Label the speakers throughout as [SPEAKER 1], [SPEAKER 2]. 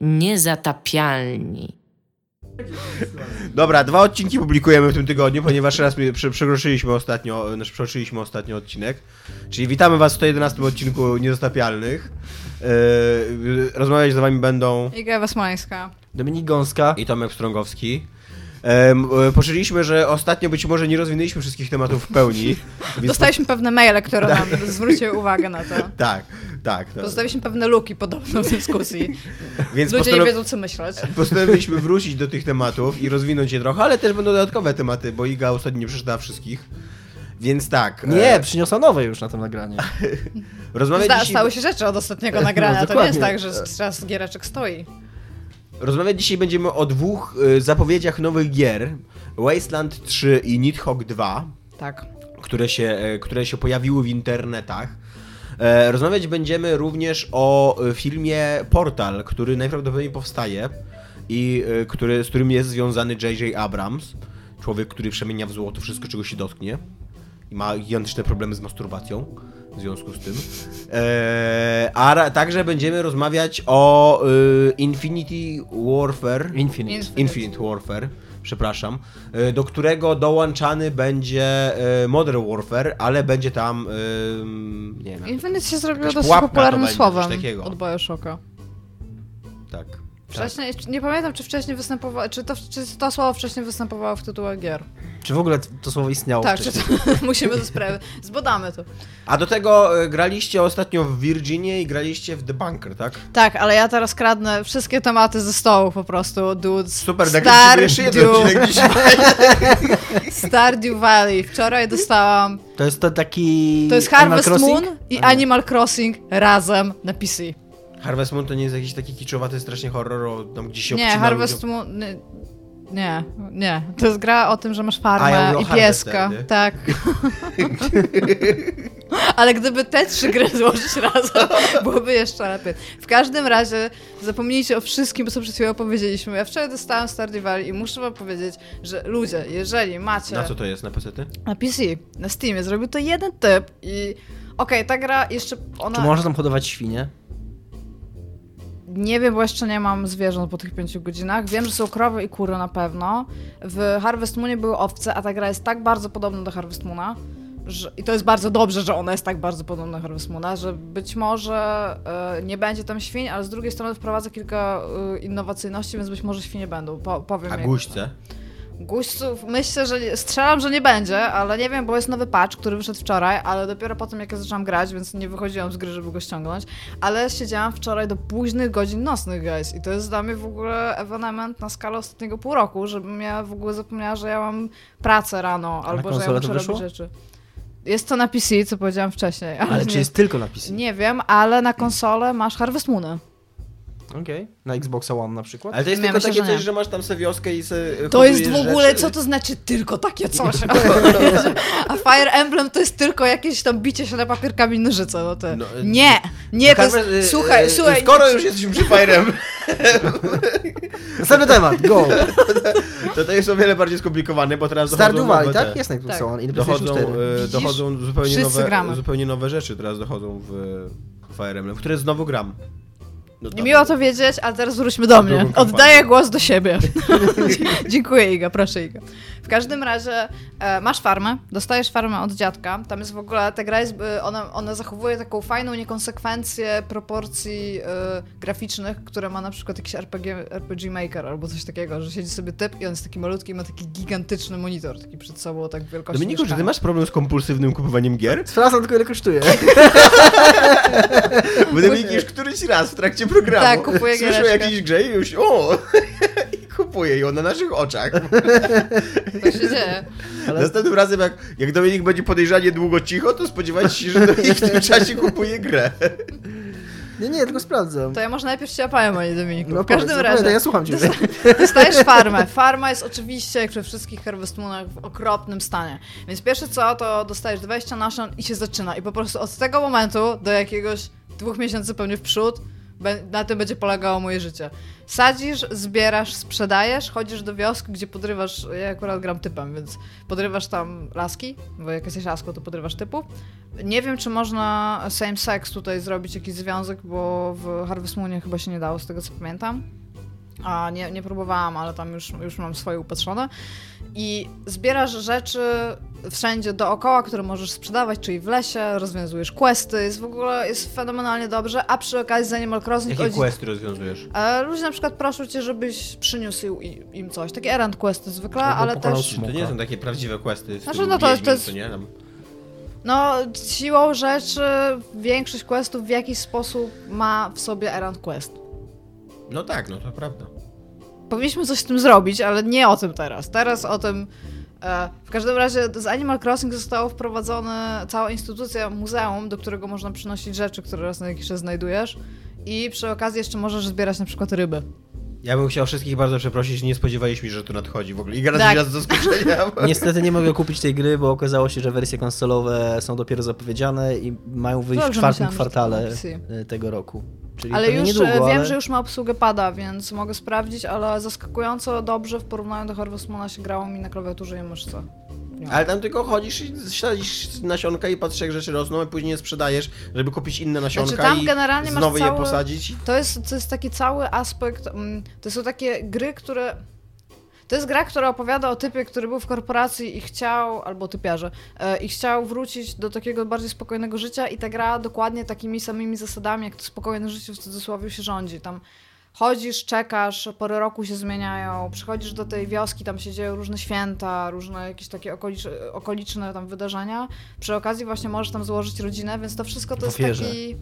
[SPEAKER 1] Niezatapialni.
[SPEAKER 2] Dobra, dwa odcinki publikujemy w tym tygodniu, ponieważ raz przekroczyliśmy ostatnio, znaczy przekroczyliśmy ostatnio odcinek. Czyli witamy was w 111 odcinku Niezatapialnych. Yy, rozmawiać z wami będą
[SPEAKER 3] Iga Wesmańska.
[SPEAKER 4] Dominik Gąska.
[SPEAKER 2] i Tomek Strągowski. E, Poczuliśmy, że ostatnio być może nie rozwinęliśmy wszystkich tematów w pełni.
[SPEAKER 3] Dostaliśmy pewne maile, które nam zwróciły uwagę na to.
[SPEAKER 2] Tak, tak. To,
[SPEAKER 3] Zostawiliśmy pewne luki podobno w dyskusji.
[SPEAKER 2] więc
[SPEAKER 3] Ludzie nie wiedzą, co myśleć.
[SPEAKER 2] postanowiliśmy wrócić do tych tematów i rozwinąć je trochę, ale też będą dodatkowe tematy, bo Iga ostatnio nie przeczytała wszystkich. Więc tak.
[SPEAKER 4] Nie,
[SPEAKER 2] e,
[SPEAKER 4] przyniosła nowe już na tym nagraniu.
[SPEAKER 2] rozmawiać
[SPEAKER 3] Zda,
[SPEAKER 2] dzisiaj...
[SPEAKER 3] stały się rzeczy od ostatniego nagrania.
[SPEAKER 4] No,
[SPEAKER 3] to nie jest tak, że teraz giereczek stoi.
[SPEAKER 2] Rozmawiać dzisiaj będziemy o dwóch y, zapowiedziach nowych gier. Wasteland 3 i Nidhogg 2,
[SPEAKER 3] Tak.
[SPEAKER 2] które się, e, które się pojawiły w internetach. E, Rozmawiać będziemy również o e, filmie Portal, który najprawdopodobniej powstaje i e, który, z którym jest związany J.J. Abrams. Człowiek, który przemienia w złoto wszystko, czego się dotknie. I ma gigantyczne problemy z masturbacją w związku z tym. E, a także będziemy rozmawiać o y, Infinity Warfare.
[SPEAKER 4] Infinite.
[SPEAKER 3] Infinite.
[SPEAKER 2] Infinite Warfare, przepraszam, y, do którego dołączany będzie y, Modern Warfare, ale będzie tam, y, nie wiem,
[SPEAKER 3] Infinite się zrobiło dosyć popularnym
[SPEAKER 2] będzie,
[SPEAKER 3] słowem
[SPEAKER 2] takiego.
[SPEAKER 3] od Bioshocka.
[SPEAKER 2] tak.
[SPEAKER 3] Wcześniej, nie pamiętam, czy wcześniej występowało, czy to, czy to słowo wcześniej występowało w tytułach gier.
[SPEAKER 4] Czy w ogóle to słowo istniało
[SPEAKER 3] Tak, czy to, musimy to sprawy. Zbadamy to.
[SPEAKER 2] A do tego y, graliście ostatnio w Virginie i graliście w The Bunker, tak?
[SPEAKER 3] Tak, ale ja teraz kradnę wszystkie tematy ze stołu po prostu, dudes.
[SPEAKER 2] Super, nakręcimy jeszcze jeden
[SPEAKER 3] Stardew-
[SPEAKER 2] odcinek dzisiaj.
[SPEAKER 3] Stardew Valley. Wczoraj dostałam.
[SPEAKER 4] To jest to taki...
[SPEAKER 3] To jest Harvest? Moon i
[SPEAKER 4] A.
[SPEAKER 3] Animal Crossing razem na PC.
[SPEAKER 2] Harvest Moon to nie jest jakiś taki kiczowaty strasznie horror, o- tam gdzie się
[SPEAKER 3] Nie, Harvest
[SPEAKER 2] ludziom.
[SPEAKER 3] Moon. Nie, nie. To jest gra o tym, że masz farmę i pieska.
[SPEAKER 2] Nie?
[SPEAKER 3] Tak. Ale gdyby te trzy gry złożyć razem, byłoby jeszcze lepiej. W każdym razie zapomnijcie o wszystkim, co przed chwilą powiedzieliśmy. Ja wczoraj dostałam Stardew Valley i muszę wam powiedzieć, że ludzie, jeżeli macie
[SPEAKER 2] Na co to jest? Na PC-ty?
[SPEAKER 3] na PC, na Steamie, zrobił to jeden typ i okej, ta gra jeszcze, ona...
[SPEAKER 4] Czy można tam hodować świnie?
[SPEAKER 3] Nie wiem, bo jeszcze nie mam zwierząt po tych pięciu godzinach. Wiem, że są krowy i kury na pewno. W Harvest Moonie były owce, a ta gra jest tak bardzo podobna do Harvest Moona, że, i to jest bardzo dobrze, że ona jest tak bardzo podobna do Harvest Moona, że być może e, nie będzie tam świń, ale z drugiej strony wprowadza kilka e, innowacyjności, więc być może świnie będą. Po, powiem
[SPEAKER 2] A?
[SPEAKER 3] Guźców myślę, że nie, strzelam, że nie będzie, ale nie wiem, bo jest nowy patch, który wyszedł wczoraj, ale dopiero po tym, jak ja zaczęłam grać, więc nie wychodziłam z gry, żeby go ściągnąć, ale siedziałam wczoraj do późnych godzin nocnych, guys, i to jest dla mnie w ogóle ewenement na skalę ostatniego pół roku, żebym ja w ogóle zapomniała, że ja mam pracę rano, albo że ja muszę robić rzeczy. Jest to na PC, co powiedziałam wcześniej, ale,
[SPEAKER 4] Ale
[SPEAKER 3] nie,
[SPEAKER 4] czy jest tylko na PC?
[SPEAKER 3] nie wiem, ale na konsolę masz Harvest Moony.
[SPEAKER 4] Okej. Na Xboxa One na przykład?
[SPEAKER 2] Ale to jest
[SPEAKER 3] Nie,
[SPEAKER 2] tylko
[SPEAKER 3] myślę,
[SPEAKER 2] takie
[SPEAKER 3] że
[SPEAKER 2] coś, że masz tam sobie wioskę i se
[SPEAKER 3] To jest w ogóle,
[SPEAKER 2] rzeczy.
[SPEAKER 3] co to znaczy tylko takie coś? A Fire Emblem to jest tylko jakieś tam bicie się na papierkami nożyce. No to...
[SPEAKER 2] No,
[SPEAKER 3] nie, nie, to jest...
[SPEAKER 2] Y,
[SPEAKER 3] Słuchaj,
[SPEAKER 2] y,
[SPEAKER 3] słuchaj.
[SPEAKER 2] Skoro już jesteśmy przy Firem,
[SPEAKER 4] Następny temat, go!
[SPEAKER 2] to to jest o wiele bardziej skomplikowane, bo teraz dochodzą
[SPEAKER 4] Stardew Valley, tak? Jest na Xboxa
[SPEAKER 3] Tak.
[SPEAKER 4] One i
[SPEAKER 2] Dochodzą,
[SPEAKER 4] PlayStation 4.
[SPEAKER 2] e,
[SPEAKER 3] Widzisz?
[SPEAKER 2] dochodzą zupełnie nowe,
[SPEAKER 3] gramy.
[SPEAKER 2] zupełnie nowe rzeczy teraz dochodzą w Fire Emblem, w które znowu gram. No to-
[SPEAKER 3] Miło to wiedzieć, a teraz wróćmy do mnie. Oddaję głos do siebie. Dziękuję, Iga, proszę, Iga. W każdym razie e, masz farmę, dostajesz farmę od dziadka. Tam jest w ogóle, ta gra jest, e, ona, ona zachowuje taką fajną niekonsekwencję proporcji e, graficznych, które ma na przykład jakiś RPG, RPG Maker albo coś takiego, że siedzi sobie typ i on jest taki malutki i ma taki gigantyczny monitor, taki przed sobą, tak wielkości
[SPEAKER 2] Dominiku, czy ty masz problem z kompulsywnym kupowaniem gier?
[SPEAKER 4] Sprawdzam tylko ile kosztuje.
[SPEAKER 2] Bo Dominik już któryś raz w trakcie programu
[SPEAKER 3] Tak, kupuję
[SPEAKER 2] słyszał jakiejś grze i już o! I kupuje ją na naszych oczach.
[SPEAKER 3] To się dzieje.
[SPEAKER 2] Następnym razem, jak, jak Dominik będzie podejrzanie długo cicho, to spodziewajcie się, że Dominik w tym czasie kupuje grę.
[SPEAKER 4] Nie, nie, tylko sprawdzam.
[SPEAKER 3] To ja może najpierw cię opowiem o niej, Dominiku.
[SPEAKER 4] No
[SPEAKER 3] w każdym
[SPEAKER 4] powiedz,
[SPEAKER 3] razie...
[SPEAKER 4] ja słucham cię.
[SPEAKER 3] Dostajesz farmę. Farma jest oczywiście, jak we wszystkich Harvest Moonach, w okropnym stanie. Więc pierwsze co, to dostajesz 20 nasion i się zaczyna. I po prostu od tego momentu do jakiegoś dwóch miesięcy pewnie w przód Na tym będzie polegało moje życie. Sadzisz, zbierasz, sprzedajesz, chodzisz do wioski, gdzie podrywasz, ja akurat gram typem, więc podrywasz tam laski, bo jak jesteś laską, to podrywasz typów. Nie wiem, czy można same sex tutaj zrobić jakiś związek, bo w Harvest Moonie chyba się nie dało, z tego co pamiętam. A nie, nie próbowałam, ale tam już, już mam swoje upatrzone. I zbierasz rzeczy wszędzie dookoła, które możesz sprzedawać, czyli w lesie, rozwiązujesz questy, jest w ogóle jest fenomenalnie dobrze, a przy okazji z Animal Crossing
[SPEAKER 2] Jakie
[SPEAKER 3] chodzi-
[SPEAKER 2] questy rozwiązujesz?
[SPEAKER 3] E, Ludzie na przykład proszą cię, żebyś przyniósł im coś. Takie errand questy zwykle,
[SPEAKER 4] Albo
[SPEAKER 3] ale też.
[SPEAKER 2] To nie są takie prawdziwe questy.
[SPEAKER 3] Znaczy,
[SPEAKER 2] Znaczy,
[SPEAKER 3] no to- to jest-
[SPEAKER 2] nie? Tam...
[SPEAKER 3] No, siłą rzeczy większość questów w jakiś sposób ma w sobie errand quest.
[SPEAKER 2] No tak, no to prawda.
[SPEAKER 3] Powinniśmy coś z tym zrobić, ale nie o tym teraz. Teraz o tym. E, w każdym razie z Animal Crossing została wprowadzona cała instytucja muzeum, do którego można przynosić rzeczy, które raz na jakiś czas znajdujesz. I przy okazji jeszcze możesz zbierać na przykład ryby.
[SPEAKER 2] Ja bym chciał wszystkich bardzo przeprosić, nie spodziewaliśmy się, że to nadchodzi w ogóle. I teraz
[SPEAKER 3] Tak.
[SPEAKER 2] z zaskoczenia.
[SPEAKER 4] Niestety nie mogę kupić tej gry, bo okazało się, że wersje konsolowe są dopiero zapowiedziane i mają wyjść w
[SPEAKER 3] Dobrze,
[SPEAKER 4] czwartym
[SPEAKER 3] myślałam,
[SPEAKER 4] kwartale tego roku. Czyli
[SPEAKER 3] Ale już
[SPEAKER 4] niedługo,
[SPEAKER 3] e, wiem,
[SPEAKER 4] ale...
[SPEAKER 3] że już ma obsługę pada, więc mogę sprawdzić, ale zaskakująco dobrze w porównaniu do Harvest Moona się grało mi na klawiaturze i myszce.
[SPEAKER 2] Ale tam tylko chodzisz i śledzisz nasionka i patrzysz jak rzeczy rosną, a później je sprzedajesz, żeby kupić inne nasionka
[SPEAKER 3] Znaczy, tam
[SPEAKER 2] i
[SPEAKER 3] generalnie masz
[SPEAKER 2] znowu je
[SPEAKER 3] cały-
[SPEAKER 2] posadzić.
[SPEAKER 3] To jest, to jest taki cały aspekt. mm, To są takie gry, które. To jest gra, która opowiada o typie, który był w korporacji i chciał, albo typiarze, e, i chciał wrócić do takiego bardziej spokojnego życia i ta gra dokładnie takimi samymi zasadami, jak to spokojne życie w cudzysłowie się rządzi. Tam chodzisz, czekasz, pory roku się zmieniają, przychodzisz do tej wioski, tam się dzieją różne święta, różne jakieś takie okolicz, okoliczne tam wydarzenia. Przy okazji właśnie możesz tam złożyć rodzinę, więc to wszystko to jest taki...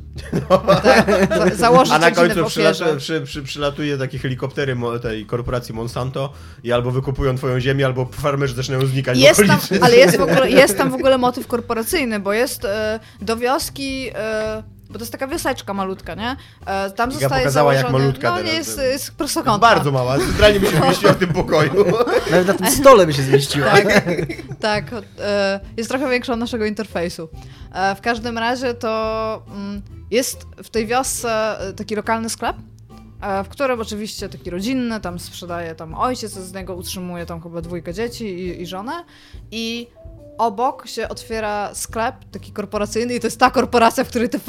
[SPEAKER 3] Tak, za, założyć
[SPEAKER 2] A na końcu przylatuje, przy, przy, przylatuje takie helikoptery tej korporacji Monsanto i albo wykupują twoją ziemię, albo farmerzy zaczynają znikać
[SPEAKER 3] Jest tam, ale jest, w ogóle, jest tam w ogóle motyw korporacyjny, bo jest e, do wioski, e, bo to jest taka wioseczka malutka, nie? E, tam
[SPEAKER 2] Iga
[SPEAKER 3] zostaje
[SPEAKER 2] pokazała, jak
[SPEAKER 3] założony,
[SPEAKER 2] malutka
[SPEAKER 3] No
[SPEAKER 2] teraz.
[SPEAKER 3] nie, jest, jest prostokątna.
[SPEAKER 2] Bardzo mała, centralnie by się mieściła w tym pokoju.
[SPEAKER 4] Nawet na tym stole by się zmieściła.
[SPEAKER 3] Tak, tak. E, jest trochę większa od naszego interfejsu. E, w każdym razie to mm, jest w tej wiosce e, taki lokalny sklep, e, w którym oczywiście taki rodzinny, tam sprzedaje tam ojciec, z niego utrzymuje tam chyba dwójkę dzieci i, i żonę i obok się otwiera sklep taki korporacyjny i to jest ta korporacja, w której ty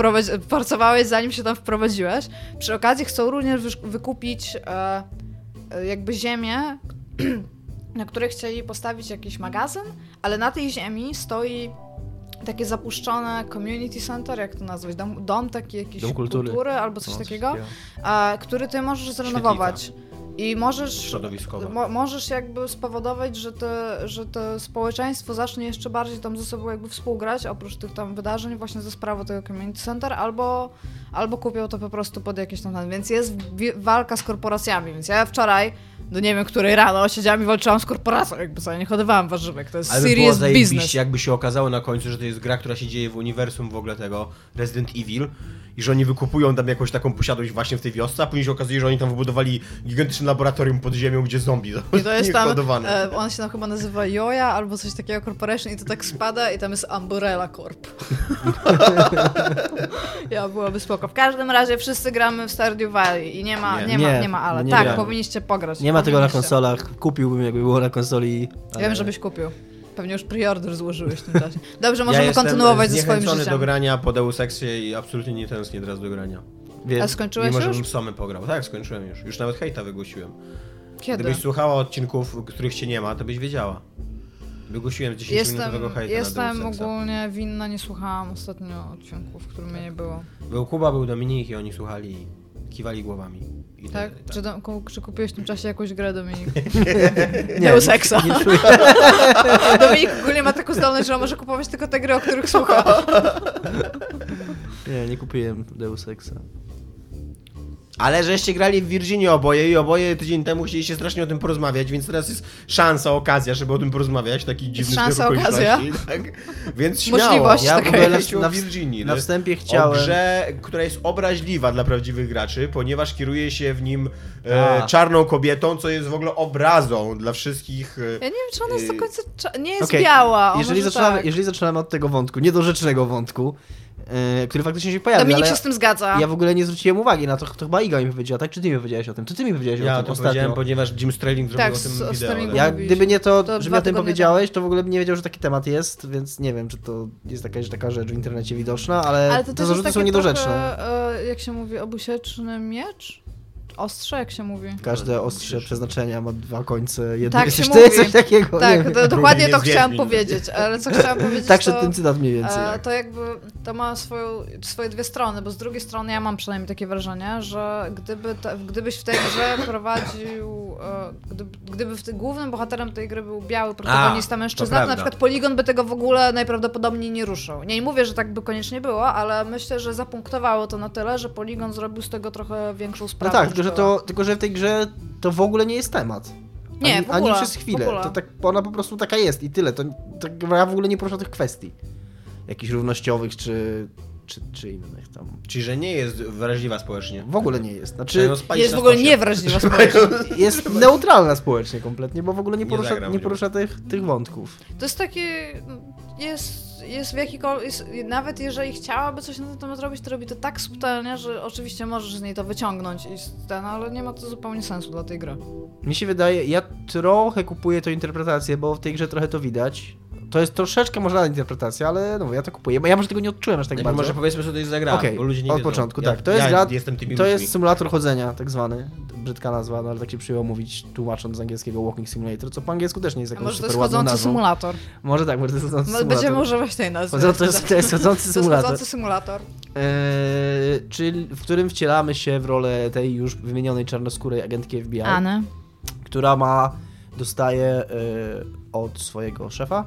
[SPEAKER 3] pracowałeś zanim się tam wprowadziłeś. Przy okazji chcą również wykupić e, e, jakby ziemię, na której chcieli postawić jakiś magazyn, ale na tej ziemi stoi takie zapuszczone community center, jak to nazwać, dom, dom taki jakiś
[SPEAKER 4] Dom kultury.
[SPEAKER 3] albo coś
[SPEAKER 4] No,
[SPEAKER 3] takiego, a, który ty możesz zrenowować. I możesz, mo, możesz jakby spowodować, że, te, że to społeczeństwo zacznie jeszcze bardziej tam ze sobą jakby współgrać, oprócz tych tam wydarzeń właśnie ze sprawą tego community center, albo, albo kupią to po prostu pod jakieś tam, więc jest walka z korporacjami, więc ja wczoraj do nie wiem której rano siedziałam i walczyłam z korporacją, jakby sobie nie hodowałam warzywek, to jest
[SPEAKER 2] Ale by było
[SPEAKER 3] serious
[SPEAKER 2] zajebiście,
[SPEAKER 3] business.
[SPEAKER 2] jakby się okazało na końcu, że to jest gra, która się dzieje w uniwersum w ogóle tego Resident Evil i że oni wykupują tam jakąś taką posiadłość właśnie w tej wiosce, a później się okazuje, że oni tam wybudowali gigantyczne laboratorium pod ziemią, gdzie zombie są
[SPEAKER 3] I to jest tam, e, on się tam chyba nazywa Joja albo coś takiego Corporation i to tak spada i tam jest Umbrella Corp. ja byłaby spoko. W każdym razie wszyscy gramy w Stardew Valley i nie ma,
[SPEAKER 2] Nie.
[SPEAKER 3] nie, ma,
[SPEAKER 4] Nie,
[SPEAKER 3] nie ma ale.
[SPEAKER 4] nie
[SPEAKER 3] tak,
[SPEAKER 4] gramy.
[SPEAKER 3] powinniście pograć.
[SPEAKER 4] Nie ma tego na konsolach. Kupiłbym, jakby było na konsoli. ale-
[SPEAKER 3] Wiem, żebyś kupił. Pewnie już preorder złożyłeś w tym czasie. Dobrze,
[SPEAKER 2] ja
[SPEAKER 3] możemy
[SPEAKER 2] jestem
[SPEAKER 3] kontynuować ze swoim życiem.
[SPEAKER 2] do grania po Deus Exie i absolutnie nie tęsknię teraz do grania.
[SPEAKER 4] Wiem.
[SPEAKER 3] A skończyłeś
[SPEAKER 2] Mimo,
[SPEAKER 3] już?
[SPEAKER 2] żebym Somy pograł. Tak, skończyłem już. Już nawet hejta wygłosiłem.
[SPEAKER 3] Kiedy?
[SPEAKER 2] Gdybyś słuchała odcinków, których cię nie ma, to byś wiedziała. Wygłosiłem 10-minutowego
[SPEAKER 3] Jestem,
[SPEAKER 2] hejta
[SPEAKER 3] jestem ogólnie winna, nie słuchałam ostatnio odcinków, w którym mnie nie było.
[SPEAKER 2] Był Kuba, był Dominik i oni słuchali kiwali głowami. I
[SPEAKER 3] Tak?
[SPEAKER 2] tak.
[SPEAKER 3] Czy, czy kupiłeś w tym czasie jakąś grę, Dominik?
[SPEAKER 4] Nie,
[SPEAKER 3] Deus Exa.
[SPEAKER 4] Nie czuję.
[SPEAKER 3] Dominik ogólnie ma taką zdolność, że on może kupować tylko te gry, o których słucha.
[SPEAKER 4] Nie, nie kupiłem Deus Exa.
[SPEAKER 2] Ale żeście grali w Virginie oboje i oboje tydzień temu chcieliście strasznie o tym porozmawiać, więc teraz jest szansa, okazja, żeby o tym porozmawiać, taki dziwny
[SPEAKER 3] szansa, okazja?
[SPEAKER 2] Tak? Więc śmiało.
[SPEAKER 3] Możliwość
[SPEAKER 4] Ja w
[SPEAKER 3] taka
[SPEAKER 4] ogóle na, na,
[SPEAKER 2] o Virginii.
[SPEAKER 4] na wstępie
[SPEAKER 2] O
[SPEAKER 4] chciałem...
[SPEAKER 2] grze, która jest obraźliwa dla prawdziwych graczy, ponieważ kieruje się w nim e, czarną kobietą, co jest w ogóle obrazą dla wszystkich. E,
[SPEAKER 3] Ja nie wiem, czy ona jest do końca... cza- Nie jest
[SPEAKER 4] Okej,
[SPEAKER 3] biała. o,
[SPEAKER 4] Jeżeli zaczynamy,
[SPEAKER 3] tak.
[SPEAKER 4] jeżeli zaczynamy od tego wątku, niedorzecznego wątku, e, który faktycznie się
[SPEAKER 3] To
[SPEAKER 4] pojawił,
[SPEAKER 3] Dominik
[SPEAKER 4] ale
[SPEAKER 3] się z tym zgadza.
[SPEAKER 4] ja w ogóle nie zwróciłem uwagi na to, to chyba Iga mi powiedziała, tak? Czy ty mi powiedziałeś o tym? To ty mi powiedziałeś
[SPEAKER 2] Ja
[SPEAKER 4] o tym
[SPEAKER 2] to
[SPEAKER 4] ostatnio.
[SPEAKER 2] powiedziałem, ponieważ Jim Sterling zrobił
[SPEAKER 3] Tak,
[SPEAKER 2] o
[SPEAKER 3] z-
[SPEAKER 2] tym
[SPEAKER 3] o
[SPEAKER 2] wideo. Tak?
[SPEAKER 4] Ja, gdyby nie to,
[SPEAKER 3] To
[SPEAKER 4] że mi o tym powiedziałeś, to w ogóle bym nie wiedział, że taki temat jest, więc nie wiem, czy to jest jakaś taka rzecz w internecie widoczna, ale,
[SPEAKER 3] Ale to, jest
[SPEAKER 4] zarzuty są niedorzeczne.
[SPEAKER 3] Trochę, e, jak się mówi, obusieczny miecz? Ostrze, jak się mówi.
[SPEAKER 4] Każde ostrze przeznaczenia ma dwa końce, jedno
[SPEAKER 3] Tak
[SPEAKER 4] jest
[SPEAKER 3] się
[SPEAKER 4] coś,
[SPEAKER 3] mówi.
[SPEAKER 4] coś takiego. nie
[SPEAKER 3] Tak, to, dokładnie
[SPEAKER 2] nie
[SPEAKER 3] to chciałam powiedzieć, ale co chciałam powiedzieć,
[SPEAKER 4] Tak
[SPEAKER 3] to,
[SPEAKER 4] szedł ten cytat mniej więcej.
[SPEAKER 3] e, to jakby to ma swoją, swoje dwie strony, bo z drugiej strony ja mam przynajmniej takie wrażenie, że gdyby ta, gdybyś w tej grze prowadził, e, gdyby, gdyby w ty, głównym bohaterem tej gry był biały protagonista
[SPEAKER 2] to
[SPEAKER 3] mężczyzna, to na przykład Poligon by tego w ogóle najprawdopodobniej nie ruszył. Nie mówię, że tak by koniecznie było, ale myślę, że zapunktowało to na tyle, że Poligon zrobił z tego trochę większą
[SPEAKER 4] No
[SPEAKER 3] sprawę.
[SPEAKER 4] tak,
[SPEAKER 3] niż
[SPEAKER 4] tylko że, to, tylko że w tej grze to w ogóle nie jest temat.
[SPEAKER 3] Nie,
[SPEAKER 4] ani,
[SPEAKER 3] w ogóle,
[SPEAKER 4] ani przez chwilę. To tak, ona po prostu taka jest i tyle. To, to gra w ogóle nie porusza tych kwestii. Jakichś równościowych czy, czy, czy innych tam.
[SPEAKER 2] Czyli, że nie jest wrażliwa społecznie.
[SPEAKER 4] W ogóle nie jest. Znaczy,
[SPEAKER 3] Jest w ogóle
[SPEAKER 2] stosie.
[SPEAKER 3] niewrażliwa społecznie.
[SPEAKER 4] jest neutralna społecznie kompletnie, bo w ogóle nie
[SPEAKER 2] Nie
[SPEAKER 4] porusza, nie
[SPEAKER 2] nią.
[SPEAKER 4] porusza tych, tych wątków.
[SPEAKER 3] To jest takie. Jest, jest w jakikolwiek. Jest, nawet jeżeli chciałaby coś na ten temat robić, to robi to tak subtelnie, że oczywiście możesz z niej to wyciągnąć i ten, ale nie ma to zupełnie sensu dla tej gry.
[SPEAKER 4] Mi się wydaje, ja trochę kupuję tę interpretację, bo w tej grze trochę to widać. To jest troszeczkę można interpretacja, ale no ja to kupuję, bo ja może tego nie odczułem aż tak
[SPEAKER 2] Najpierw
[SPEAKER 4] bardzo.
[SPEAKER 2] może powiedzmy, co to jest za gra,
[SPEAKER 4] Okej,
[SPEAKER 2] bo ludzie nie
[SPEAKER 4] od
[SPEAKER 2] wiedzą.
[SPEAKER 4] początku,
[SPEAKER 2] ja,
[SPEAKER 4] tak. To jest
[SPEAKER 2] ja
[SPEAKER 4] gra-
[SPEAKER 2] jestem tymi
[SPEAKER 4] To
[SPEAKER 2] ludźmi.
[SPEAKER 4] jest symulator chodzenia, tak zwany. Brzydka nazwa, no ale tak się przyjęło mówić, tłumacząc z angielskiego Walking Simulator, co po angielsku też nie jest jakąś
[SPEAKER 3] może to
[SPEAKER 4] super
[SPEAKER 3] jest
[SPEAKER 4] ładną
[SPEAKER 3] chodzący symulator.
[SPEAKER 4] Może tak, może to jest chodzący
[SPEAKER 3] No,
[SPEAKER 4] symulator.
[SPEAKER 3] Będziemy używać tej nazwy.
[SPEAKER 4] Chodzący- to, jest, to jest chodzący
[SPEAKER 3] To jest
[SPEAKER 4] symulator.
[SPEAKER 3] chodzący symulator.
[SPEAKER 4] Eee, czyli, w którym wcielamy się w rolę tej już wymienionej czarnoskórej agentki FBI,
[SPEAKER 3] Anny.
[SPEAKER 4] która ma, dostaje e, od swojego szefa,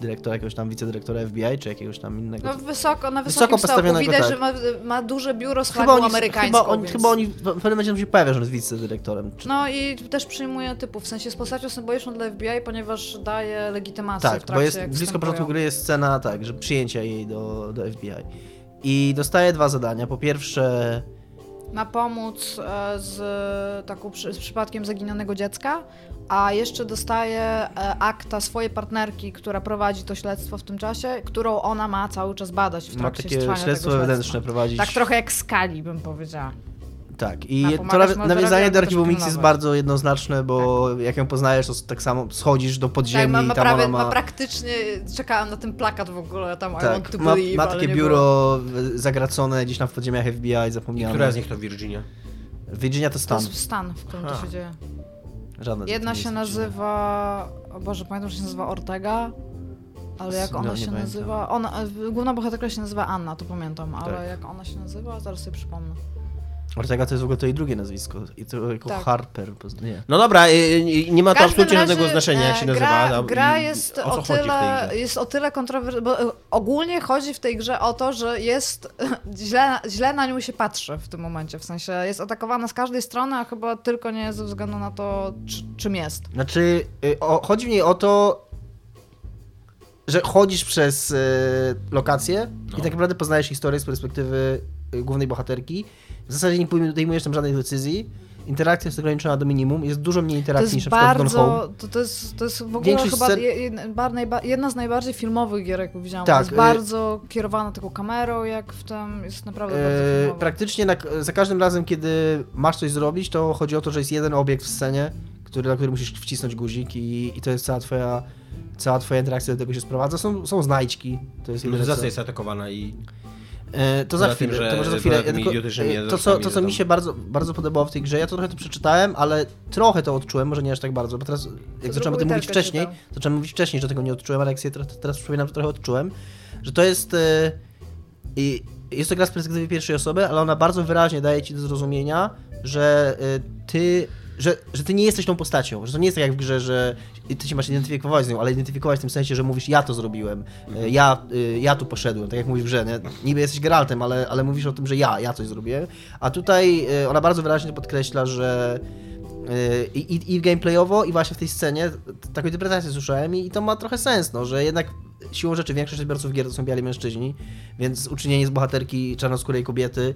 [SPEAKER 4] dyrektora, jakiegoś tam wicedyrektora FBI, czy jakiegoś tam innego.
[SPEAKER 3] No wysoko, na
[SPEAKER 4] Wysoko
[SPEAKER 3] wysokim stołku.
[SPEAKER 4] postawionego,
[SPEAKER 3] Widać,
[SPEAKER 4] tak.
[SPEAKER 3] że ma, ma duże biuro z
[SPEAKER 4] chyba
[SPEAKER 3] flagą amerykańską.
[SPEAKER 4] chyba, oni,
[SPEAKER 3] więc...
[SPEAKER 4] chyba oni w pewnym momencie się pojawia, że on jest wicedyrektorem. Czy...
[SPEAKER 3] No i też przyjmuje typów, w sensie jest postacią symboliczną dla FBI, ponieważ daje legitymację w
[SPEAKER 4] Tak,
[SPEAKER 3] trakcie,
[SPEAKER 4] bo jest blisko
[SPEAKER 3] wstępują.
[SPEAKER 4] początku gry jest scena, tak, że przyjęcia jej do, do FBI. I dostaje dwa zadania. Po pierwsze,
[SPEAKER 3] Ma pomóc e, z, taką, z przypadkiem zaginionego dziecka, a jeszcze dostaje akta swojej partnerki, która prowadzi to śledztwo w tym czasie, którą ona ma cały czas badać w
[SPEAKER 4] ma
[SPEAKER 3] trakcie
[SPEAKER 4] takie
[SPEAKER 3] trwania
[SPEAKER 4] śledztwo
[SPEAKER 3] tego
[SPEAKER 4] wewnętrzne prowadzić.
[SPEAKER 3] Tak trochę jak skali, bym powiedziała.
[SPEAKER 4] Tak,
[SPEAKER 3] Ma
[SPEAKER 4] i to nawiązanie do archiwum Mix jest
[SPEAKER 3] pilnować.
[SPEAKER 4] bardzo jednoznaczne, bo jak ją poznajesz, to tak samo schodzisz do podziemi
[SPEAKER 3] Tak, ma,
[SPEAKER 4] i
[SPEAKER 3] ma,
[SPEAKER 4] tam
[SPEAKER 3] prawie,
[SPEAKER 4] ona
[SPEAKER 3] ma
[SPEAKER 4] ma...
[SPEAKER 3] praktycznie, czekałam na ten plakat w ogóle, tam I want
[SPEAKER 4] tak,
[SPEAKER 3] to
[SPEAKER 4] ma,
[SPEAKER 3] believe,
[SPEAKER 4] ma takie biuro e, zagracone gdzieś tam w podziemiach FBI, zapomniane.
[SPEAKER 2] Która z nich to Virginia?
[SPEAKER 4] Virginia to
[SPEAKER 3] było.
[SPEAKER 4] stan.
[SPEAKER 3] To jest stan, w którym to
[SPEAKER 2] Aha.
[SPEAKER 3] się dzieje.
[SPEAKER 4] Żadna z
[SPEAKER 3] Jedna się nazywa. O Boże, pamiętam, że się nazywa Ortega. Ale jak ona się
[SPEAKER 4] pamiętam.
[SPEAKER 3] nazywa. Ona, e, główna bohaterka się nazywa Anna, to pamiętam, ale
[SPEAKER 4] Tak.
[SPEAKER 3] jak ona się nazywa, zaraz sobie przypomnę.
[SPEAKER 4] Ortega to jest w ogóle to jej drugie nazwisko. I to jako
[SPEAKER 3] Tak.
[SPEAKER 4] Harper. Nie.
[SPEAKER 2] No dobra, y, y, nie ma to absolutnie
[SPEAKER 3] razie,
[SPEAKER 2] żadnego znaczenia, jak się
[SPEAKER 3] e,
[SPEAKER 2] nazywa.
[SPEAKER 3] Gra, gra jest
[SPEAKER 2] o
[SPEAKER 3] o, tyle, jest o tyle kontrowersyjna, bo e, ogólnie chodzi w tej grze o to, że jest źle, źle na nią się patrzy w tym momencie, w sensie jest atakowana z każdej strony, a chyba tylko nie ze względu na to, czy, czym jest.
[SPEAKER 4] Znaczy, y, o, chodzi mi o to, że chodzisz przez y, lokację
[SPEAKER 2] No.
[SPEAKER 4] i tak naprawdę poznajesz historię z perspektywy głównej bohaterki. W zasadzie nie podejmujesz tam żadnych decyzji. Interakcja jest ograniczona do minimum. Jest dużo mniej interakcji niż
[SPEAKER 3] jest
[SPEAKER 4] na przykład w Gone Home.
[SPEAKER 3] bardzo, to, to, jest, to jest w ogóle
[SPEAKER 4] Większość
[SPEAKER 3] chyba
[SPEAKER 4] scen-
[SPEAKER 3] je- jedna, z najbardziej filmowych gier, jaką widziałam.
[SPEAKER 4] Tak,
[SPEAKER 3] jest
[SPEAKER 4] y-
[SPEAKER 3] bardzo kierowana taką kamerą, jak w tym, jest naprawdę bardzo
[SPEAKER 4] E,
[SPEAKER 3] filmowa.
[SPEAKER 4] praktycznie na, za każdym razem, kiedy masz coś zrobić, to chodzi o to, że jest jeden obiekt w scenie, który, na który musisz wcisnąć guzik i, i to jest cała twoja, cała twoja interakcja do tego się sprowadza. Są, są znajdźki, to jest.
[SPEAKER 2] Cywilizacja jest atakowana i
[SPEAKER 4] to za
[SPEAKER 2] Poza
[SPEAKER 4] chwilę,
[SPEAKER 2] tym, że
[SPEAKER 4] to może za chwilę. Ja tylko, e, to, co, to,
[SPEAKER 2] że
[SPEAKER 4] co mi się bardzo, bardzo podobało w tej grze, ja to trochę to przeczytałem, ale trochę to odczułem, może nie aż tak bardzo, bo teraz, jak zacząłem o tym mówić wcześniej,
[SPEAKER 3] czytał.
[SPEAKER 4] zacząłem mówić wcześniej, że tego nie odczułem, ale jak sobie teraz, teraz przypominam, to trochę odczułem, że to jest... e, I jest to gra z perspektywy pierwszej osoby, ale ona bardzo wyraźnie daje ci do zrozumienia, że e, ty... Że, że ty nie jesteś tą postacią, że to nie jest tak jak w grze, że ty się masz identyfikować z nią, ale identyfikować w tym sensie, że mówisz ja to zrobiłem, e, ja, y, ja tu poszedłem, tak jak mówisz w grze, nie? niby jesteś Geraltem, ale, ale mówisz o tym, że ja, ja coś zrobiłem, a tutaj y, ona bardzo wyraźnie podkreśla, że i, i, i gameplayowo i właśnie w tej scenie taką interpretację słyszałem i, i to ma trochę sens, no, że jednak siłą rzeczy większość odbiorców gier to są biali mężczyźni, więc uczynienie z bohaterki czarnoskórej kobiety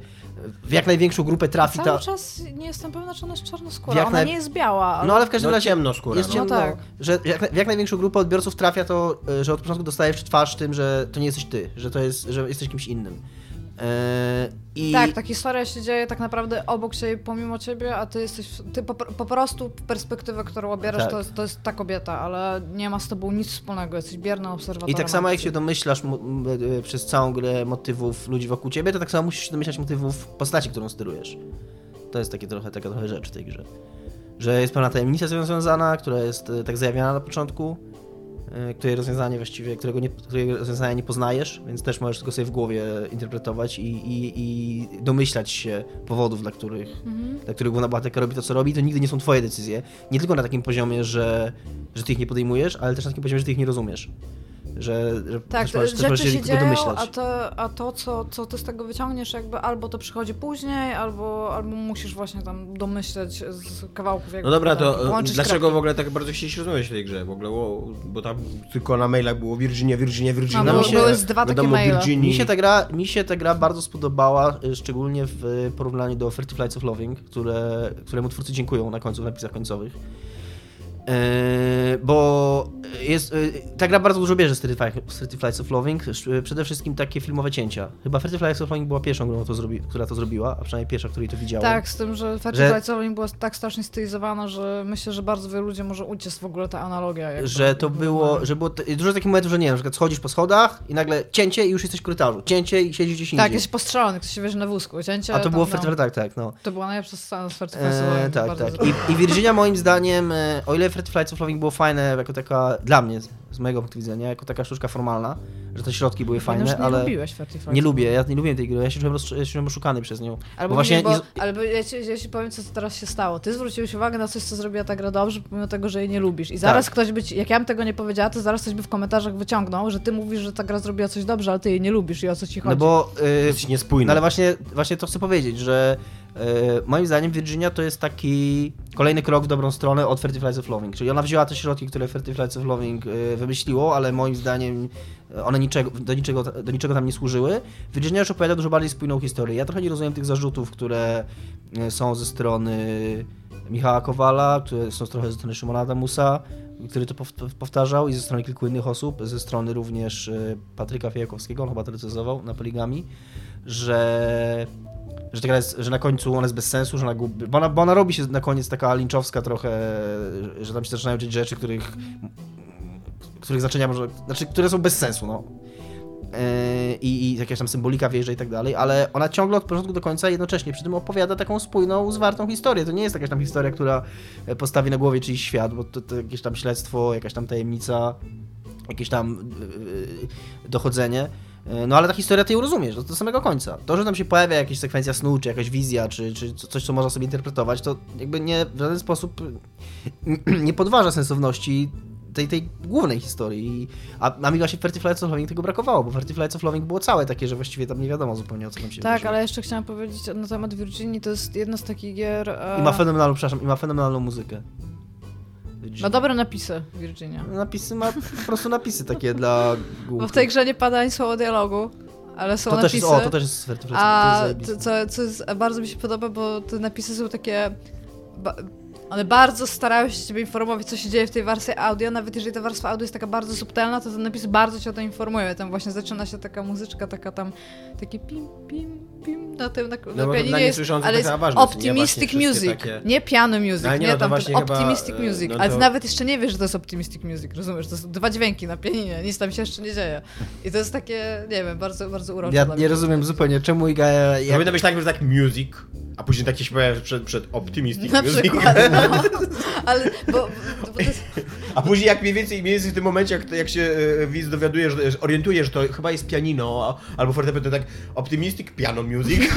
[SPEAKER 4] w jak największą grupę trafi
[SPEAKER 3] Cały
[SPEAKER 4] ta...
[SPEAKER 3] czas nie jestem pewna, czy ona jest czarnoskóra.
[SPEAKER 4] Jak
[SPEAKER 3] ona
[SPEAKER 4] naj-
[SPEAKER 3] nie jest biała. Ale...
[SPEAKER 4] No ale w każdym
[SPEAKER 2] No
[SPEAKER 4] razie
[SPEAKER 2] ciemno skóra.
[SPEAKER 4] jest
[SPEAKER 2] no.
[SPEAKER 4] ciemno,
[SPEAKER 3] No tak.
[SPEAKER 4] że jak, w jak największą grupę odbiorców trafia to, e, że od początku dostajesz w twarz tym, że to nie jesteś ty, że to jest, że jesteś kimś innym. E, I
[SPEAKER 3] Tak, ta historia się dzieje tak naprawdę obok siebie, pomimo ciebie, a ty jesteś, ty po, po prostu perspektywę, którą obierasz,
[SPEAKER 4] Tak.
[SPEAKER 3] to, jest, to jest ta kobieta, ale nie ma z tobą nic wspólnego, jesteś biernym obserwatorem.
[SPEAKER 4] I tak samo jak się domyślasz m- e, przez całą grę motywów ludzi wokół ciebie, to tak samo musisz się domyślać motywów postaci, którą sterujesz. To jest takie trochę, taka trochę rzecz w tej grze. Że jest pewna tajemnica z nią związana, która jest e, tak zajawiana na początku, e, której rozwiązanie właściwie, którego, nie, którego rozwiązania nie poznajesz, więc też możesz tylko sobie w głowie interpretować i, i, i domyślać się powodów, dla których,
[SPEAKER 3] Mhm.
[SPEAKER 4] dla których główna bohaterka robi to, co robi. To nigdy nie są twoje decyzje. Nie tylko na takim poziomie, że, że ty ich nie podejmujesz, ale też na takim poziomie, że ty ich nie rozumiesz. Że, że
[SPEAKER 3] Tak,
[SPEAKER 4] możesz, też
[SPEAKER 3] rzeczy
[SPEAKER 4] możesz
[SPEAKER 3] się
[SPEAKER 4] tylko
[SPEAKER 3] dzieją,
[SPEAKER 4] domyślać.
[SPEAKER 3] a to, a to co, co ty z tego wyciągniesz, jakby albo to przychodzi później, albo, albo musisz właśnie tam domyśleć z kawałków. Jakby
[SPEAKER 2] No dobra, to e, dlaczego
[SPEAKER 3] kropki.
[SPEAKER 2] w ogóle tak bardzo chcieliście rozmawiać w tej grze? W ogóle, bo tam tylko na mailach było Virginia, Virginia, Virginia.
[SPEAKER 3] No,
[SPEAKER 4] były- były
[SPEAKER 3] z dwa takie maile.
[SPEAKER 2] Virginii.
[SPEAKER 4] Mi się, ta gra, mi się ta gra bardzo spodobała, y, szczególnie w y, porównaniu do 30 Flights of Loving, które, któremu twórcy dziękują na końcu, w napisach końcowych. Eee, bo jest, y, ta gra bardzo dużo bierze z 30 Fli- z 30 Flights of Loving, sz- przede wszystkim takie filmowe cięcia. Chyba 30 Flights of Loving była pierwszą grą, to zrobi, która to zrobiła, a przynajmniej pierwsza, której to widziałem.
[SPEAKER 3] Tak, z tym, że Ferty
[SPEAKER 4] Że-
[SPEAKER 3] Flightsowa była tak strasznie stylizowana, że myślę, że bardzo wielu ludzi może uciec w ogóle ta analogia.
[SPEAKER 4] Że to było, że było dużo takich momentów, że nie wiem, że na przykład schodzisz po schodach i nagle cięcie i już jesteś w korytarzu, cięcie i siedzisz gdzieś
[SPEAKER 3] Tak,
[SPEAKER 4] indziej.
[SPEAKER 3] jesteś postrzelony, ktoś się wierzy na wózku, cięcie
[SPEAKER 4] A to było w
[SPEAKER 3] no,
[SPEAKER 4] 30 tak, tak, no.
[SPEAKER 3] To była najlepsza scena z Ferty
[SPEAKER 4] E, tak, tak. I, I Virginia moim zdaniem, e, o ile Fred Flights of Loving było fajne jako taka, dla mnie, z, mojego punktu widzenia, jako taka sztuczka formalna, że te środki były
[SPEAKER 3] Fajne,
[SPEAKER 4] fajne,
[SPEAKER 3] nie
[SPEAKER 4] ale
[SPEAKER 3] lubiłeś
[SPEAKER 4] nie lubię, ja nie lubię tej gry, ja się czułem, rozcz- ja się czułem oszukany przez nią.
[SPEAKER 3] Albo
[SPEAKER 4] Bo właśnie
[SPEAKER 3] bo,
[SPEAKER 4] nie-
[SPEAKER 3] albo ja ci, ja ci powiem, co teraz się stało. Ty zwróciłeś uwagę na coś, co zrobiła ta gra dobrze, pomimo tego, że jej nie lubisz. I zaraz
[SPEAKER 4] Tak.
[SPEAKER 3] ktoś by ci, jak ja bym tego nie powiedziała, to zaraz ktoś by w komentarzach wyciągnął, że ty mówisz, że ta gra zrobiła coś dobrze, ale ty jej nie lubisz i o co ci chodzi.
[SPEAKER 4] No bo... e,
[SPEAKER 2] Jesteś niespójny.
[SPEAKER 4] No ale właśnie, właśnie to chcę powiedzieć, że moim zdaniem Virginia to jest taki kolejny krok w dobrą stronę od 30 Flights of Loving. Czyli ona wzięła te środki, które 30 Flights of Loving e, wymyśliło, ale moim zdaniem e, one niczego, do, niczego, do niczego tam nie służyły. Virginia już opowiada dużo bardziej spójną historię. Ja trochę nie rozumiem tych zarzutów, które e, są ze strony Michała Kowala, które są trochę ze strony Szymona Adamusa, który to pow- powtarzał i ze strony kilku innych osób, ze strony również e, Patryka Fiejakowskiego, on chyba to recenzował na Poligami, że że, ta gra jest, że na końcu ona jest bez sensu, że ona gubi, bo, ona, bo ona robi się na koniec taka linczowska trochę, że tam się zaczynają dziać rzeczy, których których znaczenia może, znaczy, które są bez sensu, no. Yy, I, jakaś tam symbolika wjeżdża i tak dalej, ale ona ciągle od początku do końca jednocześnie przy tym opowiada taką spójną, zwartą historię. To nie jest jakaś tam historia, która e, postawi na głowie czyjś świat, bo to, to jakieś tam śledztwo, jakaś tam tajemnica, jakieś tam yy, dochodzenie. Yy, No ale ta historia ty ją rozumiesz do, do samego końca. To, że tam się pojawia jakaś sekwencja snu, czy jakaś wizja, czy, czy co- coś, co można sobie interpretować, to jakby nie w żaden sposób nie podważa sensowności tej, tej głównej historii. A, a mi właśnie w 30 Flights of Loving tego brakowało, bo w 30 Flights of Loving było całe takie, że właściwie tam nie wiadomo zupełnie o co tam się
[SPEAKER 3] Tak,
[SPEAKER 4] wydarzyło.
[SPEAKER 3] ale jeszcze chciałam powiedzieć na temat Virginii, to jest jedna z takich gier... E...
[SPEAKER 4] I ma fenomenalną, przepraszam, i ma fenomenalną muzykę.
[SPEAKER 3] Ma dobre napisy Virginia.
[SPEAKER 4] Napisy ma po prostu napisy takie dla głupich.
[SPEAKER 3] Bo w tej grze nie pada ani słowo dialogu, ale są
[SPEAKER 4] to też
[SPEAKER 3] napisy.
[SPEAKER 4] jest, o, to też jest z 30 Flights of
[SPEAKER 3] A
[SPEAKER 4] to
[SPEAKER 3] to,
[SPEAKER 4] jest
[SPEAKER 3] co, co jest, bardzo mi się podoba, bo te napisy są takie. Ba, one bardzo starają się ciebie informować, co się dzieje w tej wersji audio, nawet jeżeli ta warstwa audio jest taka bardzo subtelna, to te napisy bardzo cię o tym informują. Tam właśnie zaczyna się taka muzyczka, taka tam, taki pim, pim, pim, na tym, na,
[SPEAKER 2] No
[SPEAKER 3] na pianinie jest, ale jest optimistic music,
[SPEAKER 2] takie-
[SPEAKER 3] nie piano music,
[SPEAKER 2] Ale nie, no to
[SPEAKER 3] tam ten
[SPEAKER 2] chyba,
[SPEAKER 3] optimistic
[SPEAKER 2] e,
[SPEAKER 3] music,
[SPEAKER 2] no
[SPEAKER 3] ale
[SPEAKER 2] to-
[SPEAKER 3] ty nawet jeszcze nie wiesz, że to jest optimistic music, rozumiesz? To są dwa dźwięki na pianinie, nic tam się jeszcze nie dzieje. I to jest takie, nie wiem, bardzo, bardzo urocze
[SPEAKER 4] Ja
[SPEAKER 3] dla
[SPEAKER 4] nie rozumiem zupełnie, czemu Iga... Jak...
[SPEAKER 2] Powinno być tak, że tak music, a później takie się pojawia przed, przed optimistic
[SPEAKER 3] Na
[SPEAKER 2] music.
[SPEAKER 3] przykład, no. Ale, bo, bo to jest,
[SPEAKER 2] A później jak mniej więcej, mniej więcej w tym momencie, jak, jak się e, widz dowiaduje, że, że orientuje, że to chyba jest pianino, a, albo fortepian, to tak optimistic piano music.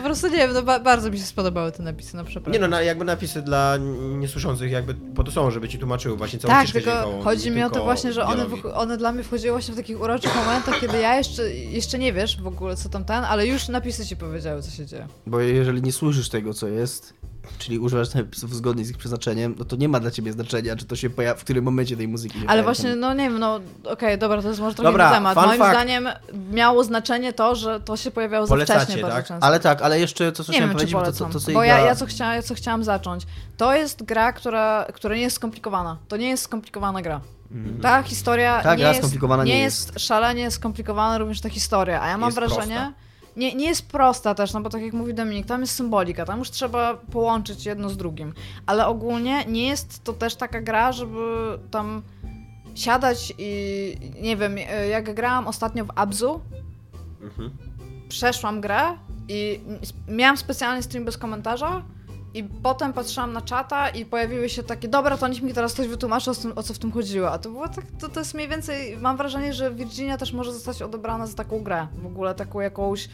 [SPEAKER 3] po prostu nie wiem, no, ba, bardzo mi się spodobały te napisy, no przepraszam.
[SPEAKER 2] Nie no, na, jakby napisy dla niesłyszących jakby po to są, żeby ci tłumaczyły właśnie całą
[SPEAKER 3] tak,
[SPEAKER 2] ścieżkę
[SPEAKER 3] tylko
[SPEAKER 2] dźwiękową,
[SPEAKER 3] chodzi mi o to właśnie, że one, one dla mnie wchodziły właśnie w takich uroczych momentach, kiedy ja jeszcze, jeszcze nie wiesz w ogóle co tam ten, ale już napisy ci powiedziały, co się dzieje.
[SPEAKER 4] Bo jeżeli nie słyszysz tego, co jest, czyli używasz napisów zgodnych z ich przeznaczeniem, no to nie ma dla ciebie znaczenia, czy to się pojawia, w którym momencie tej muzyki się
[SPEAKER 3] Ale właśnie, no nie wiem, no okej, dobra, to jest może trochę
[SPEAKER 4] Dobra,
[SPEAKER 3] temat. Moim
[SPEAKER 4] fact.
[SPEAKER 3] zdaniem miało znaczenie to, że to się pojawiało za wcześnie
[SPEAKER 2] tak?
[SPEAKER 4] Ale tak, ale jeszcze co
[SPEAKER 3] czy
[SPEAKER 4] powiedzieć, bo to, to, to, co
[SPEAKER 3] bo ja, ja, co chciałam, ja co chciałam zacząć. To jest gra, która, która nie jest skomplikowana. To nie jest skomplikowana gra. Ta historia
[SPEAKER 4] Ta
[SPEAKER 3] nie,
[SPEAKER 4] gra
[SPEAKER 3] jest,
[SPEAKER 4] skomplikowana
[SPEAKER 3] nie
[SPEAKER 4] nie
[SPEAKER 3] jest szalenie skomplikowana również ta historia, a ja mam
[SPEAKER 2] Jest
[SPEAKER 3] wrażenie...
[SPEAKER 2] prosta.
[SPEAKER 3] Nie, nie jest prosta też, no bo tak jak mówi Dominik, tam jest symbolika, tam już trzeba połączyć jedno z drugim. Ale ogólnie nie jest to też taka gra, żeby tam siadać i nie wiem, e, jak grałam ostatnio w Abzu,
[SPEAKER 2] Mhm.
[SPEAKER 3] przeszłam grę i miałam specjalny stream bez komentarza i potem patrzyłam na czata i pojawiły się takie, dobra, to niech mi teraz ktoś wytłumaczy, o, tym, o co w tym chodziło. A to było tak, to, to jest mniej więcej, mam wrażenie, że Virginia też może zostać odebrana za taką grę. W ogóle taką jakąś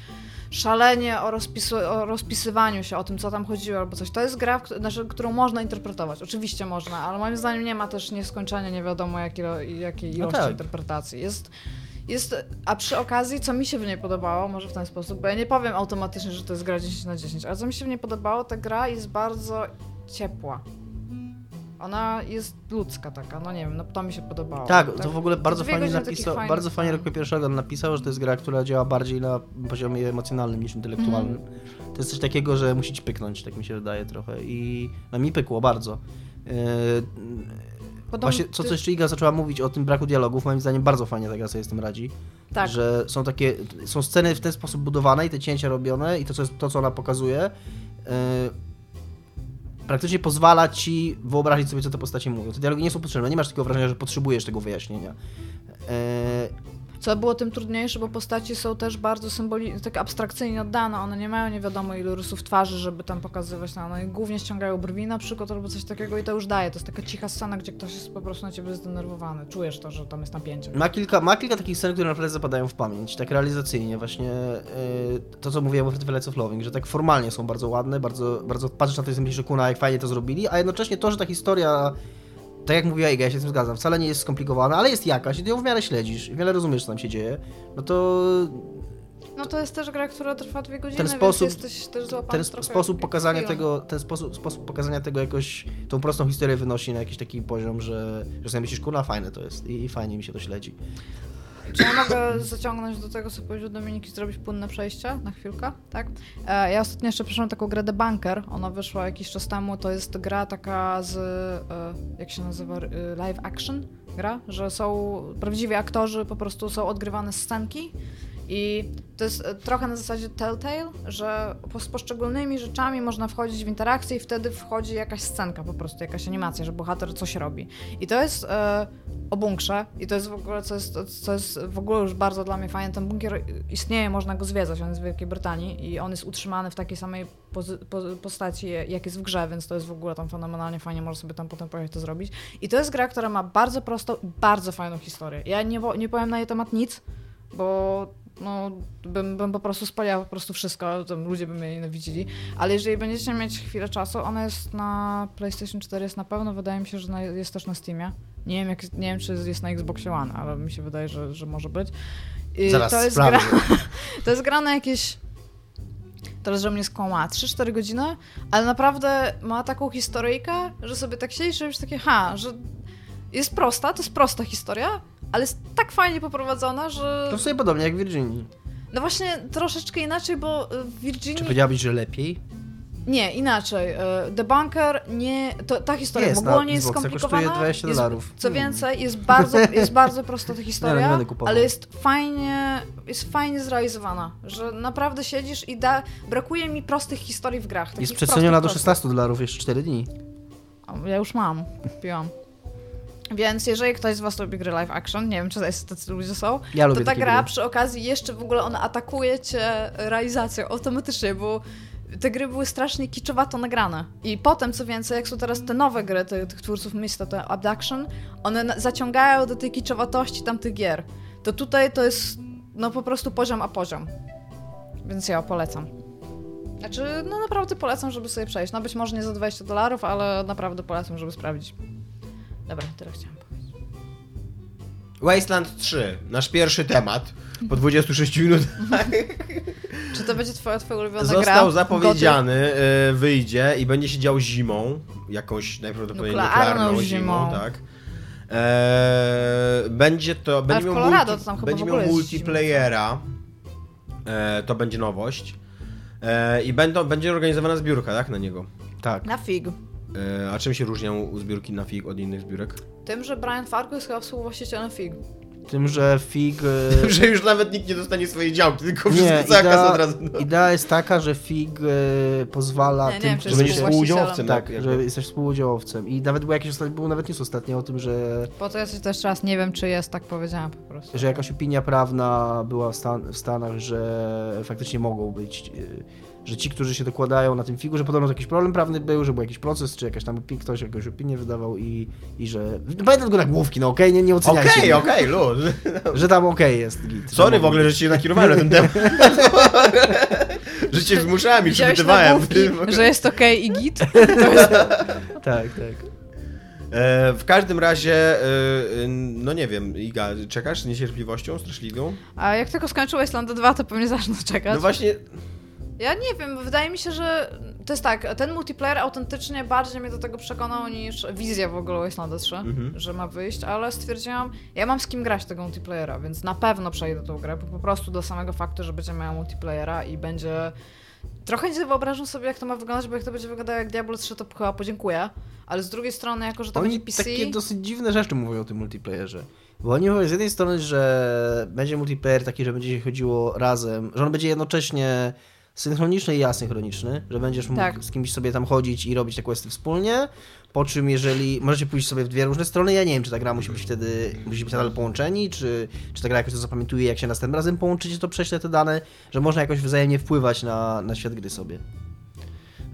[SPEAKER 3] szalenie o, rozpisu, o rozpisywaniu się, o tym, co tam chodziło albo coś. To jest gra, znaczy, którą można interpretować. Oczywiście można, ale moim zdaniem nie ma też nieskończenia, nie wiadomo jakiej, jakiej
[SPEAKER 4] No
[SPEAKER 3] ilości
[SPEAKER 4] tak.
[SPEAKER 3] interpretacji. Jest jest, a przy okazji, co mi się w niej podobało, może w ten sposób, bo ja nie powiem automatycznie, że to jest gra 10 na 10, ale co mi się w niej podobało, ta gra jest bardzo ciepła. Ona jest ludzka taka, no nie wiem, no to mi się podobało.
[SPEAKER 4] Tak, to w ogóle bardzo fajnie napisał, bardzo fajnie. Roku Pierwszego napisał, że to jest gra, która działa bardziej na poziomie emocjonalnym niż intelektualnym.
[SPEAKER 3] Mhm.
[SPEAKER 4] To jest coś takiego, że musi ci pyknąć, tak mi się wydaje trochę i no, mi pykło bardzo. Yy,
[SPEAKER 3] Podobno
[SPEAKER 4] Właśnie, co
[SPEAKER 3] ty-
[SPEAKER 4] coś Iga zaczęła mówić o tym braku dialogów, moim zdaniem bardzo fajnie ta gra sobie z tym radzi.
[SPEAKER 3] Tak.
[SPEAKER 4] Że są takie, są sceny w ten sposób budowane i te cięcia robione i to, co, jest, to, co ona pokazuje, yy, praktycznie pozwala ci wyobrazić sobie, co te postacie mówią. Te dialogi nie są potrzebne, nie masz takiego wrażenia, że potrzebujesz tego wyjaśnienia. Yy,
[SPEAKER 3] Co było tym trudniejsze, bo postaci są też bardzo symboli, tak abstrakcyjnie oddane, one nie mają nie wiadomo ilu rysów twarzy, żeby tam pokazywać, no, one głównie ściągają brwi na przykład albo coś takiego i to już daje, to jest taka cicha scena, gdzie ktoś jest po prostu na ciebie zdenerwowany, czujesz to, że tam jest napięcie.
[SPEAKER 4] Ma kilka, ma kilka takich scen, które naprawdę zapadają w pamięć, tak realizacyjnie, właśnie yy, to, co mówiłem o Flights of Loving, że tak formalnie są bardzo ładne, bardzo, bardzo patrzysz na to i myślisz, że kuna, jak fajnie to zrobili, a jednocześnie to, że ta historia, tak jak mówiła Iga, ja się z tym zgadzam, wcale nie jest skomplikowana, ale jest jakaś i ty ją w miarę śledzisz, w miarę rozumiesz, co tam się dzieje, no to
[SPEAKER 3] No to jest też gra, która trwa dwie godziny,
[SPEAKER 4] Ten sposób-
[SPEAKER 3] jesteś też złapany
[SPEAKER 4] ten sposób pokazania
[SPEAKER 3] chwilą.
[SPEAKER 4] tego, ten sposób, sposób pokazania tego jakoś, tą prostą historię wynosi na jakiś taki poziom, że, że sobie myślisz, kurna, fajne to jest i, i fajnie mi się to śledzi.
[SPEAKER 3] Czy ja mogę zaciągnąć do tego, co powiedział Dominik i zrobić płynne przejście na chwilkę, tak? E, ja ostatnio jeszcze przeszłam taką grę The Bunker, ona wyszła jakiś czas temu, to jest gra taka z, e, jak się nazywa, e, live action gra, że są prawdziwi aktorzy, po prostu są odgrywane scenki i to jest e, trochę na zasadzie Telltale, że z poszczególnymi rzeczami można wchodzić w interakcję i wtedy wchodzi jakaś scenka, po prostu jakaś animacja, że bohater coś robi. I to jest e, o bunkrze i to jest w ogóle, co jest, co jest w ogóle już bardzo dla mnie fajne. Ten bunkier istnieje, można go zwiedzać, on jest w Wielkiej Brytanii i on jest utrzymany w takiej samej postaci, jak jest w grze, więc to jest w ogóle tam fenomenalnie fajnie, można sobie tam potem pojechać to zrobić. I to jest gra, która ma bardzo prostą bardzo fajną historię. Ja nie, nie powiem na jej temat nic, bo no, bym, bym po prostu spaliła po prostu wszystko, tam ludzie by mnie nienawidzili. Ale jeżeli będziecie mieć chwilę czasu, ona jest na PlayStation 4, jest na pewno, wydaje mi się, że na, jest też na Steamie. Nie wiem, jak, nie wiem, czy jest na Xboxie One, ale mi się wydaje, że, że może być. I
[SPEAKER 4] Zaraz
[SPEAKER 3] to jest gra, to jest gra na jakieś teraz, że mnie skłamała, 3-4 godziny, ale naprawdę ma taką historyjkę, że sobie tak siedzisz, że już takie, ha, że jest prosta, to jest prosta historia, ale jest tak fajnie poprowadzona, że...
[SPEAKER 4] To w sobie podobnie jak w Virginii.
[SPEAKER 3] No właśnie troszeczkę inaczej, bo y, w Virginii...
[SPEAKER 4] Czy powiedziałabyś, że lepiej?
[SPEAKER 3] Nie, inaczej. y, The Bunker nie... To, ta historia
[SPEAKER 4] Jest
[SPEAKER 3] w ogóle nie jest skomplikowana.
[SPEAKER 4] kosztuje 20
[SPEAKER 3] jest,
[SPEAKER 4] dolarów.
[SPEAKER 3] Co
[SPEAKER 4] Hmm.
[SPEAKER 3] więcej, jest bardzo, jest bardzo prosta ta historia, ale jest fajnie, jest fajnie zrealizowana, że naprawdę siedzisz i da, brakuje mi prostych historii w grach.
[SPEAKER 4] Jest przeceniona do
[SPEAKER 3] prostych,
[SPEAKER 4] 16 dolarów jeszcze 4 dni.
[SPEAKER 3] Ja już mam, kupiłam. Więc jeżeli ktoś z was lubi gry live action, nie wiem czy tacy tacy ludzie są,
[SPEAKER 4] Ja
[SPEAKER 3] to ta gra
[SPEAKER 4] gry.
[SPEAKER 3] przy okazji jeszcze w ogóle ona atakuje cię realizacją automatycznie, bo te gry były strasznie kiczowato nagrane. I potem, co więcej, jak są teraz te nowe gry tych, tych twórców Mysta, te Abduction, one zaciągają do tej kiczowatości tamtych gier. To tutaj to jest no po prostu poziom a poziom. Więc ja polecam. Znaczy, no naprawdę polecam, żeby sobie przejść. No być może nie za 20 dolarów, ale naprawdę polecam, żeby sprawdzić. Dobra, tyle chciałam powiedzieć.
[SPEAKER 2] Wasteland 3, nasz pierwszy temat po 26 minutach
[SPEAKER 3] Czy to będzie twoja, twoja ulubiona gra?
[SPEAKER 2] został zapowiedziany, y, wyjdzie i będzie się dział zimą, jakąś najprawdopodobniej
[SPEAKER 3] Nuklearną
[SPEAKER 2] nuklearną zimą,
[SPEAKER 3] zimą.
[SPEAKER 2] tak. Eee, będzie to, będzie
[SPEAKER 3] w
[SPEAKER 2] miał,
[SPEAKER 3] Colorado to tam
[SPEAKER 2] będzie
[SPEAKER 3] w
[SPEAKER 2] miał multiplayera, eee, to będzie nowość. Eee, I będą, będzie organizowana zbiórka, tak, na niego.
[SPEAKER 4] Tak.
[SPEAKER 3] Na fig.
[SPEAKER 2] Eee, a czym się różnią zbiórki na FIG od innych zbiórek?
[SPEAKER 3] Tym, że Brian Fargo jest chyba współwłaścicielem fig.
[SPEAKER 4] Tym, że FIG... e,
[SPEAKER 2] Że już nawet nikt nie dostanie swojej działki, tylko
[SPEAKER 4] Nie,
[SPEAKER 2] wszystko cała kasa
[SPEAKER 4] idea,
[SPEAKER 2] od razu. No.
[SPEAKER 4] idea jest taka, że FIG e, pozwala
[SPEAKER 3] Nie, nie
[SPEAKER 4] tym,
[SPEAKER 3] czy
[SPEAKER 2] Że będziesz współudziałowcem.
[SPEAKER 4] Tak,
[SPEAKER 2] jakby.
[SPEAKER 4] że jesteś współudziałowcem. I nawet był jakiś ostatni, był nawet news ostatnio o tym, że,
[SPEAKER 3] Po to jest też raz, nie wiem czy jest, tak powiedziałam po prostu.
[SPEAKER 4] że jakaś opinia prawna była w, Stan w Stanach, że faktycznie mogą być, e, że ci, którzy się dokładają na tym figu, że podobno jakiś problem prawny był, że był jakiś proces, czy jakaś tam opi- ktoś jakąś opinię wydawał i, i że... Pamiętam tylko nagłówki, no okej, nie, nie oceniajcie
[SPEAKER 2] Okej,
[SPEAKER 4] mnie.
[SPEAKER 2] okej, luz.
[SPEAKER 4] Że tam okej jest git.
[SPEAKER 2] Sorry w ogóle, że cię nakierowałem na ten temat. że cię zmuszałem i
[SPEAKER 3] nagłówki, że jest okej i git?
[SPEAKER 4] Tak, tak.
[SPEAKER 2] E, w każdym razie, e, no nie wiem, Iga, czekasz z niecierpliwością straszliwą?
[SPEAKER 3] A jak tylko skończył Wasteland 2, to pewnie zacznę czekać.
[SPEAKER 2] No właśnie,
[SPEAKER 3] Ja nie wiem, wydaje mi się, że to jest tak, ten multiplayer autentycznie bardziej mnie do tego przekonał niż wizja w ogóle Wasteland 3,
[SPEAKER 2] Mhm.
[SPEAKER 3] że ma wyjść, ale stwierdziłam, ja mam z kim grać tego multiplayera, więc na pewno przejdę tą grę, bo po prostu do samego faktu, że będzie miała multiplayera i będzie... Trochę nie wyobrażam sobie, jak to ma wyglądać, bo jak to będzie wyglądało jak Diablo 3, to chyba podziękuję, ale z drugiej strony, jako że to
[SPEAKER 4] Oni
[SPEAKER 3] będzie PC...
[SPEAKER 4] takie dosyć dziwne rzeczy mówią o tym multiplayerze. Bo oni mówią z jednej strony, że będzie multiplayer taki, że będzie się chodziło razem, że on będzie jednocześnie synchroniczny i asynchroniczny, że będziesz mógł
[SPEAKER 3] Tak.
[SPEAKER 4] z kimś sobie tam chodzić i robić te questy wspólnie, po czym jeżeli możecie pójść sobie w dwie różne strony, ja nie wiem, czy ta gra musi być wtedy, musi być nadal połączeni, czy, czy ta gra jakoś to zapamiętuje, jak się następnym razem połączycie, to prześle te dane, że można jakoś wzajemnie wpływać na, na świat gry sobie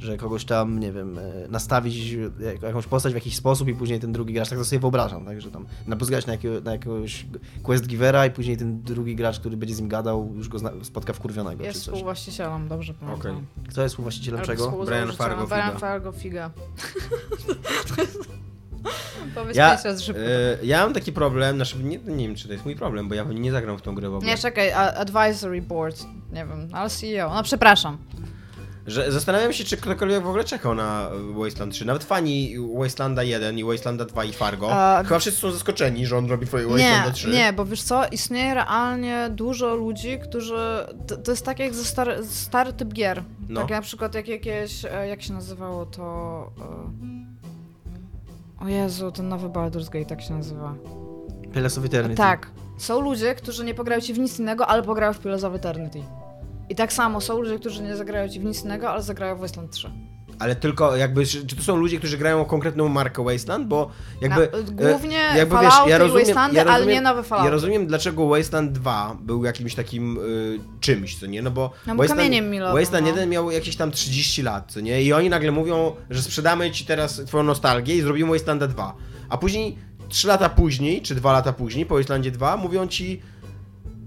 [SPEAKER 4] że kogoś tam, nie wiem, e, nastawić jak- jakąś postać w jakiś sposób i później ten drugi gracz, tak to sobie wyobrażam, tak, że tam napozgać na, jakiego, na jakiegoś quest givera i później ten drugi gracz, który będzie z nim gadał, już go zna, spotka wkurwionego
[SPEAKER 3] Jest
[SPEAKER 4] czy coś.
[SPEAKER 3] współwłaścicielem, dobrze pamiętam.
[SPEAKER 2] Okej.
[SPEAKER 4] Kto jest współwłaścicielem
[SPEAKER 3] Albo
[SPEAKER 4] czego?
[SPEAKER 2] Brian Fargo
[SPEAKER 3] Brian
[SPEAKER 2] Figa.
[SPEAKER 3] Fargo Figa. Powiedz
[SPEAKER 2] ja,
[SPEAKER 3] szybko.
[SPEAKER 2] e, ja mam taki problem, znaczy nie, nie wiem, czy to jest mój problem, bo ja pewnie nie zagram w tą grę w ogóle.
[SPEAKER 3] Nie, czekaj, a- advisory board. Nie wiem, ale CEO. No przepraszam.
[SPEAKER 2] Że zastanawiam się, czy ktokolwiek w ogóle czekał na Wasteland 3. Nawet fani Wastelanda 1 i Wastelanda 2 i Fargo.
[SPEAKER 3] A-
[SPEAKER 2] Chyba wszyscy są zaskoczeni, że on robi twoje Wastelanda 3.
[SPEAKER 3] nie, bo wiesz co, istnieje realnie dużo ludzi, którzy... To, to jest tak jak ze stary, stary typ gier.
[SPEAKER 2] No.
[SPEAKER 3] Tak na przykład jak jakieś... e, Jak się nazywało to... e, O Jezu, ten nowy Baldur's Gate, tak się nazywa.
[SPEAKER 4] Pillars of Eternity.
[SPEAKER 3] Tak. Są ludzie, którzy nie pograją ci w nic innego, ale pograją w Pillars of Eternity. I tak samo są ludzie, którzy nie zagrają ci w nic innego, ale zagrają w Wasteland 3.
[SPEAKER 2] Ale tylko jakby, czy to są ludzie, którzy grają konkretną markę Wasteland? Bo jakby...
[SPEAKER 3] Na-
[SPEAKER 2] e,
[SPEAKER 3] głównie Fallouty i Wastelandy, ale nie nowe Fallouty.
[SPEAKER 2] Ja rozumiem, dlaczego Wasteland 2 był jakimś takim y, czymś, co nie? No bo...
[SPEAKER 3] No bo kamieniem milowym,
[SPEAKER 2] Wasteland
[SPEAKER 3] no.
[SPEAKER 2] 1 miał jakieś tam 30 lat, co nie? I oni nagle mówią, że sprzedamy ci teraz twoją nostalgię i zrobimy Wastelanda 2. A później, 3 lata później, czy 2 lata później, po Wastelandzie 2, mówią ci...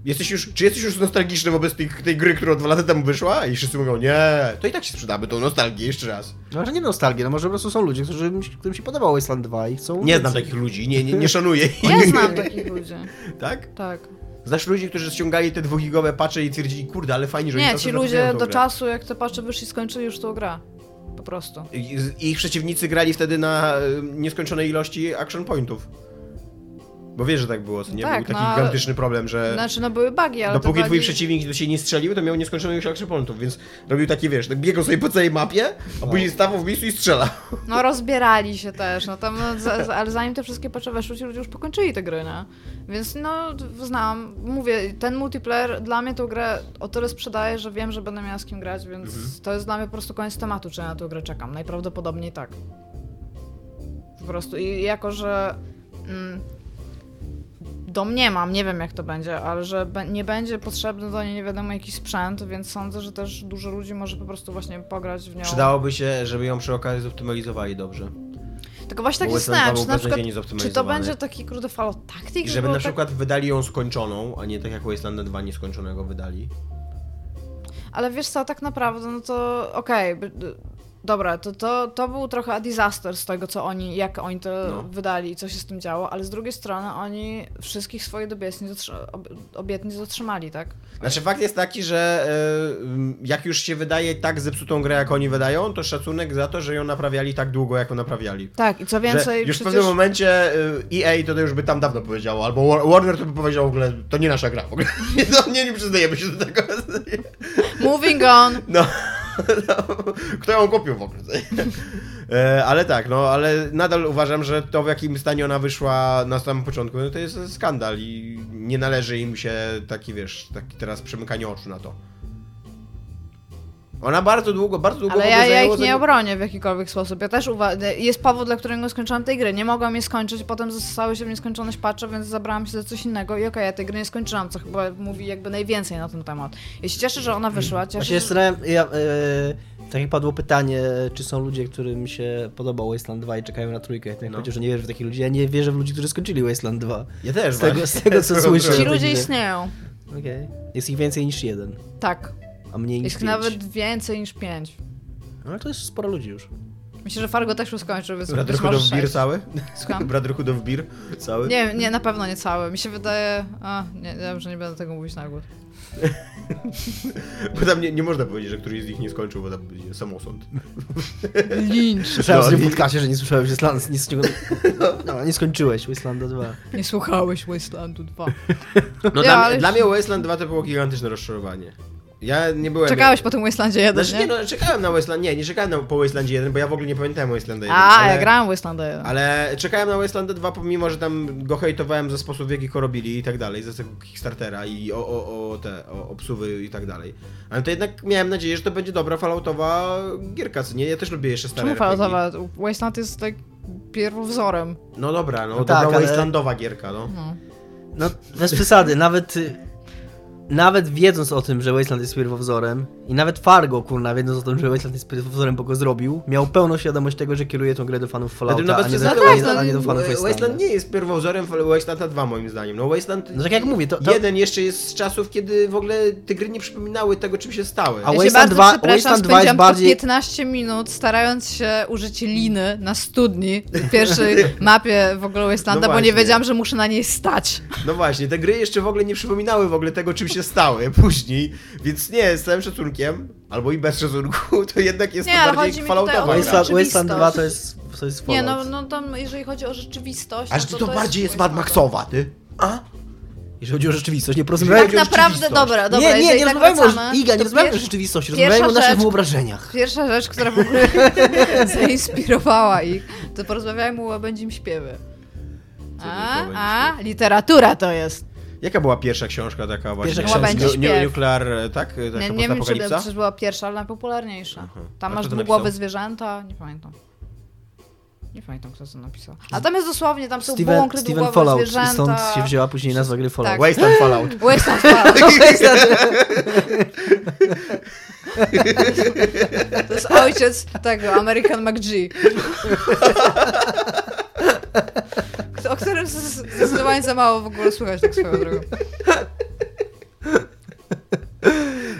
[SPEAKER 2] Jesteś już, czy jesteś już nostalgiczny wobec tej, tej gry, która dwa lata temu wyszła? I wszyscy mówią, nie, to i tak się sprzedamy tą nostalgię jeszcze raz.
[SPEAKER 4] No, że nie nostalgię, no może po prostu są ludzie, którzy, którym się podobał Wasteland 2 i chcą...
[SPEAKER 2] Nie znam takich ludzi, nie, nie, nie szanuję ich.
[SPEAKER 3] Ja znam takich ludzi.
[SPEAKER 2] Tak?
[SPEAKER 3] Tak.
[SPEAKER 2] Znasz ludzi, którzy ściągali te dwugigowe pacze i twierdzili, kurde, ale fajnie, że oni
[SPEAKER 3] Nie,
[SPEAKER 2] czasem
[SPEAKER 3] ci ludzie do
[SPEAKER 2] grę.
[SPEAKER 3] czasu, jak te pacze wyszli, skończyli już tą grę. Po prostu.
[SPEAKER 2] I, I ich przeciwnicy grali wtedy na y, nieskończonej ilości action pointów. Bo wiesz, że tak było, co nie?
[SPEAKER 3] Tak,
[SPEAKER 2] Był taki
[SPEAKER 3] no,
[SPEAKER 2] gigantyczny problem, że
[SPEAKER 3] Znaczy, no były bugi, ale
[SPEAKER 2] dopóki
[SPEAKER 3] te
[SPEAKER 2] twój
[SPEAKER 3] bugi...
[SPEAKER 2] przeciwnik się nie strzelił, to miał nieskończoną ilość action pointów, więc robił taki, wiesz, tak biegał sobie po całej mapie, a później stawał w miejscu i strzelał.
[SPEAKER 3] No rozbierali się też, no tam, no, za, za, ale zanim te wszystkie patche weszły, ci ludzie już pokończyli te gry, nie? Więc no, znam, mówię, ten multiplayer dla mnie tą grę o tyle sprzedaje, że wiem, że będę miała z kim grać, więc
[SPEAKER 2] Mhm.
[SPEAKER 3] to jest dla mnie po prostu koniec tematu, czy ja na tę grę czekam. Najprawdopodobniej tak. Po prostu i jako, że mm, domniemam, nie wiem jak to będzie, ale że nie będzie potrzebny do niej nie wiadomo jakiś sprzęt, więc sądzę, że też dużo ludzi może po prostu właśnie pograć w nią.
[SPEAKER 2] Przydałoby się, żeby ją przy okazji zoptymalizowali dobrze.
[SPEAKER 3] Tylko właśnie tak zastanawiam,
[SPEAKER 2] Wasteland
[SPEAKER 3] czy na przykład, czy to będzie taki kurde Fallout Tactics?
[SPEAKER 2] I żeby na
[SPEAKER 3] tak-
[SPEAKER 2] przykład wydali ją skończoną, a nie tak jak Wasteland 2 nieskończonego wydali.
[SPEAKER 3] Ale wiesz co, tak naprawdę, no to okej, by- Dobra, to, to, to był trochę disaster z tego, co oni, jak oni to
[SPEAKER 2] No.
[SPEAKER 3] wydali i co się z tym działo, ale z drugiej strony oni wszystkich swoich obietnic, dotrz- ob- obietnic dotrzymali, tak?
[SPEAKER 2] Znaczy fakt jest taki, że e, jak już się wydaje tak zepsutą grę, jak oni wydają, to szacunek za to, że ją naprawiali tak długo, jak ją naprawiali.
[SPEAKER 3] Tak, i co
[SPEAKER 2] Że
[SPEAKER 3] więcej,
[SPEAKER 2] już w
[SPEAKER 3] przecież...
[SPEAKER 2] pewnym momencie e, EA to, już by tam dawno powiedziało, albo War- Warner to by powiedział w ogóle, to nie nasza gra w ogóle. Nie, no, nie, nie przyznajemy się do tego.
[SPEAKER 3] Moving on!
[SPEAKER 2] No kto ją kupił w ogóle? E, Ale tak, no ale nadal uważam, że to w jakim stanie ona wyszła na samym początku, no to jest skandal i nie należy im się taki, wiesz, taki teraz przymykanie oczu na to. Ona bardzo długo, bardzo długo
[SPEAKER 3] Ale
[SPEAKER 2] w
[SPEAKER 3] ja, ja ich nie obronię w jakikolwiek sposób. Ja też uważam, jest powód, dla którego skończyłam tej gry. Nie mogłam jej skończyć, potem zostały się w nieskończoność patche, więc zabrałam się za coś innego i okej, ja tej gry nie skończyłam, co chyba mówi jakby najwięcej na ten temat. Ja się cieszę, że ona wyszła, cieszę
[SPEAKER 4] Właśnie
[SPEAKER 3] się, że...
[SPEAKER 4] ja, e, tak jak padło pytanie, czy są ludzie, którym się podobał Wasteland 2 i czekają na trójkę. Ja
[SPEAKER 2] No.
[SPEAKER 4] powiedział, że nie wierzę w takich ludzi. Ja nie wierzę w ludzi, którzy skończyli Wasteland 2.
[SPEAKER 2] Ja też,
[SPEAKER 4] Z tego- z tego, co słyszę.
[SPEAKER 3] Ci ludzie istnieją.
[SPEAKER 4] Okej. Jest ich więcej niż jeden,
[SPEAKER 3] Tak.
[SPEAKER 4] A mniej niż
[SPEAKER 3] Jest
[SPEAKER 4] pięć.
[SPEAKER 3] nawet więcej niż pięć.
[SPEAKER 4] No ale to jest sporo ludzi już.
[SPEAKER 3] Myślę, że Fargo też już skończył, więc może
[SPEAKER 2] of Beer
[SPEAKER 3] sześć.
[SPEAKER 2] cały?
[SPEAKER 3] Słucham?
[SPEAKER 2] Brotherhood of Beer cały?
[SPEAKER 3] Nie, nie, na pewno nie cały. Mi się wydaje... A, nie, dobrze, nie będę tego mówić na głos.
[SPEAKER 2] Bo tam nie, nie można powiedzieć, że któryś z nich nie skończył, bo tam będzie samosąd.
[SPEAKER 3] Lynch.
[SPEAKER 4] Słyszałem
[SPEAKER 2] No,
[SPEAKER 4] w tym że nie słyszałem Wasteland, nie, nie, no, nie skończyłeś Wastelanda 2.
[SPEAKER 3] Nie słuchałeś Wastelandu 2.
[SPEAKER 2] No
[SPEAKER 3] Ja,
[SPEAKER 2] dla,
[SPEAKER 3] ale-
[SPEAKER 2] dla mnie Wasteland 2 to było gigantyczne rozczarowanie. Ja nie byłem...
[SPEAKER 3] Czekałeś po tym Wastelandzie 1,
[SPEAKER 2] Znaczy, nie,
[SPEAKER 3] nie?
[SPEAKER 2] no, czekałem na Wasteland, nie, nie czekałem na, po Wastelandzie 1, bo ja w ogóle nie pamiętałem Wastelanda 1.
[SPEAKER 3] A,
[SPEAKER 2] ale,
[SPEAKER 3] ja grałem w Wastelanda 1.
[SPEAKER 2] Ale czekałem na Wastelanda 2, pomimo, że tam go hejtowałem za sposób, w jaki go robili i tak dalej, za tego Kickstartera i o, o, o te, o obsuwy i tak dalej. Ale to jednak miałem nadzieję, że to będzie dobra falloutowa gierka, co nie? Ja też lubię jeszcze stare
[SPEAKER 3] Czemu. Falloutowa? Wasteland jest tak pierwowzorem.
[SPEAKER 2] No dobra, no,
[SPEAKER 4] No
[SPEAKER 2] dobra
[SPEAKER 4] tak, ale-
[SPEAKER 2] Wastelandowa gierka, no.
[SPEAKER 3] No.
[SPEAKER 4] No, bez przesady, nawet, y, nawet wiedząc o tym, że Wasteland jest pierwowzorem i nawet Fargo, kurna, wiedząc o tym, że Wasteland jest pierwowzorem, bo go zrobił, miał pełną świadomość tego, że kieruje tą grę do fanów Fallouta,
[SPEAKER 2] Znaczy, no bez
[SPEAKER 4] a, nie do,
[SPEAKER 2] przesady,
[SPEAKER 4] a, nie,
[SPEAKER 3] Wasteland-
[SPEAKER 4] a nie do fanów
[SPEAKER 2] Wasteland nie jest pierwowzorem Wastelanda 2 moim zdaniem. No Wasteland
[SPEAKER 4] No tak jak mówię, to- to-
[SPEAKER 2] jeden jeszcze jest z czasów, kiedy w ogóle te gry nie przypominały tego, czym się stały.
[SPEAKER 4] A
[SPEAKER 3] Ja
[SPEAKER 4] Wasteland
[SPEAKER 3] bardzo
[SPEAKER 4] 2
[SPEAKER 3] przepraszam,
[SPEAKER 4] Wasteland 2 jest bardziej...
[SPEAKER 3] po 15 minut starając się użyć liny na studni w pierwszej mapie w ogóle Wastelanda,
[SPEAKER 2] No
[SPEAKER 3] bo nie wiedziałam, że muszę na niej stać.
[SPEAKER 2] No właśnie, te gry jeszcze w ogóle nie przypominały w ogóle tego, czym się stały później, więc nie, z całym szacunkiem, albo i bez szacunku, to jednak jest
[SPEAKER 3] Nie,
[SPEAKER 2] to bardziej falloutowa gra.
[SPEAKER 4] Wasteland,
[SPEAKER 3] rzeczywistość.
[SPEAKER 4] Wasteland 2 to jest, to jest
[SPEAKER 3] Nie, no, no tam jeżeli chodzi o rzeczywistość...
[SPEAKER 2] Aż
[SPEAKER 3] no
[SPEAKER 2] to,
[SPEAKER 3] to
[SPEAKER 2] to bardziej jest Mad
[SPEAKER 3] Wasteland.
[SPEAKER 2] Maxowa, ty. A?
[SPEAKER 4] Jeżeli chodzi o rzeczywistość, nie
[SPEAKER 3] Tak
[SPEAKER 4] porozmawiajmy
[SPEAKER 2] chodzi o
[SPEAKER 3] naprawdę,
[SPEAKER 2] rzeczywistość.
[SPEAKER 3] dobra, dobra,
[SPEAKER 4] Nie, nie, nie
[SPEAKER 3] tak
[SPEAKER 4] rozmawiajmy o, Iga, nie rozmawiajmy o rzeczywistości, rozmawiajmy o naszych
[SPEAKER 3] rzecz-
[SPEAKER 4] wyobrażeniach.
[SPEAKER 3] Pierwsza rzecz, która w ogóle zainspirowała ich, to porozmawiajmy o łabędzim śpiewie.
[SPEAKER 2] to
[SPEAKER 3] A,
[SPEAKER 2] jest
[SPEAKER 3] a, literatura to jest.
[SPEAKER 2] Jaka była pierwsza książka taka właśnie?
[SPEAKER 4] Pierwsza książka.
[SPEAKER 3] Śpiew.
[SPEAKER 2] Nuclear, tak? Taka
[SPEAKER 3] Nie, nie wiem, czy to była pierwsza, ale najpopularniejsza.
[SPEAKER 2] Aha.
[SPEAKER 3] Tam
[SPEAKER 2] A
[SPEAKER 3] masz dwugłowe zwierzęta, nie pamiętam. Nie pamiętam, kto to napisał. A tam jest dosłownie, tam są
[SPEAKER 4] Steven,
[SPEAKER 3] błąkry,
[SPEAKER 4] Steven Fallout
[SPEAKER 3] zwierzęta.
[SPEAKER 4] stąd się wzięła później nazwa gry Fallout.
[SPEAKER 3] Tak.
[SPEAKER 2] Wasteland Fallout.
[SPEAKER 3] Wasteland Fallout. To jest ojciec tego, American McG. Zdecydowanie za mało w ogóle słychać tak swoją drogą.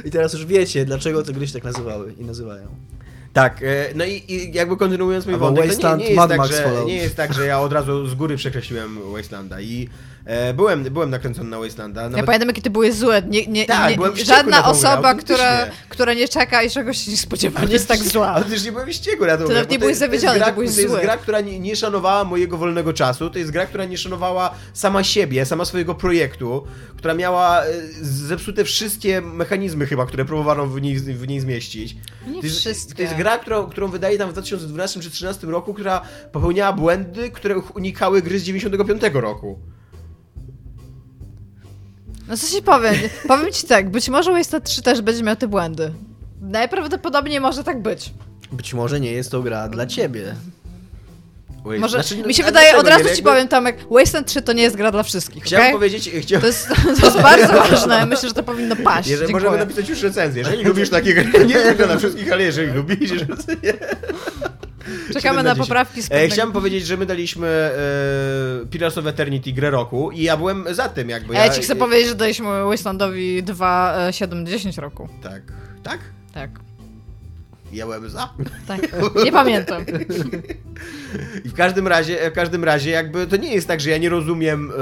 [SPEAKER 4] I teraz już wiecie, dlaczego te gry się tak nazywały i nazywają.
[SPEAKER 2] Tak, e, no i, i jakby kontynuując mój
[SPEAKER 4] Albo
[SPEAKER 2] wątek, to nie,
[SPEAKER 4] Wasteland,
[SPEAKER 2] nie, jest
[SPEAKER 4] Mad
[SPEAKER 2] tak,
[SPEAKER 4] Max
[SPEAKER 2] że,
[SPEAKER 4] Fallout.
[SPEAKER 2] nie jest tak, że ja od razu z góry przekreśliłem Wastelanda i byłem, byłem nakręcony na Wastelanda.
[SPEAKER 3] Ja
[SPEAKER 2] Nawet,
[SPEAKER 3] pamiętam, jakie ty były złe. Nie, nie,
[SPEAKER 2] Tak,
[SPEAKER 3] nie,
[SPEAKER 2] byłem
[SPEAKER 3] żadna osoba, która, która nie czeka i czegoś się nie spodziewa, nie jest tak zła.
[SPEAKER 2] Ale też nie byłem wściekły na tą
[SPEAKER 3] Ty
[SPEAKER 2] grę,
[SPEAKER 3] nie byłeś zawiedziony, ty byłeś
[SPEAKER 2] To jest gra, która nie, nie szanowała mojego wolnego czasu, to jest gra, która nie szanowała sama siebie, sama swojego projektu, która miała e, zepsute wszystkie mechanizmy chyba, które próbowano w niej, w niej zmieścić.
[SPEAKER 3] Nie
[SPEAKER 2] to jest,
[SPEAKER 3] wszystkie.
[SPEAKER 2] To jest gra, którą, którą wydaje tam w 2012 czy 2013 roku, która popełniała błędy, których unikały gry z 95 roku.
[SPEAKER 3] No co ci powiem? powiem ci tak, być może Wasted 3 też będzie miał te błędy. Najprawdopodobniej może tak być.
[SPEAKER 4] Być może nie jest to gra dla ciebie.
[SPEAKER 3] Może,
[SPEAKER 2] znaczy,
[SPEAKER 3] mi się wydaje, od razu ci
[SPEAKER 2] Jakby-
[SPEAKER 3] powiem, Tomek, Wasteland 3 to nie jest gra dla wszystkich,
[SPEAKER 2] Chciałem
[SPEAKER 3] okej?
[SPEAKER 2] powiedzieć, chciałem,
[SPEAKER 3] To jest, to jest bardzo ważne, myślę, że to powinno paść.
[SPEAKER 2] Jeżeli
[SPEAKER 3] Dziękuję.
[SPEAKER 2] możemy napisać już recenzję. Jeżeli lubisz takie gry, nie jest gra dla wszystkich, ale jeżeli lubisz, że nie.
[SPEAKER 3] Czekamy
[SPEAKER 2] 7
[SPEAKER 3] na
[SPEAKER 2] 10.
[SPEAKER 3] poprawki z
[SPEAKER 2] E, chciałem powiedzieć, że my daliśmy e, Pillars of Eternity grę roku i ja byłem za tym jakby.
[SPEAKER 3] Ja ci chcę powiedzieć, że daliśmy Wastelandowi 2, 7, 10 roku.
[SPEAKER 2] Tak. Tak?
[SPEAKER 3] Tak.
[SPEAKER 2] Ja byłem za.
[SPEAKER 3] Tak, nie pamiętam.
[SPEAKER 2] I w każdym razie, w każdym razie jakby to nie jest tak, że ja nie rozumiem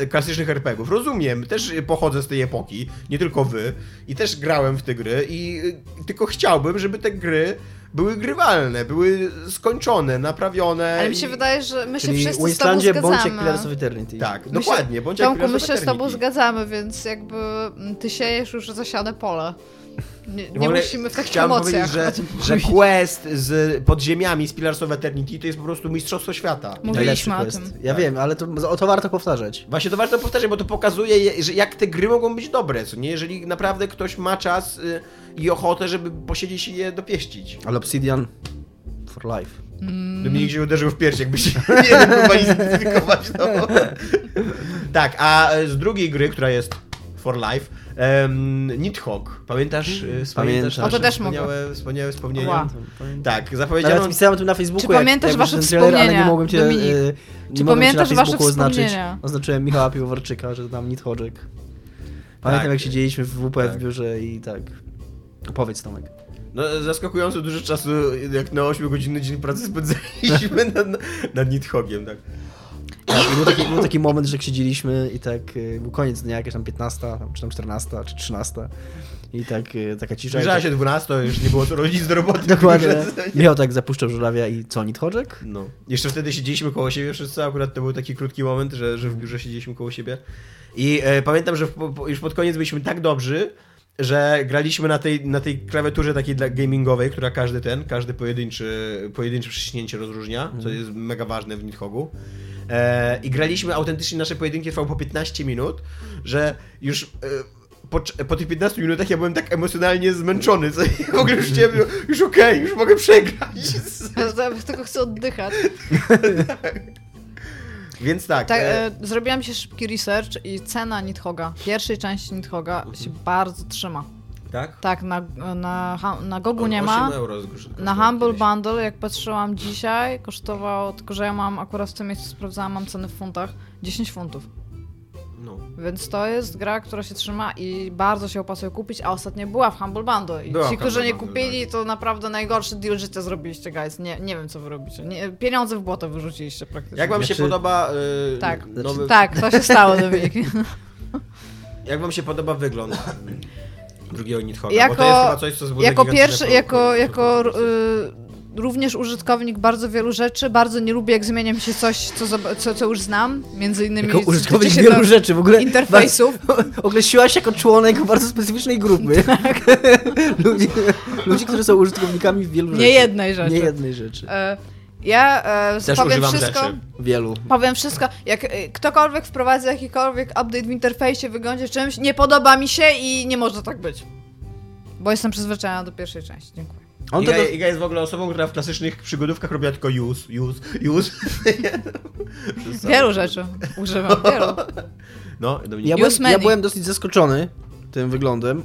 [SPEAKER 2] y, klasycznych RPGów. Rozumiem, też pochodzę z tej epoki, nie tylko wy, i też grałem w te gry i y, tylko chciałbym, żeby te gry były grywalne, były skończone, naprawione.
[SPEAKER 3] Ale mi się
[SPEAKER 2] i...
[SPEAKER 3] wydaje, że my się
[SPEAKER 4] Czyli
[SPEAKER 3] wszyscy
[SPEAKER 4] w
[SPEAKER 3] z tobą
[SPEAKER 4] Wastelandzie bądź jak
[SPEAKER 3] zgadzamy.
[SPEAKER 4] Pillars of Eternity.
[SPEAKER 2] Tak,
[SPEAKER 3] My
[SPEAKER 2] dokładnie,
[SPEAKER 3] się,
[SPEAKER 2] bądź jak
[SPEAKER 3] Tomku, my się z tobą zgadzamy, więc jakby mm, ty siejesz już zasiane pole. Nie, nie musimy w takich
[SPEAKER 2] chciałem
[SPEAKER 3] emocjach.
[SPEAKER 2] powiedzieć, że, że quest z podziemiami z Pillars of Eternity to jest po prostu mistrzostwo świata.
[SPEAKER 3] Mówiliśmy o
[SPEAKER 4] quest.
[SPEAKER 3] tym.
[SPEAKER 4] Ja
[SPEAKER 2] Tak.
[SPEAKER 4] wiem, ale to, o to warto powtarzać.
[SPEAKER 2] Właśnie to warto powtarzać, bo to pokazuje, je- że jak te gry mogą być dobre, co nie? Jeżeli naprawdę ktoś ma czas y, i ochotę, żeby posiedzieć i je dopieścić.
[SPEAKER 4] Ale Obsidian for life.
[SPEAKER 2] Dominik się uderzył w pierś, jakby się nie chyba zidentyfikować. No. tak, a z drugiej gry, która jest For Life, um, Nidhogg. Pamiętasz? y, Pamiętasz
[SPEAKER 4] Pamiętam.
[SPEAKER 2] nasze
[SPEAKER 3] O, to też
[SPEAKER 2] wspaniałe, wspaniałe wspomnienia? Tak, zapowiedziano...
[SPEAKER 4] Nawet pisałem o tym na Facebooku.
[SPEAKER 3] Czy pamiętasz
[SPEAKER 4] jak,
[SPEAKER 3] wasze
[SPEAKER 4] trailer, Ale nie
[SPEAKER 3] wspomnienia,
[SPEAKER 4] mogłem cię,
[SPEAKER 3] Dominik?
[SPEAKER 4] e, nie
[SPEAKER 3] Czy
[SPEAKER 4] mogłem cię
[SPEAKER 3] pamiętasz
[SPEAKER 4] na
[SPEAKER 3] wasze
[SPEAKER 4] Facebooku oznaczyć.
[SPEAKER 3] wspomnienia?
[SPEAKER 4] Oznaczyłem Michała Piwowarczyka, że tam Nidhoczek. Pamiętam
[SPEAKER 2] Tak.
[SPEAKER 4] jak siedzieliśmy w WP
[SPEAKER 2] Tak.
[SPEAKER 4] w biurze i tak. Opowiedz Tomek.
[SPEAKER 2] No, zaskakująco dużo czasu, jak na 8-godzinny dzień pracy spędzaliśmy nad, nad Nidhoggiem, tak.
[SPEAKER 4] Tak, i był, taki, był taki moment, że jak siedzieliśmy i tak e, był koniec dnia, jakaś tam 15, tam, czy tam 14, czy 13. I tak e, taka cisza.
[SPEAKER 2] Zbliżała
[SPEAKER 4] tak,
[SPEAKER 2] się 12, już nie było co robić do roboty.
[SPEAKER 4] Dokładnie. Michał tak zapuszczał żurawia i co, Nidhoczek?
[SPEAKER 2] No. Jeszcze wtedy siedzieliśmy koło siebie wszyscy, akurat to był taki krótki moment, że, że w biurze siedzieliśmy koło siebie. I e, pamiętam, że w, po, już pod koniec byliśmy tak dobrzy, że graliśmy na tej, na tej klawiaturze takiej dla gamingowej, która każdy ten, każdy pojedynczy, pojedyncze przyciśnięcie rozróżnia, co jest mega ważne w Nidhoggu. E, I graliśmy autentycznie, nasze pojedynki trwały po 15 minut, że już... E, po, po tych 15 minutach ja byłem tak emocjonalnie zmęczony, co w ogóle już chciałem, już okej, już mogę przegrać.
[SPEAKER 3] Ja tylko chcę oddychać.
[SPEAKER 2] Więc tak.
[SPEAKER 3] Tak,
[SPEAKER 2] e,
[SPEAKER 3] e, zrobiłam się szybki research i cena Nidhoga, pierwszej części Nidhoga się bardzo trzyma.
[SPEAKER 2] tak?
[SPEAKER 3] Tak, na, na, na Gogu nie
[SPEAKER 2] 8
[SPEAKER 3] ma.
[SPEAKER 2] euro
[SPEAKER 3] Na Humble
[SPEAKER 2] kiedyś.
[SPEAKER 3] Bundle, jak patrzyłam dzisiaj, kosztował, tylko że ja mam akurat w tym miejscu sprawdzałam, mam ceny w funtach, 10 funtów. Więc to jest gra, która się trzyma i bardzo się opłacuje kupić, a ostatnio była w Humble Bundle. I
[SPEAKER 2] Była
[SPEAKER 3] ci, którzy nie kupili, to naprawdę najgorszy deal życia zrobiliście, guys. Nie, nie wiem, co wy robicie. Nie, pieniądze w błoto wyrzuciliście praktycznie.
[SPEAKER 2] Jak wam się
[SPEAKER 4] Znaczy-
[SPEAKER 2] podoba y,
[SPEAKER 3] Tak.
[SPEAKER 2] nowy...
[SPEAKER 3] Tak, to się stało, Dominik.
[SPEAKER 2] Jak wam się podoba wygląd drugiego Nidhoga?
[SPEAKER 3] Jako-
[SPEAKER 2] Bo to jest chyba coś, co
[SPEAKER 3] jako pierwszy, jako, jako
[SPEAKER 2] pro-
[SPEAKER 3] y, również użytkownik bardzo wielu rzeczy, bardzo nie lubię, jak zmienia mi się coś, co, co, co już znam, między innymi
[SPEAKER 4] Jako użytkownik wielu rzeczy, w ogóle
[SPEAKER 3] interfejsów.
[SPEAKER 4] określiłaś się jako członek bardzo specyficznej grupy. ludzi, ludzi, którzy są użytkownikami wielu rzeczy.
[SPEAKER 3] Nie jednej rzeczy.
[SPEAKER 4] Nie jednej rzeczy.
[SPEAKER 3] E, Ja e,
[SPEAKER 2] Też
[SPEAKER 3] powiem wszystko.
[SPEAKER 2] rzeczy.
[SPEAKER 4] Wielu.
[SPEAKER 3] Powiem wszystko, jak e, ktokolwiek wprowadza jakikolwiek update w interfejsie, wyglądzie czymś, nie podoba mi się i nie może tak być. Bo jestem przyzwyczajona do pierwszej części. Dziękuję.
[SPEAKER 4] On to
[SPEAKER 2] Iga,
[SPEAKER 4] do...
[SPEAKER 2] Iga jest w ogóle osobą, która w klasycznych przygodówkach robiła tylko use, use, use.
[SPEAKER 3] Wielu rzeczy używam, wielu.
[SPEAKER 2] No,
[SPEAKER 4] ja, byłem, ja byłem dosyć zaskoczony tym wyglądem.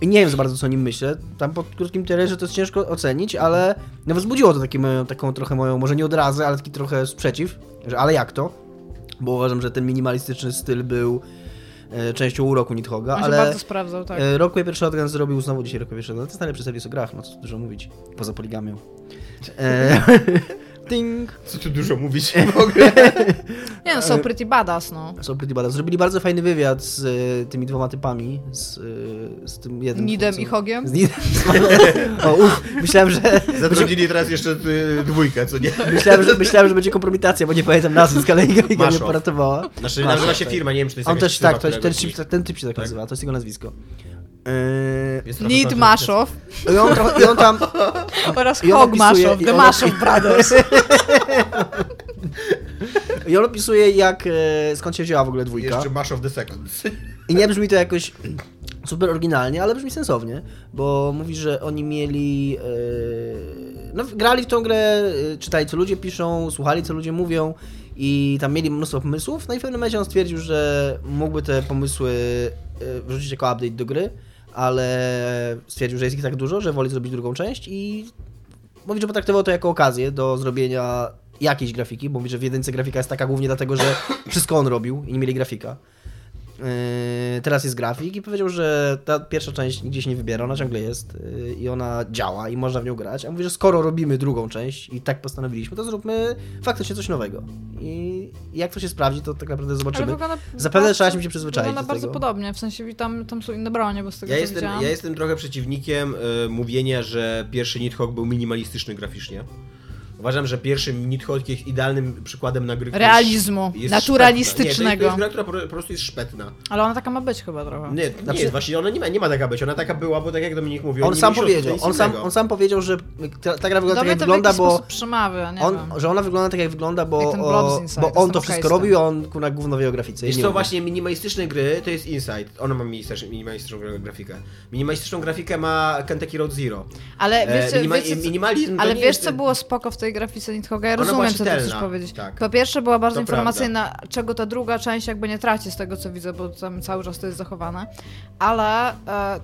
[SPEAKER 4] I nie wiem za bardzo, co o nim myślę. Tam po krótkim trailerze to jest ciężko ocenić, ale no, wzbudziło to taki moją, taką trochę moją, może nie odrazę, ale taki trochę sprzeciw. Że, ale jak to? Bo uważam, że ten minimalistyczny styl był częścią uroku Nidhoga,
[SPEAKER 3] On
[SPEAKER 4] ale...
[SPEAKER 3] bardzo sprawdzał, tak.
[SPEAKER 4] E, Rock Paper Shotgun zrobił znowu dzisiaj Rock Paper Shotgun. To jest najlepszy serwis o grach, no co tu dużo mówić. Poza poligamią. Ding.
[SPEAKER 2] Co tu dużo mówić w ogóle?
[SPEAKER 3] Nie no, są pretty badass, no.
[SPEAKER 4] Są Pretty Badass. Zrobili bardzo fajny wywiad z e, tymi dwoma typami, z, e, z tym jednym...
[SPEAKER 3] Nidem i Hogiem?
[SPEAKER 4] Z Nidem. o, uf, myślałem, że...
[SPEAKER 2] Zatrudnili teraz jeszcze y, dwójkę, co nie?
[SPEAKER 4] Myślałem że, myślałem, że będzie kompromitacja, bo nie pamiętam nazwisk, ale Iga, mnie poratowała.
[SPEAKER 2] Znaczy,
[SPEAKER 4] Maszow,
[SPEAKER 2] nazywa się
[SPEAKER 4] tak.
[SPEAKER 2] firma, nie wiem, czy to jest
[SPEAKER 4] On też, tak, to, ten typ się tak,
[SPEAKER 2] Tak?
[SPEAKER 4] nazywa, to jest jego nazwisko.
[SPEAKER 2] Trochę
[SPEAKER 3] Need. Maszow
[SPEAKER 4] I on, i on tam...
[SPEAKER 3] oraz Hog Maszow, The Maszow Brothers.
[SPEAKER 4] I on opisuje, jak, e, skąd się wzięła w ogóle dwójka.
[SPEAKER 2] Jeszcze Mash of the Second.
[SPEAKER 4] I nie brzmi to jakoś super oryginalnie, ale brzmi sensownie, bo mówi, że oni mieli. e, no, grali w tą grę, e, czytali co ludzie piszą, słuchali co ludzie mówią i tam mieli mnóstwo pomysłów. No i w pewnym momencie on stwierdził, że mógłby te pomysły wrzucić jako update do gry, ale stwierdził, że jest ich tak dużo, że woli zrobić drugą część i mówi, że potraktował to jako okazję do zrobienia jakiejś grafiki, bo mówi, że w jedynce grafika jest taka głównie dlatego, że wszystko on robił i nie mieli grafika. Yy, teraz jest grafik i powiedział, że ta pierwsza część nigdzie się nie wybiera, ona ciągle jest yy, i ona działa i można w nią grać. A mówi, że skoro robimy drugą część i tak postanowiliśmy, to zróbmy faktycznie coś nowego. I jak to się sprawdzi, to tak naprawdę zobaczymy.
[SPEAKER 3] wygląda
[SPEAKER 4] Zapewne trzeba się przyzwyczaić
[SPEAKER 3] Wygląda
[SPEAKER 4] do
[SPEAKER 3] bardzo
[SPEAKER 4] tego.
[SPEAKER 3] podobnie, w sensie tam, tam są inne bronie, bo z tego
[SPEAKER 2] Ja
[SPEAKER 3] co
[SPEAKER 2] jestem,
[SPEAKER 3] widziałam.
[SPEAKER 2] ja jestem trochę przeciwnikiem y, mówienia, że pierwszy Nidhogg był minimalistyczny graficznie. Uważam, że pierwszy Nidhogg jest idealnym przykładem na gry. jest-
[SPEAKER 3] Realizmu,
[SPEAKER 2] jest
[SPEAKER 3] naturalistycznego.
[SPEAKER 2] Nie, to jest, to jest gra, która po, prostu jest szpetna.
[SPEAKER 3] Ale ona taka ma być chyba trochę.
[SPEAKER 2] Nie, nie
[SPEAKER 4] Znaczy-
[SPEAKER 2] jest, właśnie ona nie ma, nie ma taka być, ona taka była, bo tak jak Dominik mówił,
[SPEAKER 4] On sam
[SPEAKER 2] to
[SPEAKER 4] powiedział, on sam, on sam powiedział, że ta, ta gra wygląda tak
[SPEAKER 3] Dobra,
[SPEAKER 4] jak
[SPEAKER 3] to w
[SPEAKER 4] wygląda, bo
[SPEAKER 3] przemawia, nie
[SPEAKER 4] on,
[SPEAKER 3] wiem.
[SPEAKER 4] że ona wygląda tak jak wygląda, bo,
[SPEAKER 3] Jak
[SPEAKER 4] o,
[SPEAKER 3] Inside,
[SPEAKER 4] bo on to wszystko robił, a on kurna gówno wie o grafice.
[SPEAKER 2] Wiesz
[SPEAKER 4] Nie
[SPEAKER 2] co,
[SPEAKER 4] lubię.
[SPEAKER 2] właśnie minimalistyczne gry to jest Insight. Ona ma minimalistyczną, minimalistyczną gra- grafikę. Minimalistyczną grafikę ma Kentucky Road Zero.
[SPEAKER 3] Ale
[SPEAKER 2] E, minima-
[SPEAKER 3] wiecie, co-
[SPEAKER 2] minimalizm to
[SPEAKER 3] ale
[SPEAKER 2] nie
[SPEAKER 3] wiesz,
[SPEAKER 2] jest-
[SPEAKER 3] co było spoko w tej grafice Nidhogga? Ja
[SPEAKER 2] Ona
[SPEAKER 3] rozumiem, co ty chcesz powiedzieć.
[SPEAKER 2] tak.
[SPEAKER 3] Po pierwsze, była bardzo
[SPEAKER 2] To
[SPEAKER 3] informacyjna, czego ta druga część jakby nie traci z tego, co widzę, bo tam cały czas to jest zachowane. Ale e,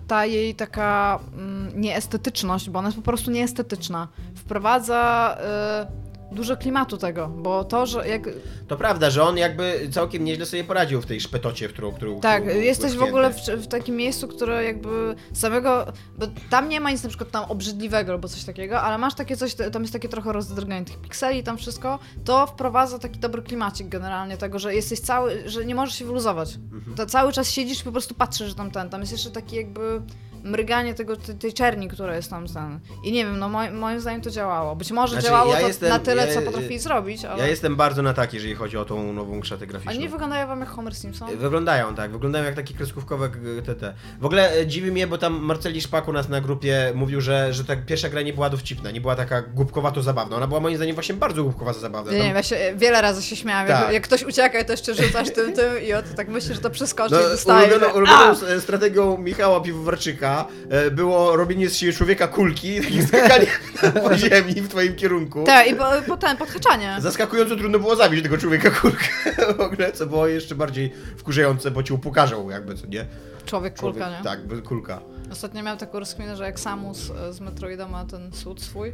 [SPEAKER 3] ta jej taka mm, nieestetyczność, bo ona jest po prostu nieestetyczna, wprowadza e, dużo klimatu tego, bo to, że jak...
[SPEAKER 2] To prawda, że on jakby całkiem nieźle sobie poradził w tej szpetocie, w którą... którą
[SPEAKER 3] Tak,
[SPEAKER 2] którą
[SPEAKER 3] jesteś w ogóle w, w takim miejscu, które jakby samego. Bo tam nie ma nic na przykład tam obrzydliwego albo coś takiego, ale masz takie coś, tam jest takie trochę rozdrganie tych pikseli i tam wszystko, to wprowadza taki dobry klimacik generalnie tego, że jesteś cały, że nie możesz się wyluzować.
[SPEAKER 2] Mhm.
[SPEAKER 3] To cały czas siedzisz i po prostu patrzysz, że tam ten, tam jest jeszcze taki jakby mryganie tego, tej, czerni, która jest tam ten. I nie wiem, no moim, moim zdaniem to działało. Być może
[SPEAKER 2] Znaczy,
[SPEAKER 3] działało
[SPEAKER 2] ja
[SPEAKER 3] to
[SPEAKER 2] jestem-
[SPEAKER 3] na tyle,
[SPEAKER 2] ja-
[SPEAKER 3] co potrafili zrobić, ale...
[SPEAKER 2] Ja jestem bardzo na tak, jeżeli chodzi o tą nową krzatę graficzną.
[SPEAKER 3] A nie wyglądają wam jak Homer Simpson?
[SPEAKER 2] Wyglądają tak, wyglądają jak takie kreskówkowe TT. W ogóle e, dziwi mnie, bo tam Marceli Szpak u nas na grupie mówił, że, że ta pierwsza gra nie była dowcipna, nie była taka głupkowato zabawna. Ona była moim zdaniem właśnie bardzo głupkowato zabawna.
[SPEAKER 3] Nie,
[SPEAKER 2] Tam-
[SPEAKER 3] nie, ja się, wiele razy się śmiałam,
[SPEAKER 2] Tak.
[SPEAKER 3] jak, jak ktoś ucieka, to jeszcze rzucasz tym, tym i od, tak myślisz, że to przeskoczy
[SPEAKER 2] No,
[SPEAKER 3] i dostaje.
[SPEAKER 2] ulubioną, ulubioną e, strategią Michała Piwowarczyka e, było robienie z siebie człowieka kulki i skakanie po ziemi w twoim kierunku.
[SPEAKER 3] Tak, i po, po ten, podhaczanie.
[SPEAKER 2] Zaskakująco trudno było zabić tego człowieka kulkę w ogóle, co było jeszcze bardziej wkurzające, bo cię upokarzał jakby, co nie?
[SPEAKER 3] Człowiek kulka,
[SPEAKER 2] Człowiek-
[SPEAKER 3] nie?
[SPEAKER 2] Tak, kulka.
[SPEAKER 3] Ostatnio miałem taką rozkminę, że jak Samus e, z Metroida ma ten słód swój,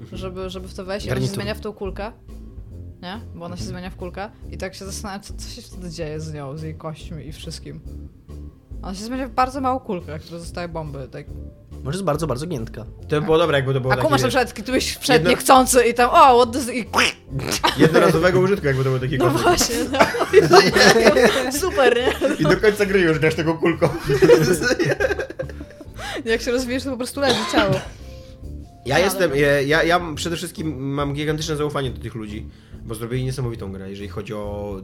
[SPEAKER 2] Mhm.
[SPEAKER 3] żeby, żeby w to wejść, i on się
[SPEAKER 4] Garnitur.
[SPEAKER 3] zmienia w tą kulkę. Nie? Bo ona się zmienia w kulkę. I tak się zastanawiam, co, co się wtedy dzieje z nią, z jej kośćmi i wszystkim. Ona się zmienia w bardzo małą kulkę, która zostaje bomby. Tak.
[SPEAKER 4] Może jest bardzo, bardzo giętka.
[SPEAKER 2] To by było dobre, jakby to było
[SPEAKER 3] A kumasz na
[SPEAKER 2] takie
[SPEAKER 3] przykład, ty byś wszedł
[SPEAKER 2] Jedno-
[SPEAKER 3] niechcący i tam, o, what does... I...
[SPEAKER 2] jednorazowego użytku, jakby to był taki
[SPEAKER 3] No właśnie, no. Super, nie?
[SPEAKER 2] I do końca gry już grasz tego kulką.
[SPEAKER 3] Jak się rozwijesz, to po prostu leży ciało.
[SPEAKER 2] Ja jestem, ja, ja, ja przede wszystkim mam gigantyczne zaufanie do tych ludzi, bo zrobili niesamowitą grę, jeżeli chodzi o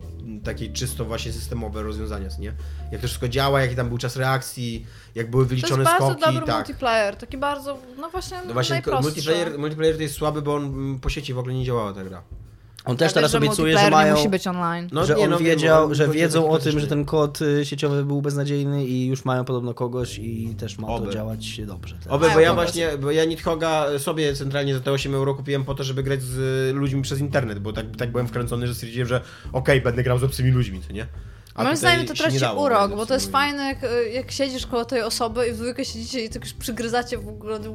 [SPEAKER 2] takie czysto właśnie systemowe rozwiązania, nie? Jak to wszystko działa, jaki tam był czas reakcji, jak były
[SPEAKER 3] To jest
[SPEAKER 2] wyliczone
[SPEAKER 3] bardzo
[SPEAKER 2] skoki,
[SPEAKER 3] dobry
[SPEAKER 2] tak.
[SPEAKER 3] multiplayer, taki bardzo, no właśnie,
[SPEAKER 2] No właśnie,
[SPEAKER 3] najprostszy.
[SPEAKER 2] multiplayer, multiplayer to jest słaby, bo on po sieci w ogóle nie działała ta gra.
[SPEAKER 4] On też
[SPEAKER 3] A
[SPEAKER 4] teraz obiecuje, że mają...
[SPEAKER 3] musi być online.
[SPEAKER 2] No
[SPEAKER 4] że
[SPEAKER 2] nie,
[SPEAKER 4] on
[SPEAKER 2] no,
[SPEAKER 4] wiedział, że wiedzą o tym, że ten kod y, sieciowy był beznadziejny i już mają podobno kogoś i też ma
[SPEAKER 2] Oby.
[SPEAKER 4] to działać dobrze. Tak.
[SPEAKER 2] Oby, bo ja właśnie, bo ja Nidhoga sobie centralnie za te 8 euro kupiłem po to, żeby grać z y, ludźmi przez internet, bo tak, tak byłem wkręcony, że stwierdziłem, że okej, będę grał z obcymi ludźmi, co nie?
[SPEAKER 3] Moim
[SPEAKER 2] tutaj
[SPEAKER 3] zdaniem to traci
[SPEAKER 2] dało
[SPEAKER 3] urok, bo to jest fajne, jak, jak siedzisz koło tej osoby i w dwójkę siedzicie i tak już przygryzacie w ogóle, nie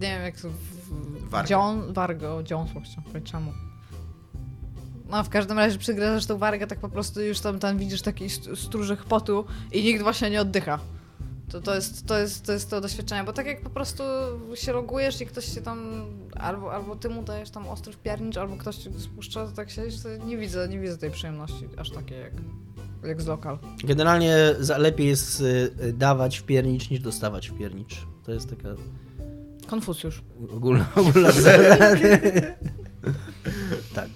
[SPEAKER 3] wiem jak to... w-
[SPEAKER 2] Wargę.
[SPEAKER 3] Dzią, wargę, dziąsło chciałam powiedzieć, czemu? No, w każdym razie przygryzasz tą wargę, tak po prostu już tam, tam widzisz taki st- stróżek potu i nikt właśnie nie oddycha. To, to, jest, to, jest, to jest to doświadczenie, bo tak jak po prostu się logujesz i ktoś się tam, albo, albo ty mu dajesz tam ostry wpiernicz, albo ktoś cię spuszcza, to tak siedzisz, to nie widzę, nie widzę tej przyjemności aż takiej jak, jak z lokal.
[SPEAKER 4] Generalnie lepiej jest y, y, dawać w piernicz niż dostawać w piernicz. To jest taka
[SPEAKER 3] Konfucjusz.
[SPEAKER 4] ogólna, ogólna tak.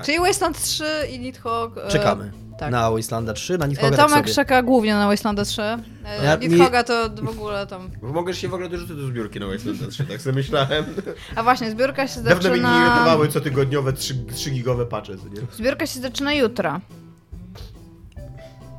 [SPEAKER 2] Tak.
[SPEAKER 3] Czyli Wasteland 3 i Nidhogg. e,
[SPEAKER 4] Czekamy
[SPEAKER 3] tak.
[SPEAKER 4] na Wastelanda 3, na
[SPEAKER 3] E,
[SPEAKER 4] Nidhogga tak
[SPEAKER 3] Tomek
[SPEAKER 4] sobie.
[SPEAKER 3] czeka głównie na Wastelanda 3. E,
[SPEAKER 4] Ja- mi-
[SPEAKER 3] Nidhogga to w ogóle tam...
[SPEAKER 2] Bo mogę się w ogóle dorzucić do zbiórki na Wasteland 3, tak sobie myślałem.
[SPEAKER 3] A właśnie, zbiórka się
[SPEAKER 2] Dawno mnie nie
[SPEAKER 3] zaczyna...
[SPEAKER 2] irytowały cotygodniowe 3, 3 gigowe patche, nie?
[SPEAKER 3] Zbiórka się zaczyna jutro.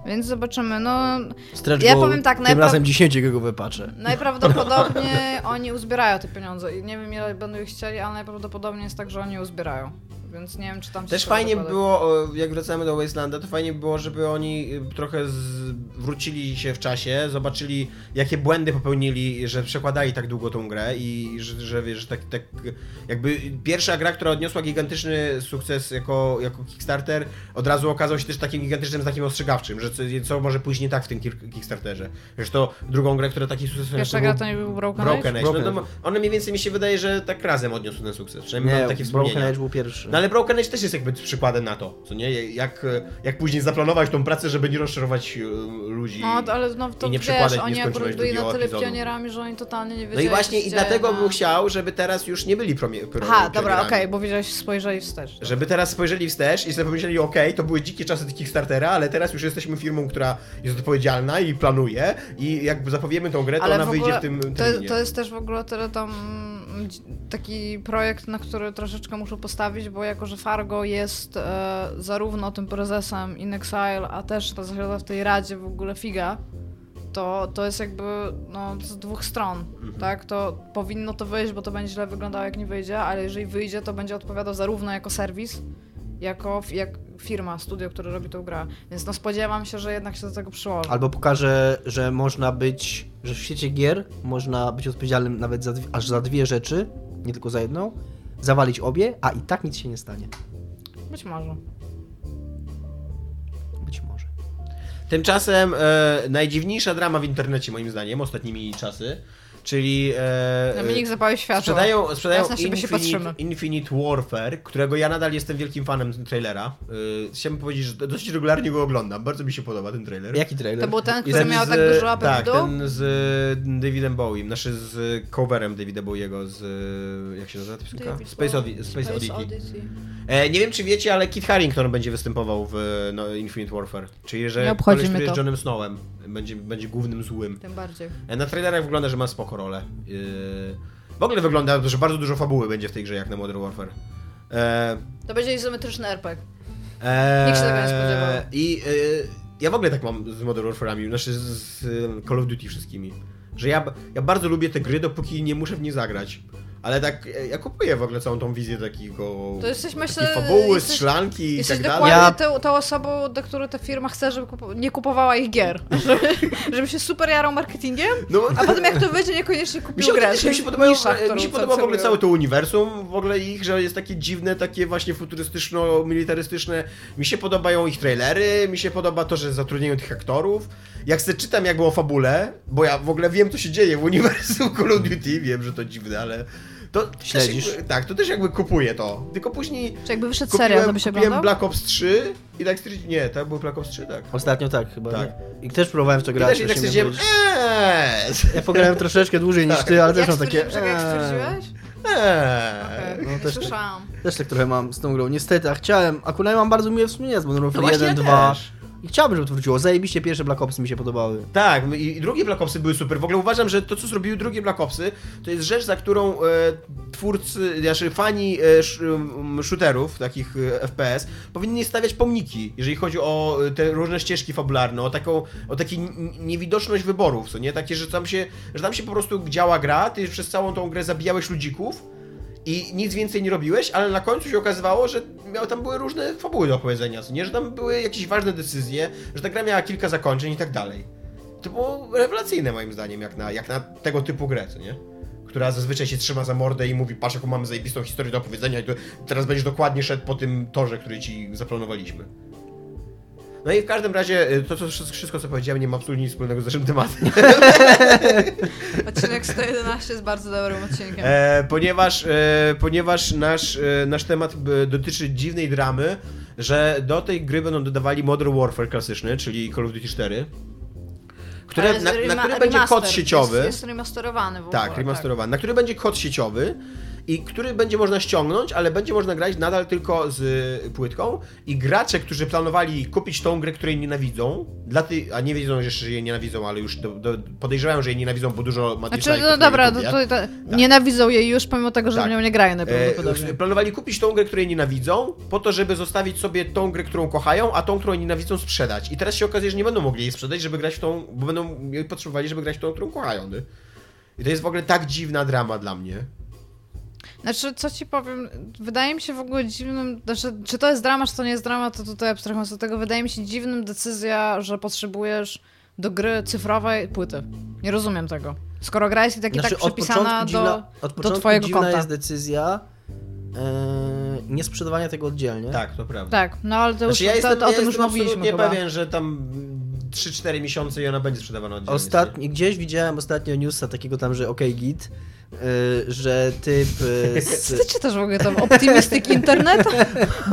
[SPEAKER 3] Więc zobaczymy, no...
[SPEAKER 4] Stretch
[SPEAKER 3] ja powiem tak,
[SPEAKER 4] tym
[SPEAKER 3] najpra-
[SPEAKER 4] razem 10 gigowe pacze.
[SPEAKER 3] Najprawdopodobniej oni uzbierają te pieniądze i nie wiem ile będą ich chcieli, ale najprawdopodobniej jest tak, że oni uzbierają. Więc nie wiem, czy tam się
[SPEAKER 2] Też fajnie było, jak wracamy do Wastelanda, to fajnie było, żeby oni y, trochę z... wrócili się w czasie, zobaczyli jakie błędy popełnili, że przekładali tak długo tą grę i że, że wiesz, tak, tak jakby pierwsza gra, która odniosła gigantyczny sukces jako, jako Kickstarter, od razu okazał się też takim gigantycznym znakiem ostrzegawczym, że co, co może pójść nie tak w tym kick- Kickstarterze. Zresztą drugą grę, która taki sukces
[SPEAKER 3] Pierwsza gra to nie był Broken,
[SPEAKER 2] Broken Age.
[SPEAKER 4] Broken
[SPEAKER 2] No,
[SPEAKER 4] Age.
[SPEAKER 2] one mniej więcej mi się wydaje, że tak razem odniosły ten sukces. Przynajmniej mam
[SPEAKER 4] Nie,
[SPEAKER 2] takie
[SPEAKER 4] Broken
[SPEAKER 2] wspomnienia.
[SPEAKER 4] Age był pierwszy.
[SPEAKER 2] No ale Broken Age też jest jakby przykładem na to, co nie? Jak, jak później zaplanować tą pracę, żeby nie rozczarować e, ludzi.
[SPEAKER 3] No, ale no, to
[SPEAKER 2] I nie
[SPEAKER 3] wiesz,
[SPEAKER 2] przekładać, nie
[SPEAKER 3] oni akurat byli na tyle
[SPEAKER 2] epizodu.
[SPEAKER 3] pionierami, że oni totalnie nie
[SPEAKER 2] No
[SPEAKER 3] wiedzieli,
[SPEAKER 2] i właśnie i dlatego
[SPEAKER 3] no.
[SPEAKER 2] bym chciał, żeby teraz już nie byli promie, pro,
[SPEAKER 3] Aha, dobra, okej, bo wiedziałeś, spojrzeli wstecz.
[SPEAKER 2] Żeby teraz spojrzeli wstecz i sobie pomyśleli, okej, to były dzikie czasy Kickstartera, ale teraz już jesteśmy firmą, która jest odpowiedzialna i planuje i jak zapowiemy tą grę, to
[SPEAKER 3] Ale
[SPEAKER 2] ona
[SPEAKER 3] w
[SPEAKER 2] wyjdzie w tym
[SPEAKER 3] to,
[SPEAKER 2] terminie.
[SPEAKER 3] to jest też w ogóle tyle tam taki projekt, na który troszeczkę muszę postawić, bo jako, że Fargo jest e, zarówno tym prezesem In Exile, a też ta zasiada w tej radzie w ogóle figa, to, to jest jakby no, z dwóch stron,
[SPEAKER 2] Mhm.
[SPEAKER 3] tak? To powinno to wyjść, bo to będzie źle wyglądało jak nie wyjdzie, ale jeżeli wyjdzie, to będzie odpowiadał zarówno jako serwis, jako jak firma, studio, które robi tą grę. Więc no spodziewam się, że jednak się do tego przyłoży.
[SPEAKER 4] Albo pokaże, że można być, że w świecie gier można być odpowiedzialnym nawet za, aż za dwie rzeczy, nie tylko za jedną, zawalić obie, a i tak nic się nie stanie.
[SPEAKER 3] Być może.
[SPEAKER 4] Być może.
[SPEAKER 2] Tymczasem e, najdziwniejsza drama w internecie, moim zdaniem, ostatnimi czasy, czyli... E,
[SPEAKER 3] Dominik zapalił światło.
[SPEAKER 2] Sprzedają, sprzedają Infinite. Infinite Warfare, którego ja nadal jestem wielkim fanem trailera. Yy, chciałbym powiedzieć, że dosyć regularnie go oglądam. Bardzo mi się podoba ten trailer.
[SPEAKER 4] Jaki trailer?
[SPEAKER 3] To był ten, który
[SPEAKER 2] Ten
[SPEAKER 3] miał
[SPEAKER 2] z-
[SPEAKER 3] tak dużo łapek
[SPEAKER 2] Tak,
[SPEAKER 3] w dół?
[SPEAKER 2] ten z Davidem Bowiem, znaczy z coverem Davida Bowiego z... jak się nazywa ta piosenka? Space. Odi- Space.
[SPEAKER 3] Odyssey.
[SPEAKER 2] E, nie wiem, czy wiecie, ale Kit Harington będzie występował w no, Infinite Warfare. Czyli, że
[SPEAKER 3] Nie obchodzi
[SPEAKER 2] jest. Johnem Snowem. Będzie, będzie głównym złym.
[SPEAKER 3] Tym bardziej.
[SPEAKER 2] E, Na trailerach wygląda, że ma spoko rolę. Yy, W ogóle wygląda, że bardzo dużo fabuły będzie w tej grze, jak na Modern Warfare. E,
[SPEAKER 3] To będzie izometryczny RPG.
[SPEAKER 2] e,
[SPEAKER 3] Nikt się tego nie spodziewał.
[SPEAKER 2] I e, ja w ogóle tak mam z Modern Warfare'ami, znaczy z, Call of Duty wszystkimi. Że ja, ja bardzo lubię te gry, dopóki nie muszę w nie zagrać. Ale tak, e, ja kupuję w ogóle całą tą wizję takiego...
[SPEAKER 3] To jesteś, myślę,
[SPEAKER 2] fabuły,
[SPEAKER 3] jesteś-
[SPEAKER 2] strzelanki i tak dalej.
[SPEAKER 3] dokładnie
[SPEAKER 4] Ja-
[SPEAKER 3] tą, tą osobą, do której ta firma chce, żeby kupu- nie kupowała ich gier. Żeby, żeby się super jarał marketingiem,
[SPEAKER 2] No,
[SPEAKER 3] a potem jak to wyjdzie, niekoniecznie
[SPEAKER 2] Mi
[SPEAKER 3] kupił
[SPEAKER 2] się,
[SPEAKER 3] grę.
[SPEAKER 2] mi się,
[SPEAKER 3] nisza,
[SPEAKER 2] mi
[SPEAKER 3] którą
[SPEAKER 2] się podoba w ogóle całe to uniwersum, w ogóle ich, że jest takie dziwne, takie właśnie futurystyczno-militarystyczne. Mi się podobają ich trailery, mi się podoba to, że zatrudniają tych aktorów. Jak se czytam jakby o fabule, bo ja w ogóle wiem, co się dzieje w uniwersum Call of Duty, wiem, że to dziwne, ale... To
[SPEAKER 4] Śledzisz?
[SPEAKER 2] Jakby, tak, to też jakby kupuję to. Tylko później
[SPEAKER 3] Czy jakby wyszedł
[SPEAKER 2] kupiłem,
[SPEAKER 3] serial, to by się
[SPEAKER 2] kupiłem
[SPEAKER 3] oglądał?
[SPEAKER 2] Black Ops 3 i tak stwierdziłem, nie, tak był Black Ops 3, tak.
[SPEAKER 4] Ostatnio tak chyba.
[SPEAKER 2] Tak.
[SPEAKER 4] nie? I też próbowałem w to
[SPEAKER 2] I
[SPEAKER 4] grać.
[SPEAKER 2] też i tak stwierdziłem, eee,
[SPEAKER 4] Ja pograłem troszeczkę dłużej niż
[SPEAKER 2] Tak.
[SPEAKER 4] ty, ale też mam takie...
[SPEAKER 3] jak
[SPEAKER 4] eee.
[SPEAKER 3] stwierdziłeś?
[SPEAKER 2] eee.
[SPEAKER 3] Okej,
[SPEAKER 4] no też tak.
[SPEAKER 3] Słyszałam.
[SPEAKER 4] Też tak trochę mam z tą grą. Niestety, a chciałem, akurat mam bardzo miłe wspomnienia z Modern
[SPEAKER 2] No
[SPEAKER 4] Warfare
[SPEAKER 2] właśnie
[SPEAKER 4] 1,
[SPEAKER 2] ja
[SPEAKER 4] 2.
[SPEAKER 2] też.
[SPEAKER 4] I chciałbym, żeby to wróciło. Zajebiście pierwsze Black Opsy mi się podobały.
[SPEAKER 2] Tak, i i drugie Black Opsy były super. W ogóle uważam, że to, co zrobiły drugie Black Opsy, to jest rzecz, za którą e, twórcy, znaczy fani e, sh, shooterów, takich e, FPS, powinni stawiać pomniki, jeżeli chodzi o e, te różne ścieżki fabularne, o taką, o taką niewidoczność wyborów, co nie? Takie, że tam się, że tam się po prostu działa gra, ty przez całą tą grę zabijałeś ludzików, i nic więcej nie robiłeś, ale na końcu się okazywało, że miał, tam były różne fabuły do opowiedzenia, nie? Że tam były jakieś ważne decyzje, że ta gra miała kilka zakończeń i tak dalej. To było rewelacyjne moim zdaniem, jak na, jak na tego typu grę, nie? Która zazwyczaj się trzyma za mordę i mówi, patrz jaką mamy zajebistą historię do opowiedzenia i teraz będziesz dokładnie szedł po tym torze, który ci zaplanowaliśmy. No i w każdym razie y, to, co, wszystko co powiedziałem nie ma absolutnie nic wspólnego z naszym tematem.
[SPEAKER 3] Odcinek 111 jest bardzo dobrym odcinkiem.
[SPEAKER 2] E, ponieważ e, ponieważ nasz, e, nasz temat e, dotyczy dziwnej dramy, że do tej gry będą dodawali Modern Warfare klasyczny, czyli Call of Duty 4, które, na,
[SPEAKER 3] z
[SPEAKER 2] na
[SPEAKER 3] rema-
[SPEAKER 2] który będzie kod sieciowy.
[SPEAKER 3] Jest, jest remasterowany w ogóle.
[SPEAKER 2] tak, remasterowany. Na który będzie kod sieciowy i który będzie można ściągnąć, ale będzie można grać nadal tylko z płytką i gracze, którzy planowali kupić tą grę, której nienawidzą, dla ty, a nie wiedzą jeszcze, że jej nienawidzą, ale już do, do, podejrzewają, że jej nienawidzą, bo dużo ma
[SPEAKER 3] Znaczy, no dobra, to,
[SPEAKER 2] YouTubie.
[SPEAKER 3] to, to nienawidzą jej już, pomimo tego, że
[SPEAKER 2] Tak.
[SPEAKER 3] w nią nie grają
[SPEAKER 2] E,
[SPEAKER 3] najprawdopodobniej.
[SPEAKER 2] planowali kupić tą grę, której nienawidzą, po to, żeby zostawić sobie tą grę, którą kochają, a tą, którą nienawidzą, sprzedać. I teraz się okazuje, że nie będą mogli jej sprzedać, żeby grać w tą, bo będą potrzebowali, żeby grać w tą, którą kochają. Nie? I to jest w ogóle tak dziwna drama dla mnie.
[SPEAKER 3] Znaczy, co ci powiem, wydaje mi się w ogóle dziwnym, znaczy, czy to jest drama, czy to nie jest drama, to tutaj abstrahując od tego, wydaje mi się dziwnym decyzja, że potrzebujesz do gry cyfrowej płyty. Nie rozumiem tego. Skoro gra jest i tak i
[SPEAKER 4] Znaczy,
[SPEAKER 3] tak przypisana do,
[SPEAKER 4] dziwna, od początku
[SPEAKER 3] twojego
[SPEAKER 4] dziwna
[SPEAKER 3] konta.
[SPEAKER 4] jest decyzja e, nie sprzedawania tego oddzielnie.
[SPEAKER 2] Tak, to prawda.
[SPEAKER 3] Tak, no ale to już,
[SPEAKER 2] Znaczy, ja
[SPEAKER 3] to,
[SPEAKER 2] jestem,
[SPEAKER 3] to, o
[SPEAKER 2] ja
[SPEAKER 3] tym już mówiliśmy chyba.
[SPEAKER 2] pewien, że tam 3-4 miesiące i ona będzie sprzedawana oddzielnie.
[SPEAKER 4] Ostatni, gdzieś widziałem ostatnio newsa takiego tam, że OK Git, że typ
[SPEAKER 3] Co
[SPEAKER 4] z,
[SPEAKER 3] ty czytasz w ogóle tam? Optimistic Internet?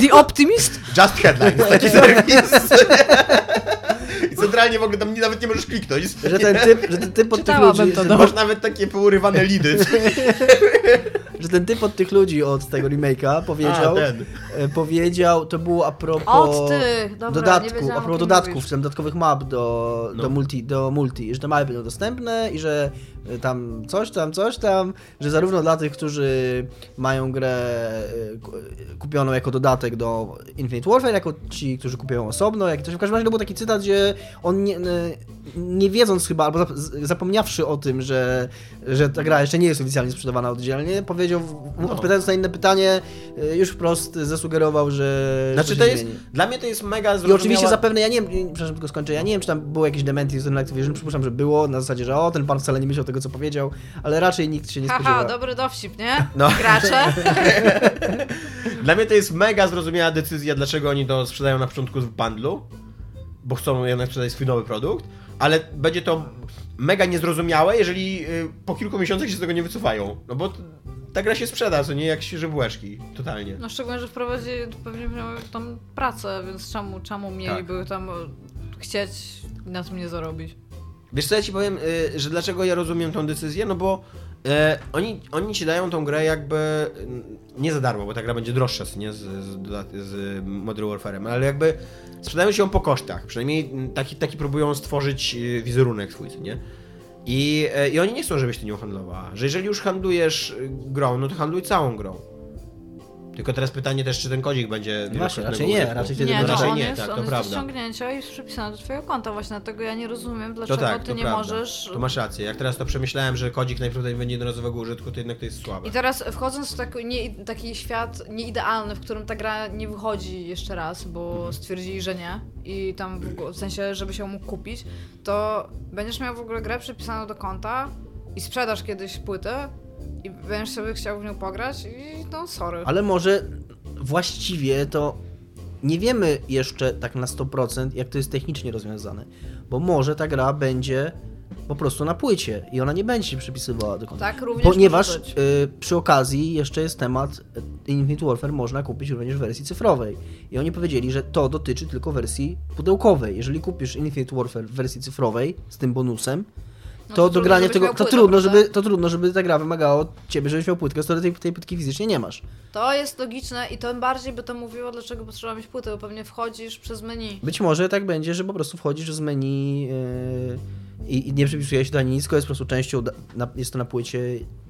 [SPEAKER 3] The Optimist?
[SPEAKER 2] Just Headlines, taki serwis. I centralnie w ogóle tam nie, nawet nie możesz kliknąć.
[SPEAKER 4] że ten typ, że ten typ od tych ludzi,
[SPEAKER 3] to, no.
[SPEAKER 2] Masz nawet takie pourywane lidy.
[SPEAKER 4] że ten typ od tych ludzi od tego remake'a powiedział,
[SPEAKER 2] A, ten.
[SPEAKER 4] e, powiedział, to było a propos
[SPEAKER 3] dobra,
[SPEAKER 4] dodatku, a propos dodatków,
[SPEAKER 3] mówisz.
[SPEAKER 4] tam dodatkowych map do,
[SPEAKER 2] No.
[SPEAKER 4] do, multi, do multi, że te mapy będą dostępne i że e, tam coś tam, coś tam, że zarówno dla tych, którzy mają grę e, ku- kupioną jako dodatek do Infinite Warfare, jako ci, którzy kupują osobno, jak i coś. W każdym razie to był taki cytat, gdzie on nie, nie wiedząc chyba, albo zapomniawszy o tym, że, że ta gra jeszcze nie jest oficjalnie sprzedawana oddzielnie, powiedział, w-
[SPEAKER 2] No.
[SPEAKER 4] odpowiadając na inne pytanie, e, już wprost zasugerował, że
[SPEAKER 2] Znaczy to jest,
[SPEAKER 4] zmieni.
[SPEAKER 2] dla mnie to jest mega
[SPEAKER 4] I
[SPEAKER 2] zrozumiała...
[SPEAKER 4] oczywiście zapewne, ja nie wiem, przepraszam, tylko skończę, ja nie wiem, czy tam było jakieś dementi z Activision, przypuszczam, że było, na zasadzie, że o, ten pan wcale nie myślał tego, co powiedział, ale raczej nikt się nie
[SPEAKER 3] Haha,
[SPEAKER 4] spodziewa.
[SPEAKER 3] dobry dowcip, nie?
[SPEAKER 2] No.
[SPEAKER 3] Gracze.
[SPEAKER 2] Dla mnie to jest mega zrozumiała decyzja, dlaczego oni to sprzedają na początku w bundlu, bo chcą jednak sprzedać swój nowy produkt, ale będzie to mega niezrozumiałe, jeżeli y, po kilku miesiącach się z tego nie wycofają. No bo ta gra się sprzeda, co nie jak świeże bułeczki. Totalnie.
[SPEAKER 3] No szczególnie, że wprowadzili pewnie miały tam pracę, więc czemu, czemu mieliby tam e, chcieć na tym nie zarobić?
[SPEAKER 2] Wiesz co, ja ci powiem, y, że dlaczego ja rozumiem tą decyzję, no bo y, oni, oni ci dają tą grę jakby nie za darmo, bo ta gra będzie droższa, nie, z, z, z Modern Warfare'em, ale jakby sprzedają się ją po kosztach, przynajmniej taki, taki próbują stworzyć y, wizerunek swój, nie? I, y, I oni nie chcą, żebyś ty nią handlowała, że jeżeli już handlujesz y, grą, no to handluj całą grą. Tylko teraz pytanie też, czy ten kodzik będzie...
[SPEAKER 4] Właśnie, raczej nie,
[SPEAKER 2] użytku.
[SPEAKER 4] raczej wtedy
[SPEAKER 3] Nie,
[SPEAKER 2] no, raczej
[SPEAKER 3] on
[SPEAKER 2] nie,
[SPEAKER 3] jest,
[SPEAKER 2] tak,
[SPEAKER 3] on
[SPEAKER 2] to
[SPEAKER 3] jest do
[SPEAKER 2] prawda.
[SPEAKER 3] ściągnięcia i jest przypisany do twojego konta właśnie, dlatego ja nie rozumiem,
[SPEAKER 2] To
[SPEAKER 3] dlaczego
[SPEAKER 2] tak,
[SPEAKER 3] ty
[SPEAKER 2] to
[SPEAKER 3] nie
[SPEAKER 2] prawda.
[SPEAKER 3] możesz...
[SPEAKER 2] To masz rację. Jak teraz to przemyślałem, że kodzik najprawdopodobniej będzie jednorazowego użytku, to jednak to jest słabe.
[SPEAKER 3] I teraz wchodząc w taki, nie, taki świat nieidealny, w którym ta gra nie wychodzi jeszcze raz, bo
[SPEAKER 2] Mhm.
[SPEAKER 3] stwierdzili, że nie i tam w, w sensie, żeby się mógł kupić, to będziesz miał w ogóle grę przypisaną do konta i sprzedasz kiedyś płytę i będziesz sobie chciał w nią pograć i no sorry.
[SPEAKER 4] Ale może właściwie to nie wiemy jeszcze tak na 100%, jak to jest technicznie rozwiązane, bo może ta gra będzie po prostu na płycie i ona nie będzie się przypisywała do konta.
[SPEAKER 3] Tak również
[SPEAKER 4] Ponieważ y, przy okazji jeszcze jest temat y, Infinite Warfare można kupić również w wersji cyfrowej. I oni powiedzieli, że to dotyczy tylko wersji pudełkowej. Jeżeli kupisz Infinite Warfare w wersji cyfrowej z tym bonusem, to,
[SPEAKER 3] to
[SPEAKER 4] do grania tego, to
[SPEAKER 3] płytę,
[SPEAKER 4] trudno,
[SPEAKER 3] prawda?
[SPEAKER 4] żeby, to trudno, żeby ta gra wymagała od ciebie, żebyś miał płytkę, skoro tej, tej płytki fizycznie nie masz.
[SPEAKER 3] To jest logiczne i tym bardziej by to mówiło, dlaczego potrzeba mieć płytę, bo pewnie wchodzisz przez menu.
[SPEAKER 4] Być może tak będzie, że po prostu wchodzisz z menu yy, i, i nie przypisuje się to ani nic, jest po prostu częścią, na, jest to na płycie,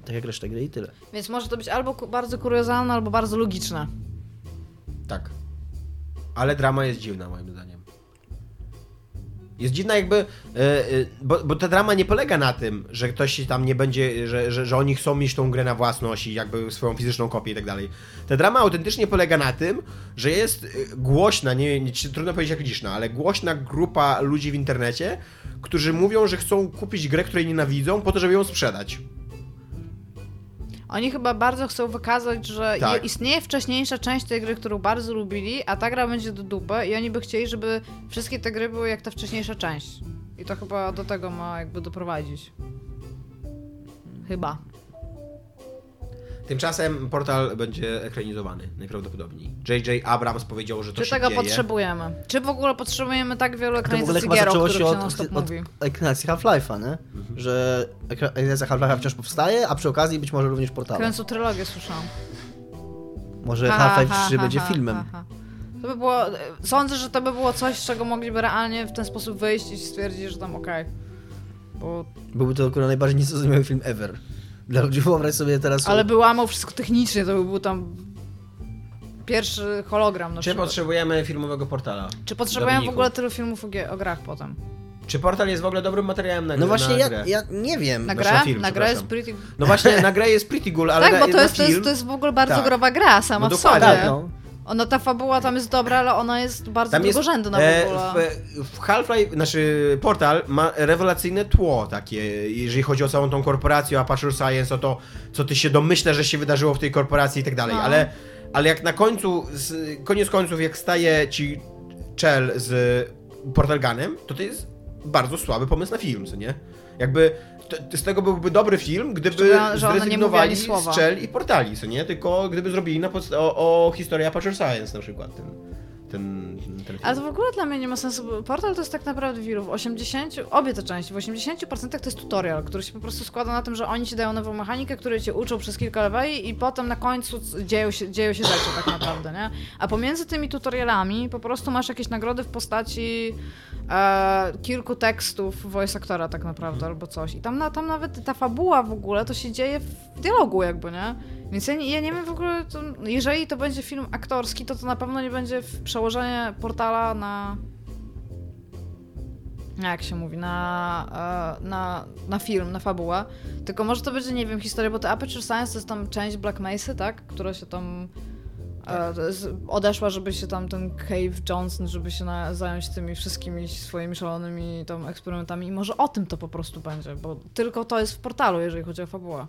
[SPEAKER 4] tak jak reszta gry i tyle.
[SPEAKER 3] Więc może to być albo ku- bardzo kuriozalne, albo bardzo logiczne.
[SPEAKER 2] Tak. Ale drama jest dziwna, moim zdaniem. Jest dziwna jakby, e, e, bo, bo ta drama nie polega na tym, że ktoś tam nie będzie, że, że, że oni chcą mieć tą grę na własność i jakby swoją fizyczną kopię i tak dalej. Ta drama autentycznie polega na tym, że jest e, głośna, nie, nie trudno powiedzieć jak liczna, ale głośna grupa ludzi w internecie, którzy mówią, że chcą kupić grę, której nienawidzą, po to, żeby ją sprzedać.
[SPEAKER 3] Oni chyba bardzo chcą wykazać, że
[SPEAKER 2] Tak.
[SPEAKER 3] je- istnieje wcześniejsza część tej gry, którą bardzo lubili, a ta gra będzie do dupy i oni by chcieli, żeby wszystkie te gry były jak ta wcześniejsza część. I to chyba do tego ma jakby doprowadzić. Chyba.
[SPEAKER 2] Tymczasem portal będzie ekranizowany, najprawdopodobniej. J.J. Abrams powiedział, że to
[SPEAKER 3] Czy
[SPEAKER 2] się
[SPEAKER 3] tego
[SPEAKER 2] dzieje.
[SPEAKER 3] potrzebujemy? Czy w ogóle potrzebujemy tak wielu ekranizacji gier, o których
[SPEAKER 4] się od, od,
[SPEAKER 3] mówi?
[SPEAKER 4] ekranizacji Half-Life'a, nie? Że ekra- ekranizacja Half-Life'a wciąż powstaje, a przy okazji być może również portala.
[SPEAKER 3] Kręcą trylogię, słyszałam.
[SPEAKER 4] Może
[SPEAKER 3] Ha,
[SPEAKER 4] Half-Life
[SPEAKER 3] ha,
[SPEAKER 4] 3
[SPEAKER 3] ha,
[SPEAKER 4] będzie
[SPEAKER 3] ha,
[SPEAKER 4] filmem.
[SPEAKER 3] ha, ha. To by było. Sądzę, że to by było coś, z czego mogliby realnie w ten sposób wyjść i stwierdzić, że tam okej. Bo...
[SPEAKER 4] Byłby to akurat najbardziej niezrozumiały film ever. Dla ludzi wyobraź sobie teraz...
[SPEAKER 3] Ale by łamał wszystko technicznie, to by był tam pierwszy hologram na
[SPEAKER 2] Czy
[SPEAKER 3] przykład.
[SPEAKER 2] potrzebujemy filmowego portala?
[SPEAKER 3] Czy potrzebujemy w ogóle tylu filmów o, grach potem?
[SPEAKER 2] Czy Portal jest w ogóle dobrym materiałem na
[SPEAKER 4] No właśnie,
[SPEAKER 2] na
[SPEAKER 4] ja,
[SPEAKER 2] grę?
[SPEAKER 4] ja nie wiem.
[SPEAKER 3] Na
[SPEAKER 2] Znaczy
[SPEAKER 3] grę?
[SPEAKER 2] na film,
[SPEAKER 3] na grę jest pretty...
[SPEAKER 2] No właśnie, na grę jest pretty cool, ale
[SPEAKER 3] Tak, bo to
[SPEAKER 2] na
[SPEAKER 3] jest, to,
[SPEAKER 2] film...
[SPEAKER 3] jest, to jest w ogóle bardzo
[SPEAKER 2] Tak.
[SPEAKER 3] growa gra sama
[SPEAKER 2] No
[SPEAKER 3] w sobie.
[SPEAKER 4] Tak, no.
[SPEAKER 3] Ona, ta fabuła tam jest dobra, ale ona jest bardzo
[SPEAKER 2] Tam jest,
[SPEAKER 3] drugorzędna w
[SPEAKER 2] e,
[SPEAKER 3] ogóle.
[SPEAKER 2] w, w Half-Life, znaczy Portal ma rewelacyjne tło takie, jeżeli chodzi o całą tą korporację, o Aperture Science, o to, co ty się domyślasz, że się wydarzyło w tej korporacji i tak dalej,
[SPEAKER 3] No.
[SPEAKER 2] ale, ale jak na końcu, z, koniec końców, jak staje ci Chell z Portal Gunem, to to jest bardzo słaby pomysł na film, co nie? Jakby z tego byłby dobry film, gdyby zrezygnowali
[SPEAKER 3] słowa.
[SPEAKER 2] z Chell i Portali, co nie? Tylko gdyby zrobili na podst- o, o historię Aperture Science na przykład ten, ten, ten film.
[SPEAKER 3] Ale to w ogóle dla mnie nie ma sensu, Portal to jest tak naprawdę wielu. W 80, obie te części, w 80% to jest tutorial, który się po prostu składa na tym, że oni ci dają nową mechanikę, które cię uczą przez kilka leveli i potem na końcu dzieją się, dzieją się rzeczy tak naprawdę, nie? A pomiędzy tymi tutorialami po prostu masz jakieś nagrody w postaci e, kilku tekstów voice aktora tak naprawdę, albo coś. I tam, na, tam nawet ta fabuła w ogóle to się dzieje w dialogu jakby, nie? Więc ja nie, ja nie wiem w ogóle, to, jeżeli to będzie film aktorski, to to na pewno nie będzie przełożenie portala na. Jak się mówi, na, e, na, na film, na fabułę. Tylko może to będzie, nie wiem, historia, bo to Aperture Science to jest tam część Black Mesa, tak? Która się tam odeszła, żeby się tam ten Cave Johnson, żeby się na, zająć tymi wszystkimi swoimi szalonymi tam eksperymentami i może o tym to po prostu będzie, bo tylko to jest w portalu, jeżeli chodzi o fabułę.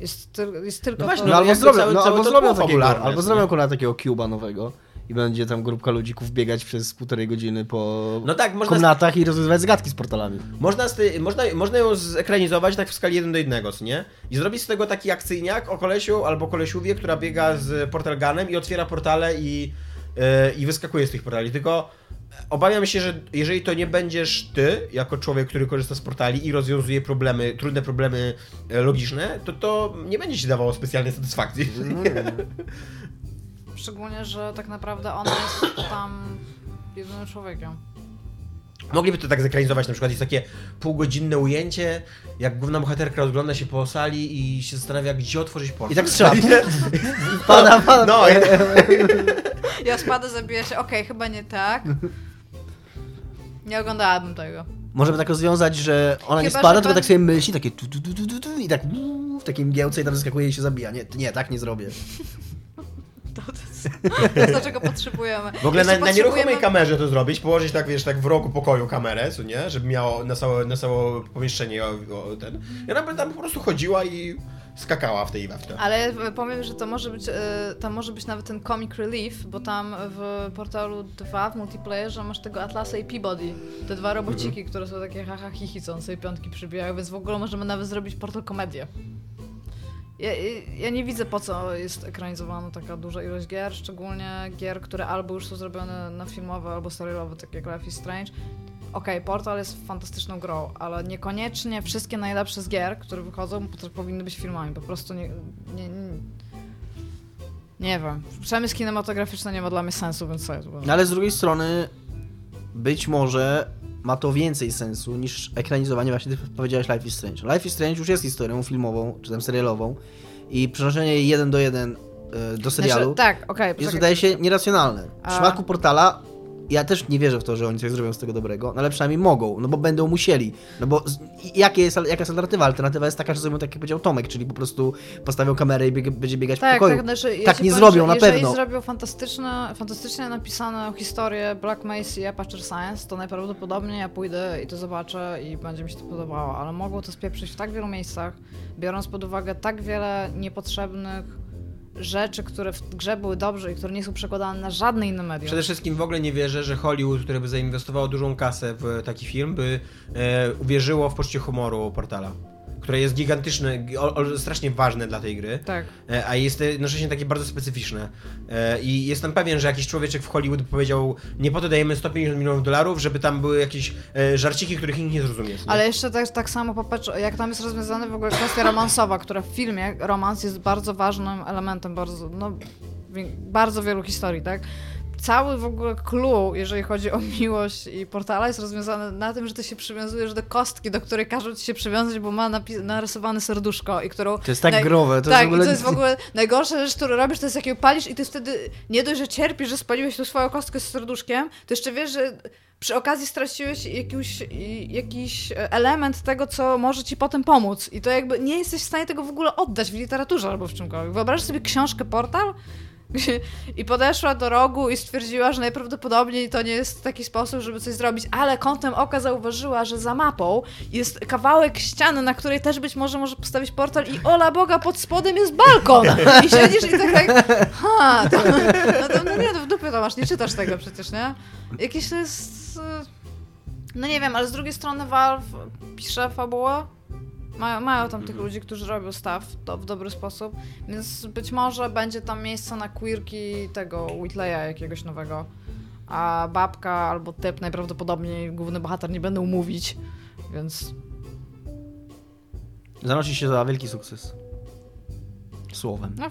[SPEAKER 3] Jest, tyl, jest tylko
[SPEAKER 2] No właśnie,
[SPEAKER 3] to.
[SPEAKER 4] No albo zrobią, no,
[SPEAKER 2] całe
[SPEAKER 4] albo zrobią
[SPEAKER 2] fabularne,
[SPEAKER 4] albo
[SPEAKER 2] nie?
[SPEAKER 4] zrobią akurat takiego Cuba nowego i będzie tam grupka ludzików biegać przez półtorej godziny po
[SPEAKER 2] No tak, można,
[SPEAKER 4] komnatach i rozwiązywać zagadki z portalami.
[SPEAKER 2] można, z ty, można, można ją zekranizować tak w skali 1 do 1, co nie? I zrobić z tego taki akcyjniak o kolesiu albo kolesiówie, która biega z portal gunem i otwiera portale i, yy, i wyskakuje z tych portali. Tylko obawiam się, że jeżeli to nie będziesz ty, jako człowiek, który korzysta z portali i rozwiązuje problemy, trudne problemy e, logiczne, to to nie będzie ci dawało specjalnej satysfakcji.
[SPEAKER 3] Szczególnie, że tak naprawdę ona jest tam jedynym człowiekiem.
[SPEAKER 2] Mogliby to tak zekranizować, na przykład jest takie półgodzinne ujęcie, jak główna bohaterka rozgląda się po sali i się zastanawia, gdzie otworzyć portal.
[SPEAKER 4] I tak strzela. Pada, pada.
[SPEAKER 2] No, i,
[SPEAKER 3] Ja spadę, zabiję się, okej, chyba nie tak. Nie oglądałabym tego.
[SPEAKER 4] Możemy tak rozwiązać, że ona nie
[SPEAKER 3] Chyba,
[SPEAKER 4] spada,
[SPEAKER 3] że
[SPEAKER 4] tylko
[SPEAKER 3] pan-
[SPEAKER 4] tak sobie myśli, takie tu, tu, tu, tu, tu, i tak w takim mgiełce i tam zaskakuje i się zabija. Nie, nie, tak nie zrobię.
[SPEAKER 3] To, jest, to czego potrzebujemy.
[SPEAKER 2] w ogóle na, na nieruchomej
[SPEAKER 3] potrzebujemy-
[SPEAKER 2] kamerze to zrobić, położyć tak, wiesz, tak w rogu pokoju kamerę, co nie? Żeby miało na całe, na całe pomieszczenie o, o ten. I ona by tam po prostu chodziła i skakała w tej i w.
[SPEAKER 3] Ale powiem, że to może być, e, tam może być nawet ten comic relief, bo tam w portalu 2 w multiplayerze masz tego Atlasa i Peabody. Te dwa robociki,
[SPEAKER 2] Mhm.
[SPEAKER 3] które są takie haha hihi, co on sobie piątki przybijają, więc w ogóle możemy nawet zrobić portal komedię. Ja, ja nie widzę po co jest ekranizowana taka duża ilość gier, szczególnie gier, które albo już są zrobione na filmowe, albo serialowe, tak jak Life is Strange. Okej, Portal jest fantastyczną grą, ale niekoniecznie wszystkie najlepsze z gier, które wychodzą, po- powinny być filmami. Po prostu nie, nie, nie, nie wiem. Przemysł kinematograficzny nie ma dla mnie sensu, więc co jest?
[SPEAKER 4] No ale z drugiej strony być może ma to więcej sensu niż ekranizowanie, właśnie ty powiedziałeś Life is Strange. Life is Strange już jest historią filmową, czy tam serialową i przenoszenie jej jeden do jeden e, do serialu
[SPEAKER 3] Znaczy, tak, okej.
[SPEAKER 4] jest wydaje się nieracjonalne. W
[SPEAKER 3] A-
[SPEAKER 4] przypadku Portala ja też nie wierzę w to, że oni coś zrobią z tego dobrego, no ale przynajmniej mogą, no bo będą musieli. No bo jakie jest, jaka jest alternatywa? Alternatywa jest taka, że zrobią tak jak powiedział Tomek, czyli po prostu postawią kamerę i bieg, będzie biegać w
[SPEAKER 3] Tak,
[SPEAKER 4] pokoju.
[SPEAKER 3] tak, znaczy, ja
[SPEAKER 4] Tak nie
[SPEAKER 3] powiem,
[SPEAKER 4] zrobią, na
[SPEAKER 3] jeżeli
[SPEAKER 4] pewno.
[SPEAKER 3] zrobią fantastyczne, fantastycznie napisaną historię Black Mesa i Aperture Science, to najprawdopodobniej ja pójdę i to zobaczę i będzie mi się to podobało, ale mogą to spieprzyć w tak wielu miejscach, biorąc pod uwagę tak wiele niepotrzebnych rzeczy, które w grze były dobrze i które nie są przekładane na żadne inne medium.
[SPEAKER 2] Przede wszystkim w ogóle nie wierzę, że Hollywood, które by zainwestowało dużą kasę w taki film, by e, uwierzyło w poczucie humoru Portala, które jest gigantyczne, gi- o, o, strasznie ważne dla tej gry.
[SPEAKER 3] Tak.
[SPEAKER 2] E, A jest jednocześnie takie bardzo specyficzne. E, I jestem pewien, że jakiś człowieczek w Hollywood powiedział, nie po to dajemy 150 milionów dolarów, żeby tam były jakieś e, żarciki, których nikt nie zrozumie. nie?
[SPEAKER 3] Ale jeszcze tak, tak samo popatrz, jak tam jest rozwiązana w ogóle kwestia romansowa, która w filmie, romans jest bardzo ważnym elementem bardzo, no, bardzo wielu historii, tak? Cały w ogóle clue, jeżeli chodzi o miłość i portala, jest rozwiązany na tym, że ty się przywiązujesz do kostki, do której każą ci się przywiązać, bo ma narysowane serduszko i którą...
[SPEAKER 4] To jest tak growe, to
[SPEAKER 3] tak,
[SPEAKER 4] jest ogóle...
[SPEAKER 3] i to jest w ogóle najgorsza rzecz, którą robisz, to jest jak ją palisz i ty wtedy nie dość, że cierpisz, że spaliłeś tą swoją kostkę z serduszkiem, to jeszcze wiesz, że przy okazji straciłeś jakiś, jakiś element tego, co może ci potem pomóc. I to jakby nie jesteś w stanie tego w ogóle oddać w literaturze albo w czymkolwiek. Wyobraź sobie książkę Portal, i podeszła do rogu i stwierdziła, że najprawdopodobniej to nie jest taki sposób, żeby coś zrobić, ale kątem oka zauważyła, że za mapą jest kawałek ściany, na której też być może może postawić portal i ola Boga, pod spodem jest balkon! I siedzisz i tak tak, ha, to, no, to, no nie, no w dupie to masz, nie czytasz tego przecież, nie? Jakieś to jest... No nie wiem, ale z drugiej strony Valve pisze fabułę, mają, mają tam tych mhm. ludzi, którzy robią staw to w dobry sposób, więc być może będzie tam miejsce na queerki tego Whitleya jakiegoś nowego. A babka albo typ najprawdopodobniej główny bohater nie będą mówić, więc...
[SPEAKER 4] Zanosi się za wielki sukces. Słowem. No,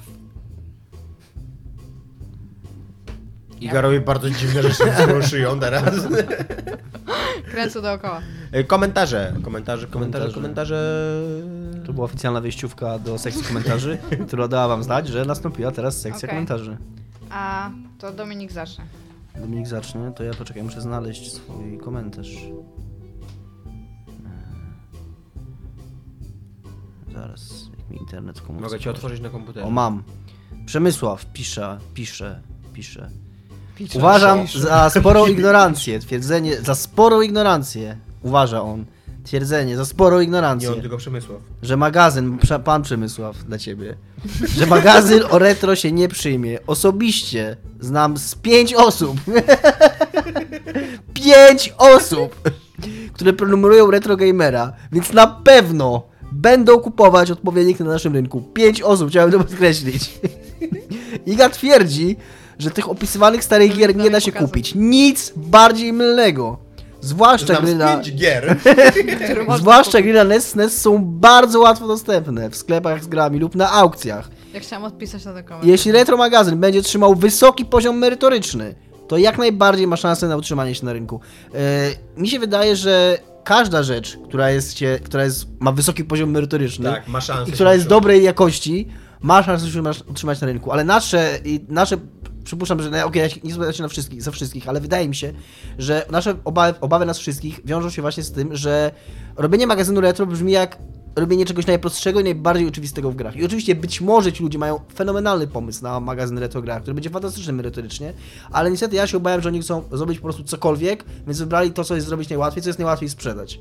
[SPEAKER 2] Iga robi bardzo dziwne rzeczy z szyją teraz.
[SPEAKER 3] Kręcę dookoła.
[SPEAKER 2] E, komentarze, komentarze, komentarze, komentarze.
[SPEAKER 4] To była oficjalna wejściówka do sekcji komentarzy, która dała wam znać, że nastąpiła teraz sekcja okay. komentarzy.
[SPEAKER 3] A to Dominik zacznie.
[SPEAKER 4] Dominik zacznie, to ja poczekaj, muszę znaleźć swój komentarz. E, zaraz, jak mi internet komunikuje.
[SPEAKER 2] Mogę ci otworzyć na komputerze.
[SPEAKER 4] O, mam. Przemysław pisze, pisze, pisze. Uważam za sporą ignorancję, twierdzenie, za sporą ignorancję, uważa on, twierdzenie, za sporą ignorancję.
[SPEAKER 2] Nie on, tylko Przemysław.
[SPEAKER 4] Że magazyn, pan Przemysław dla ciebie, że magazyn o retro się nie przyjmie. Osobiście znam z pięć osób, pięć osób, które prenumerują Retro Gamera, więc na pewno będą kupować odpowiednik na naszym rynku. Pięć osób, chciałem to podkreślić. Iga twierdzi, że tych opisywanych starych gier nie da się kupić. Nic bardziej mylnego. Zwłaszcza gry na...
[SPEAKER 2] gier.
[SPEAKER 4] Zwłaszcza gry na NES, NES są bardzo łatwo dostępne w sklepach z grami lub na aukcjach.
[SPEAKER 3] Ja chciałam odpisać na ten komentarz.
[SPEAKER 4] Jeśli Retro Magazyn będzie trzymał wysoki poziom merytoryczny, to jak najbardziej ma szansę na utrzymanie się na rynku. Yy, mi się wydaje, że każda rzecz, która jest, która jest, ma wysoki poziom merytoryczny
[SPEAKER 2] tak,
[SPEAKER 4] i która jest dobrej jakości, ma szansę się utrzymać na rynku. Ale nasze, nasze przypuszczam, że no, okej, okay, nie zgadzam się na wszystkich, za wszystkich, ale wydaje mi się, że nasze obawy, obawy nas wszystkich wiążą się właśnie z tym, że robienie magazynu retro brzmi jak robienie czegoś najprostszego i najbardziej oczywistego w grach. I oczywiście być może ci ludzie mają fenomenalny pomysł na magazyn retro grach, który będzie fantastyczny merytorycznie, ale niestety ja się obawiam, że oni chcą zrobić po prostu cokolwiek, więc wybrali to, co jest zrobić najłatwiej, co jest najłatwiej sprzedać.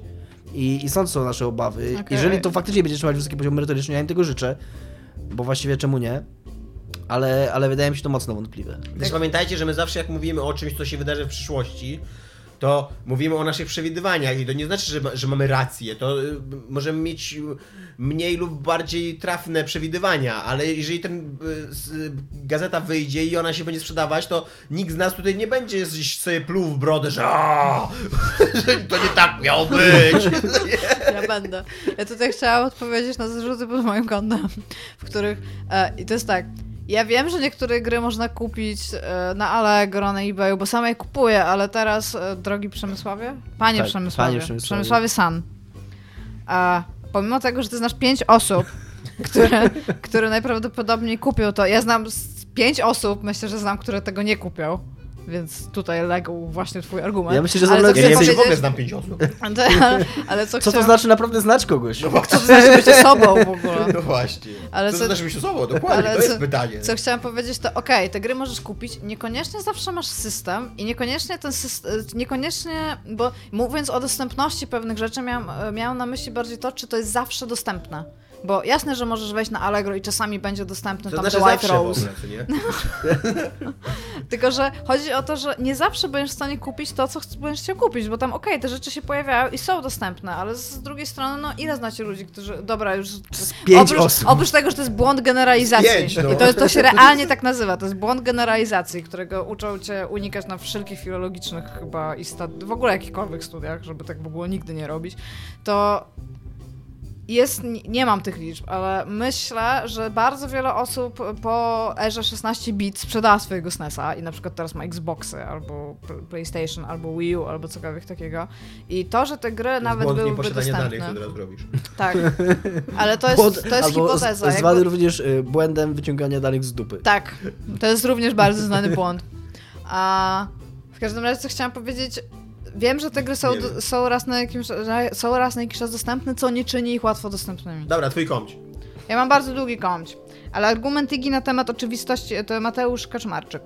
[SPEAKER 4] I, i stąd są nasze obawy. Okay. Jeżeli to faktycznie będzie trzymać wysoki poziom merytoryczny, ja im tego życzę, bo właściwie czemu nie, ale, ale wydaje mi się to mocno wątpliwe.
[SPEAKER 2] Też pamiętajcie, że my zawsze jak mówimy o czymś, co się wydarzy w przyszłości, to mówimy o naszych przewidywaniach i to nie znaczy, że, że mamy rację. To y, możemy mieć mniej lub bardziej trafne przewidywania, ale jeżeli ten y, gazeta wyjdzie i ona się będzie sprzedawać, to nikt z nas tutaj nie będzie sobie pluł w brodę, że, że to nie tak miało być.
[SPEAKER 3] Ja będę. Ja tutaj chciałam odpowiedzieć na zarzuty pod moim kątem, w których... E, I to jest tak, ja wiem, że niektóre gry można kupić e, na Allegro, na eBayu, bo sama je kupuję, ale teraz, e, drogi Przemysławie? Panie tak, Przemysławie. Panie Przemysławie. Przemysławie San. A pomimo tego, że ty znasz pięć osób, które, które najprawdopodobniej kupią to, ja znam pięć osób, myślę, że znam, które tego nie kupią. Więc tutaj legł właśnie twój argument.
[SPEAKER 4] Ja myślę, że
[SPEAKER 2] ale
[SPEAKER 4] ja
[SPEAKER 2] nie powiedzieć... w ogóle znam pięć osób.
[SPEAKER 3] Ale, ale co,
[SPEAKER 4] co to znaczy naprawdę znać kogoś?
[SPEAKER 3] No, co to znaczy być osobą w ogóle?
[SPEAKER 2] No właśnie. Ale co, co to znaczy być osobą? Dokładnie, ale to jest pytanie.
[SPEAKER 3] Co chciałam powiedzieć, to okej, okay, te gry możesz kupić, niekoniecznie zawsze masz system i niekoniecznie ten system, niekoniecznie, bo mówiąc o dostępności pewnych rzeczy, miałam, miałam na myśli bardziej to, czy to jest zawsze dostępne. Bo jasne, że możesz wejść na Allegro i czasami będzie dostępny to tam znaczy The White Rose. Ogóle, Tylko, że chodzi o to, że nie zawsze będziesz w stanie kupić to, co będziesz chciał kupić, bo tam okej, okay, te rzeczy się pojawiają i są dostępne, ale z drugiej strony, no ile znacie ludzi, którzy, dobra, już...
[SPEAKER 4] Pięć oprócz, osób.
[SPEAKER 3] oprócz tego, że to jest błąd generalizacji. Pięć, no. I to, to się realnie tak nazywa, to jest błąd generalizacji, którego uczą cię unikać na wszelkich filologicznych chyba i stat... w ogóle jakichkolwiek studiach, żeby tak w ogóle nigdy nie robić, to jest, nie mam tych liczb, ale myślę, że bardzo wiele osób po erze 16 bit sprzedała swojego SNESa i na przykład teraz ma Xboxy, albo PlayStation, albo Wii U, albo cokolwiek takiego. I to, że te gry nawet byłyby dostępne...
[SPEAKER 2] danych, co teraz robisz.
[SPEAKER 3] Tak, ale to jest, to jest hipoteza.
[SPEAKER 4] Zwany jakby... również y, błędem wyciągania danych z dupy.
[SPEAKER 3] Tak, to jest również bardzo znany błąd. A w każdym razie, co chciałam powiedzieć, wiem, że te gry są, są, raz na jakimś, są raz na jakiś czas dostępne, co nie czyni ich łatwo dostępnymi.
[SPEAKER 2] Dobra, twój kąć.
[SPEAKER 3] Ja mam bardzo długi kąć, ale argument Igi na temat oczywistości to Mateusz Kaczmarczyk.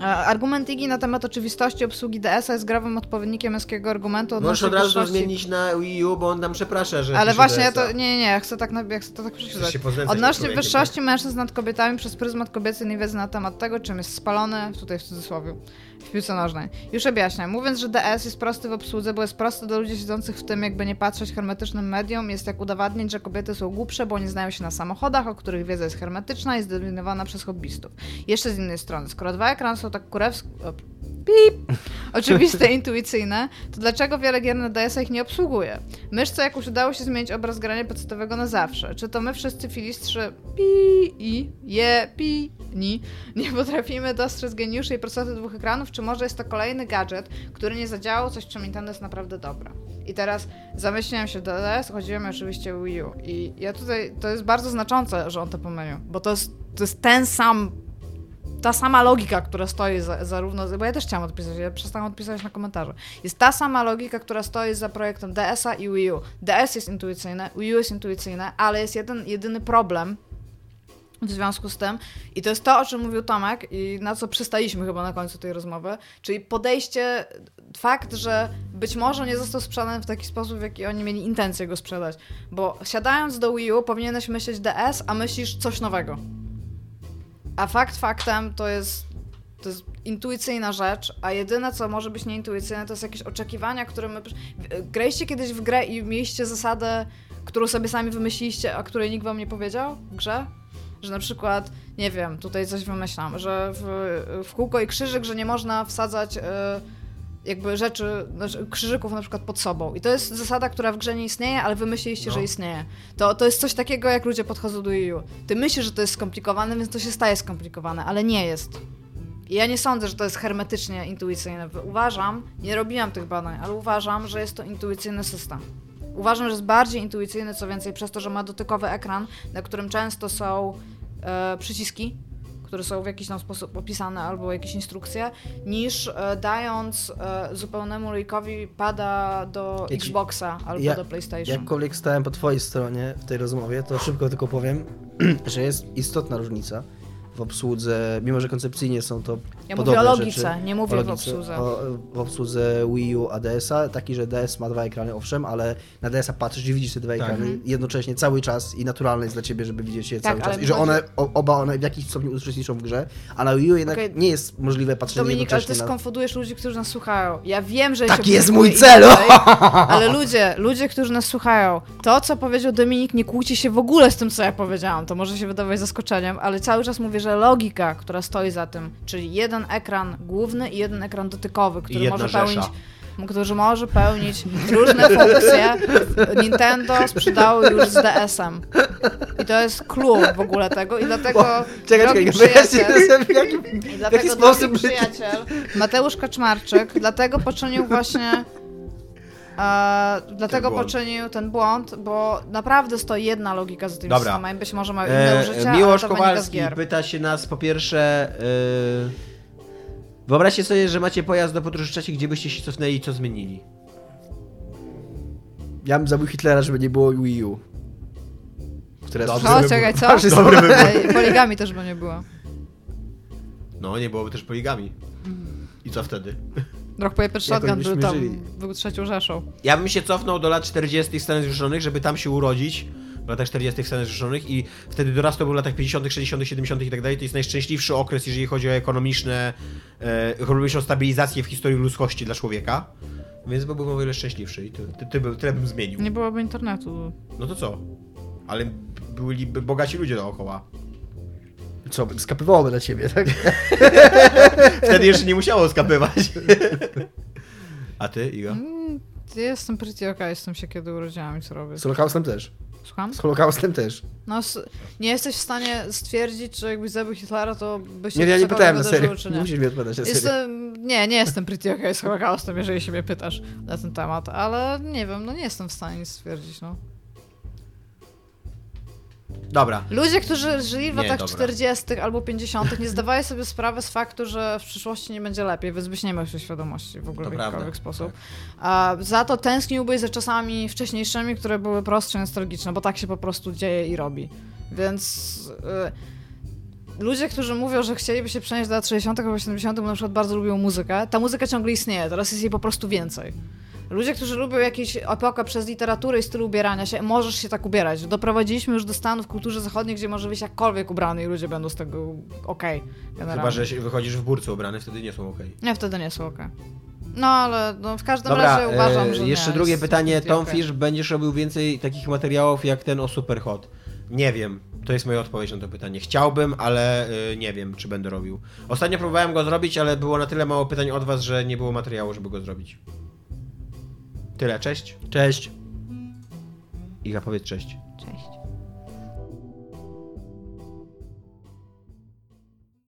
[SPEAKER 3] E, Argument Igi na temat oczywistości obsługi DS-a jest grawym odpowiednikiem męskiego argumentu
[SPEAKER 2] Możesz od razu to zmienić na Wii U, bo on tam przeprasza, że
[SPEAKER 3] Ale właśnie ja to. Nie, nie, ja chcę tak, ja chcę to tak przeczytać. Odnośnie wyższości mężczyzn nad kobietami przez pryzmat kobiecej niewiedzy na temat tego, czym jest spalony, tutaj w cudzysłowie, w piłce nożnej. Już objaśniam. Mówiąc, że DS jest prosty w obsłudze, bo jest prosty do ludzi siedzących w tym, jakby nie patrzeć hermetycznym medium, jest jak udowadniać, że kobiety są głupsze, bo nie znają się na samochodach, o których wiedza jest hermetyczna i zdominowana przez hobbystów. Jeszcze z innej strony, skoro dwa ekrany są tak kurewskie... Pip! Oczywiste, intuicyjne, to dlaczego wiele gier na DS-a ich nie obsługuje? Myszce jakoś udało się zmienić obraz grania podstawowego na zawsze. Czy to my wszyscy filistrzy pi i je pi ni nie potrafimy dostrzec geniuszy i prostoty dwóch ekranów, czy może jest to kolejny gadżet, który nie zadziałał, coś czym Nintendo jest naprawdę dobre? I teraz zamyśliłem się do DS, chodziło mi oczywiście Wii U i ja tutaj, to jest bardzo znaczące, że on to pomylił, bo to jest, to jest ten sam ta sama logika, która stoi za, zarówno, bo ja też chciałam odpisać, ja przestałam odpisać na komentarze. Jest ta sama logika, która stoi za projektem DS-a i Wii U. DS jest intuicyjne, Wii U jest intuicyjne, ale jest jeden, jedyny problem w związku z tym i to jest to, o czym mówił Tomek i na co przystaliśmy chyba na końcu tej rozmowy, czyli podejście, fakt, że być może nie został sprzedany w taki sposób, w jaki oni mieli intencję go sprzedać, bo siadając do Wii U powinieneś myśleć DS, a myślisz coś nowego. A fakt faktem to jest, to jest intuicyjna rzecz, a jedyne, co może być nieintuicyjne, to jest jakieś oczekiwania, które my... Graliście kiedyś w grę i mieliście zasadę, którą sobie sami wymyśliliście, a której nikt wam nie powiedział w grze? Że na przykład, nie wiem, tutaj coś wymyślam, że w, w kółko i krzyżyk, że nie można wsadzać... e, jakby rzeczy, znaczy krzyżyków na przykład pod sobą. I to jest zasada, która w grze nie istnieje, ale wy myśleliście,
[SPEAKER 2] No.
[SPEAKER 3] że istnieje. To, to jest coś takiego, jak ludzie podchodzą do EU. Ty myślisz, że to jest skomplikowane, więc to się staje skomplikowane, ale nie jest. I ja nie sądzę, że to jest hermetycznie intuicyjne. Uważam, nie robiłam tych badań, ale uważam, że jest to intuicyjny system. Uważam, że jest bardziej intuicyjny, co więcej, przez to, że ma dotykowy ekran, na którym często są e, przyciski, które są w jakiś tam sposób opisane albo jakieś instrukcje, niż e, dając e, zupełnemu lejkowi pada do
[SPEAKER 4] Ja ci-
[SPEAKER 3] Xboxa albo
[SPEAKER 4] ja-
[SPEAKER 3] do PlayStation.
[SPEAKER 4] Jakkolwiek stałem po twojej stronie w tej rozmowie, to szybko tylko powiem, że jest istotna różnica w obsłudze, mimo że koncepcyjnie są to
[SPEAKER 3] Ja mówię
[SPEAKER 4] podobne
[SPEAKER 3] o logice,
[SPEAKER 4] rzeczy,
[SPEAKER 3] nie mówię
[SPEAKER 4] o
[SPEAKER 3] w
[SPEAKER 4] logice,
[SPEAKER 3] obsłudze.
[SPEAKER 4] O, w obsłudze Wii U ADS-a, taki, że DS ma dwa ekrany, owszem, ale na DS-a patrzysz i widzisz te dwa
[SPEAKER 2] Tak.
[SPEAKER 4] ekrany
[SPEAKER 3] Mhm.
[SPEAKER 4] jednocześnie cały czas i naturalne jest dla ciebie, żeby widzieć je
[SPEAKER 3] Tak,
[SPEAKER 4] cały czas. I że one, o, oba one w jakiś stopniu uczestniczą w grze, a na Wii U jednak
[SPEAKER 3] Okej.
[SPEAKER 4] nie jest możliwe patrzenie
[SPEAKER 3] Dominik, ale ty
[SPEAKER 4] jednocześnie na...
[SPEAKER 3] skonfudujesz ludzi, którzy nas słuchają. Ja wiem, że
[SPEAKER 4] Taki jest mój cel!
[SPEAKER 3] tak dalej, Ale ludzie, ludzie, którzy nas słuchają, to co powiedział Dominik, nie kłóci się w ogóle z tym, co ja powiedziałam. To może się wydawać zaskoczeniem, ale cały czas mówię, że logika, która stoi za tym, czyli jeden ekran główny i jeden ekran dotykowy, który
[SPEAKER 2] jedna
[SPEAKER 3] może
[SPEAKER 2] rzesza.
[SPEAKER 3] pełnić który może pełnić różne funkcje. Nintendo sprzedało już z DS-em. I to jest clue w ogóle tego i dlatego
[SPEAKER 4] Czekaj,
[SPEAKER 3] drogi
[SPEAKER 4] czekaj, wyjaśnij,
[SPEAKER 3] przyjaciel,
[SPEAKER 4] w jakim,
[SPEAKER 3] i
[SPEAKER 4] w
[SPEAKER 3] dlatego
[SPEAKER 4] jaki sposób...
[SPEAKER 3] przyjaciel Mateusz Kaczmarczyk dlatego poczynił właśnie e, dlatego poczynił ten błąd, bo naprawdę stoi jedna logika za tymi
[SPEAKER 2] Dobra.
[SPEAKER 3] systemami. Być może ma inne
[SPEAKER 2] E,
[SPEAKER 3] użycia,
[SPEAKER 2] Miłosz
[SPEAKER 3] ale to
[SPEAKER 2] Kowalski
[SPEAKER 3] gier.
[SPEAKER 2] pyta się nas po pierwsze. Yy... Wyobraźcie sobie, że macie pojazd do podróży w czasie, gdzie byście się cofnęli i co zmienili.
[SPEAKER 4] Ja bym zabił Hitlera, żeby nie było Wii U. Które
[SPEAKER 2] Dobrze
[SPEAKER 3] O,
[SPEAKER 2] by
[SPEAKER 3] czekaj, co?
[SPEAKER 2] Dobry wybór.
[SPEAKER 3] Poligami też by nie było.
[SPEAKER 2] No, nie byłoby też poligami. I co wtedy?
[SPEAKER 3] Rock Paper
[SPEAKER 4] Jakoś
[SPEAKER 3] Shotgun był tam,
[SPEAKER 4] żyli.
[SPEAKER 3] był trzecią Rzeszą.
[SPEAKER 2] Ja bym się cofnął do lat 40. Stanów Zjednoczonych, żeby tam się urodzić. W latach 40. Stanów Zjednoczonych i wtedy dorastał w latach 50., 60., 70. i tak dalej. To jest najszczęśliwszy okres, jeżeli chodzi o ekonomiczne, e, ekonomiczną stabilizację w historii ludzkości dla człowieka. Więc byłbym o wiele szczęśliwszy i ty, ty, ty, tyle bym zmienił.
[SPEAKER 3] Nie byłoby internetu.
[SPEAKER 2] No to co? Ale byliby bogaci ludzie dookoła.
[SPEAKER 4] Co, skapywałoby na ciebie, tak?
[SPEAKER 2] Wtedy jeszcze nie musiało skapywać. A ty, Iga?
[SPEAKER 3] Mm, Jestem pretty okay z tym się kiedy urodziłam i co robię.
[SPEAKER 4] Z Holokaustem też.
[SPEAKER 3] Słucham?
[SPEAKER 4] Z Holokaustem też.
[SPEAKER 3] No, nie jesteś w stanie stwierdzić, czy jakbyś zabił Hitlera, to by się
[SPEAKER 4] Nie, ja nie pytałem na serio.
[SPEAKER 3] czy
[SPEAKER 4] Nie
[SPEAKER 3] nie.
[SPEAKER 4] musisz mi odpowiadać na serio.
[SPEAKER 3] Jestem, nie, nie jestem pretty okay z Holokaustem, jeżeli się mnie pytasz na ten temat, ale nie wiem, no nie jestem w stanie nic stwierdzić, no.
[SPEAKER 2] Dobra.
[SPEAKER 3] Ludzie, którzy żyli w
[SPEAKER 2] Nie,
[SPEAKER 3] latach
[SPEAKER 2] dobra.
[SPEAKER 3] 40. albo 50., nie zdawają sobie sprawy z faktu, że w przyszłości nie będzie lepiej, więc byś nie miał świadomości w ogóle
[SPEAKER 2] To
[SPEAKER 3] w jakikolwiek sposób.
[SPEAKER 2] tak.
[SPEAKER 3] Za to tęskniłbyś za czasami wcześniejszymi, które były prostsze, nostalgiczne, bo tak się po prostu dzieje i robi. Więc y, ludzie, którzy mówią, że chcieliby się przenieść do lat 60. albo 70., bo na przykład bardzo lubią muzykę, ta muzyka ciągle istnieje, teraz jest jej po prostu więcej. Ludzie, którzy lubią jakąś epokę przez literaturę i styl ubierania się, możesz się tak ubierać. Doprowadziliśmy już do stanu w kulturze zachodniej, gdzie może być jakkolwiek ubrany i ludzie będą z tego okej. generalnie.
[SPEAKER 2] Chyba, że wychodzisz w burce ubrany, wtedy nie są okej.
[SPEAKER 3] Nie, wtedy nie są okej. No ale no, w każdym
[SPEAKER 2] Dobra,
[SPEAKER 3] razie uważam,
[SPEAKER 2] e,
[SPEAKER 3] że
[SPEAKER 2] jeszcze
[SPEAKER 3] nie,
[SPEAKER 2] drugie pytanie. Tom
[SPEAKER 3] okej.
[SPEAKER 2] Fish, będziesz robił więcej takich materiałów jak ten o Superhot? Nie wiem. To jest moja odpowiedź na to pytanie. Chciałbym, ale y, nie wiem, czy będę robił. Ostatnio próbowałem go zrobić, ale było na tyle mało pytań od was, że nie było materiału, żeby go zrobić. Tyle, cześć.
[SPEAKER 4] Cześć.
[SPEAKER 2] Iga, powiedz cześć.